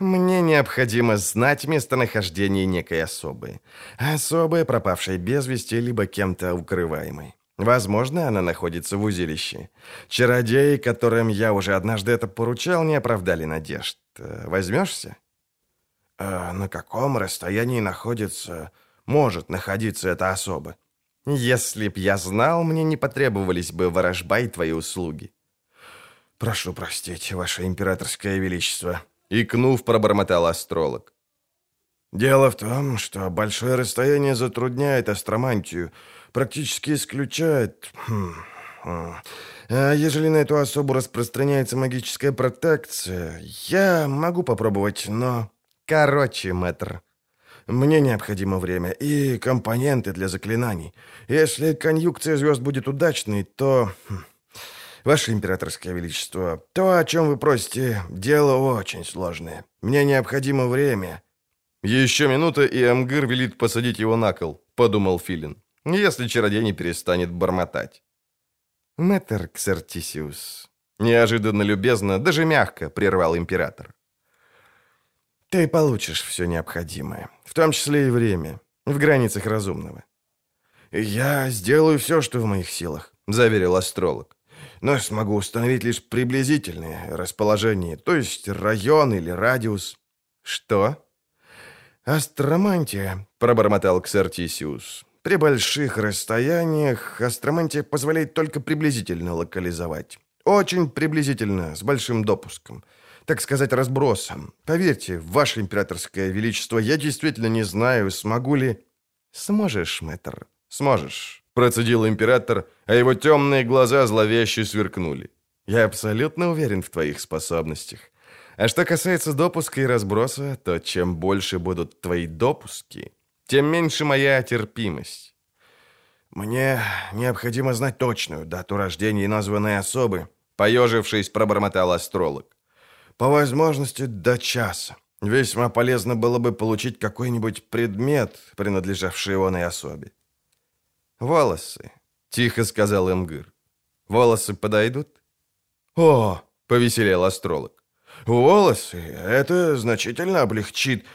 Мне необходимо знать местонахождение некой особы. Особы, пропавшей без вести, либо кем-то укрываемой. Возможно, она находится в узилище. Чародеи, которым я уже однажды это поручал, не оправдали надежд. Возьмешься? А на каком расстоянии находится, может находиться эта особа? Если б я знал, мне не потребовались бы ворожба и твои услуги. Прошу простить, ваше императорское величество. Икнув, пробормотал астролог. Дело в том, что большое расстояние затрудняет астромантию, практически исключает... Хм, хм. А ежели на эту особу распространяется магическая протекция, я могу попробовать, но... Короче, мэтр, мне необходимо время и компоненты для заклинаний. Если конъюнкция звезд будет удачной, то... Хм, Ваше императорское величество, то, о чем вы просите, дело очень сложное. Мне необходимо время». «Еще минута, и Амгыр велит посадить его на кол», — подумал Филин если чародей не перестанет бормотать. «Мэтр Ксертисиус», — неожиданно любезно, даже мягко прервал император. «Ты получишь все необходимое, в том числе и время, в границах разумного». «Я сделаю все, что в моих силах», — заверил астролог. «Но смогу установить лишь приблизительное расположение, то есть район или радиус». «Что?» «Астромантия», — пробормотал Ксертисиус. При больших расстояниях астромантия позволяет только приблизительно локализовать. Очень приблизительно, с большим допуском. Так сказать, разбросом. Поверьте, ваше императорское величество, я действительно не знаю, смогу ли... Сможешь, мэтр, сможешь, процедил император, а его темные глаза зловеще сверкнули. Я абсолютно уверен в твоих способностях. А что касается допуска и разброса, то чем больше будут твои допуски, тем меньше моя терпимость. Мне необходимо знать точную дату рождения названной особы, поежившись, пробормотал астролог. По возможности до часа. Весьма полезно было бы получить какой-нибудь предмет, принадлежавший ионой особе. «Волосы», — тихо сказал Эмгыр. «Волосы подойдут?» «О!» — повеселел астролог. «Волосы? Это значительно облегчит.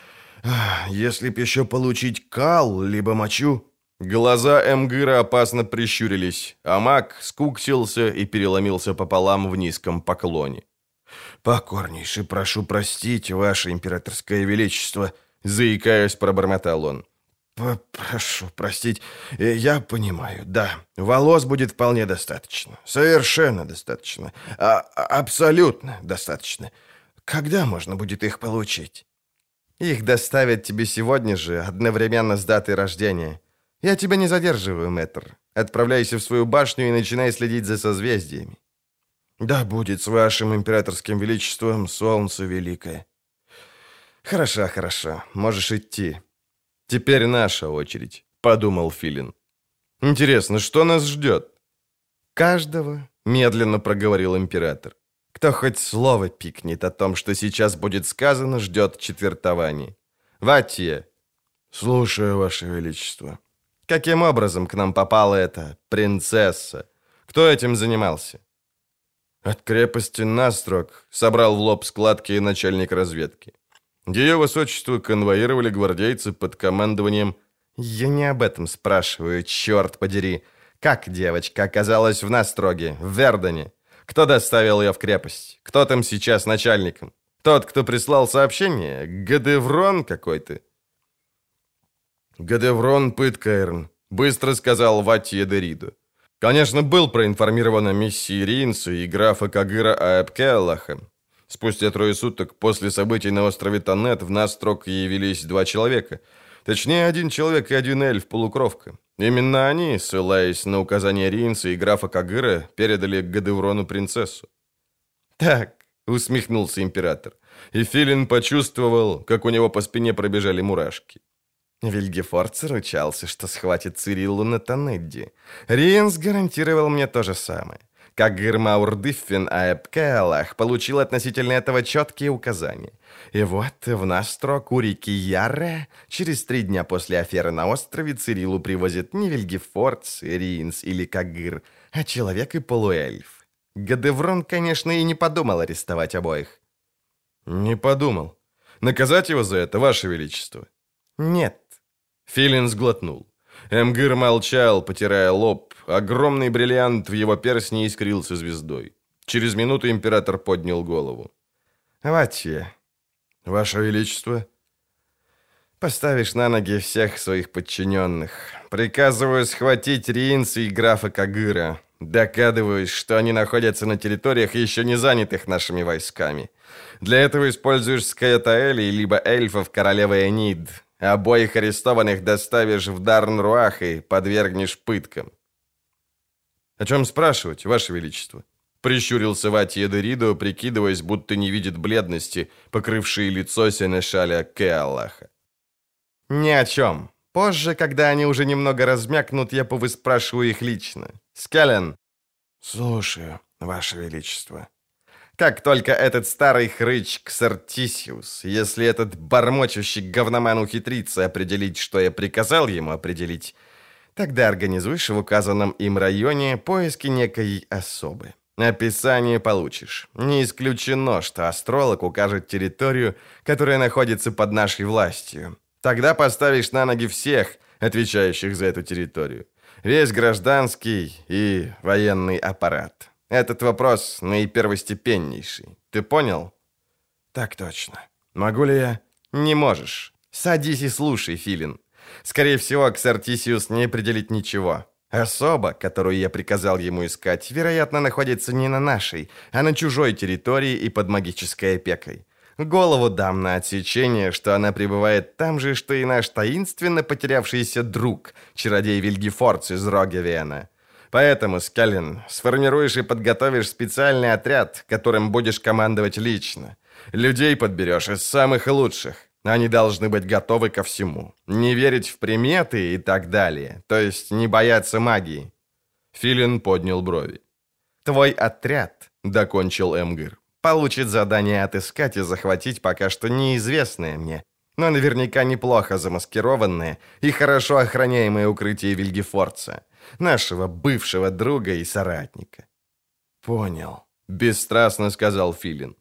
Если б еще получить кал, либо мочу...» Глаза Эмгыра опасно прищурились, а маг скуксился и переломился пополам в низком поклоне. «Покорнейше прошу простить, ваше императорское величество», — заикаясь, пробормотал он. «Прошу простить, э, я понимаю, да, волос будет вполне достаточно, совершенно достаточно, а, абсолютно достаточно. Когда можно будет их получить?» «Их доставят тебе сегодня же, одновременно с датой рождения. Я тебя не задерживаю, мэтр. Отправляйся в свою башню и начинай следить за созвездиями». «Да будет с вашим императорским величеством солнце великое». «Хорошо, хорошо, можешь идти». «Теперь наша очередь», — подумал Филин. «Интересно, что нас ждет?» «Каждого», — медленно проговорил император. «Кто хоть слово пикнет о том, что сейчас будет сказано, ждет четвертование. Ватье!» «Слушаю, Ваше Величество». «Каким образом к нам попала эта принцесса? Кто этим занимался?» От крепости Настрок собрал в лоб складки начальник разведки. Ее высочество конвоировали гвардейцы под командованием... Я не об этом спрашиваю, черт подери. Как девочка оказалась в Настроге, в Вердоне? Кто доставил ее в крепость? Кто там сейчас начальником? Тот, кто прислал сообщение? Гадеврон какой-то? Гадеврон Пыткаэрн, быстро сказал Ватье Дериду. Конечно, был проинформирован о миссии Ринса и графа Кагыра Аэбкеллаха. Спустя трое суток после событий на острове Танет в Настрок явились два человека. Точнее, один человек и один эльф-полукровка. Именно они, ссылаясь на указания Ринса и графа Кагыра, передали Гадеврону принцессу. «Так», — усмехнулся император. И Филин почувствовал, как у него по спине пробежали мурашки. Вильгефорд ручался, что схватит Цириллу на Танедди. Риенс гарантировал мне то же самое. Как Гермаур Дыффин Аэбкеалах получил относительно этого четкие указания. И вот в наш строк у реки Ярре через три дня после аферы на острове Цириллу привозят не Вильгефордс, Риенс или Кагыр, а человек и полуэльф. Гадеврон, конечно, и не подумал арестовать обоих. «Не подумал. Наказать его за это, Ваше Величество?» «Нет, Филин сглотнул. Эмгир молчал, потирая лоб. Огромный бриллиант в его перстне искрился звездой. Через минуту император поднял голову. «Ватье». «Ваше Величество?» «Поставишь на ноги всех своих подчиненных. Приказываю схватить Риинса и графа Кагыра. Докадываюсь, что они находятся на территориях, еще не занятых нашими войсками. Для этого используешь Скаятаэли либо эльфов королевы Энид. Обоих арестованных доставишь в Дарн-Руах и подвергнешь пыткам». «О чем спрашивать, Ваше Величество?» Прищурился Ватье Деридо, прикидываясь, будто не видит бледности, покрывшей лицо Сенешаля Кеаллаха. «Ни о чем. Позже, когда они уже немного размякнут, я повыспрашиваю их лично. Скален!» «Слушаю, Ваше Величество». Как только этот старый хрыч Ксартисиус, если этот бормочущий говноман ухитрится определить, что я приказал ему определить, тогда организуешь в указанном им районе поиски некой особы. Описание получишь. Не исключено, что астролог укажет территорию, которая находится под нашей властью. Тогда поставишь на ноги всех, отвечающих за эту территорию. Весь гражданский и военный аппарат. Этот вопрос наипервостепеннейший. Ты понял? Так точно. Могу ли я? Не можешь. Садись и слушай, Филин. Скорее всего, Ксартисиус не определит ничего. Особа, которую я приказал ему искать, вероятно, находится не на нашей, а на чужой территории и под магической опекой. Голову дам на отсечение, что она пребывает там же, что и наш таинственно потерявшийся друг, чародей Вильгефорц из Рогевена. Поэтому, Скалин, сформируешь и подготовишь специальный отряд, которым будешь командовать лично. Людей подберешь из самых лучших. Они должны быть готовы ко всему. Не верить в приметы и так далее. То есть не бояться магии. Филин поднял брови. «Твой отряд», — докончил Эмгир, «получит задание отыскать и захватить пока что неизвестное мне, но наверняка неплохо замаскированное и хорошо охраняемое укрытие Вильгефорца, нашего бывшего друга и соратника. «Понял», — бесстрастно сказал Филин.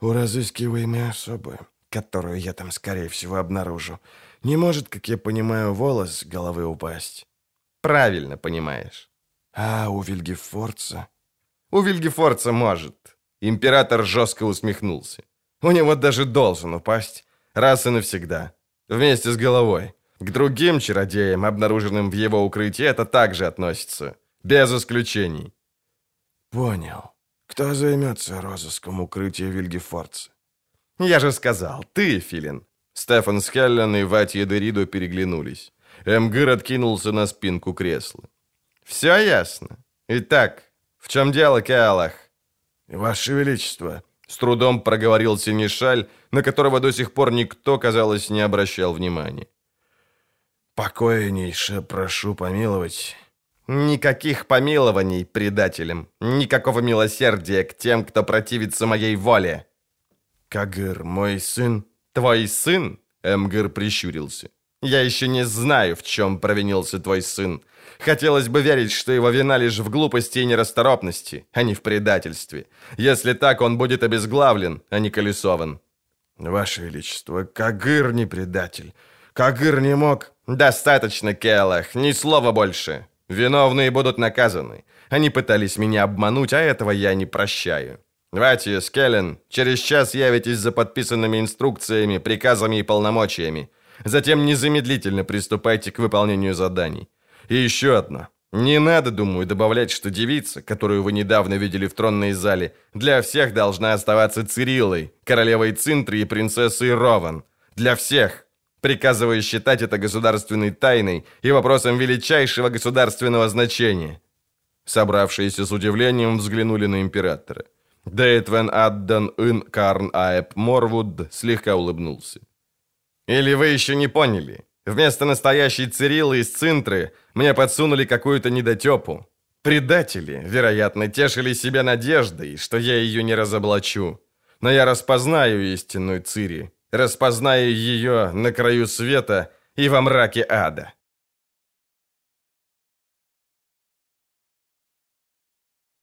«У разыскиваемой особы, которую я там, скорее всего, обнаружу, не может, как я понимаю, волос с головы упасть». «Правильно понимаешь». «А у Вильгефорца?» «У Вильгефорца может». Император жестко усмехнулся. «У него даже должен упасть. Раз и навсегда. Вместе с головой. К другим чародеям, обнаруженным в его укрытии, это также относится. Без исключений». «Понял. Кто займется розыском укрытия Вильгефорца?» «Я же сказал, ты, Филин». Стефан Скеллен и Ватье Деридо переглянулись. Эмгыр откинулся на спинку кресла. «Все ясно. Итак, в чем дело, Кеалах?» «Ваше Величество», — с трудом проговорил Синишаль, на которого до сих пор никто, казалось, не обращал внимания. «Покойнейше прошу помиловать». «Никаких помилований предателям, никакого милосердия к тем, кто противится моей воле». «Кагыр, мой сын...» «Твой сын?» — Эмгыр прищурился. «Я еще не знаю, в чем провинился твой сын. Хотелось бы верить, что его вина лишь в глупости и нерасторопности, а не в предательстве. Если так, он будет обезглавлен, а не колесован». «Ваше Величество, Кагыр не предатель. Кагыр не мог...» «Достаточно, Келлах, ни слова больше. Виновные будут наказаны. Они пытались меня обмануть, а этого я не прощаю. Ватиус, Келлен, через час явитесь за подписанными инструкциями, приказами и полномочиями. Затем незамедлительно приступайте к выполнению заданий. И еще одно. Не надо, думаю, добавлять, что девица, которую вы недавно видели в тронной зале, для всех должна оставаться Цириллой, королевой Цинтри и принцессой Рован. Для всех. Приказываю считать это государственной тайной и вопросом величайшего государственного значения. Собравшиеся с удивлением взглянули на императора. Дейтвен Адден Ин Карн Аэп Морвуд слегка улыбнулся. «Или вы еще не поняли? Вместо настоящей Цириллы из Цинтры мне подсунули какую-то недотепу. Предатели, вероятно, тешили себя надеждой, что я ее не разоблачу. Но я распознаю истинную Цири, распознаю ее на краю света и во мраке ада.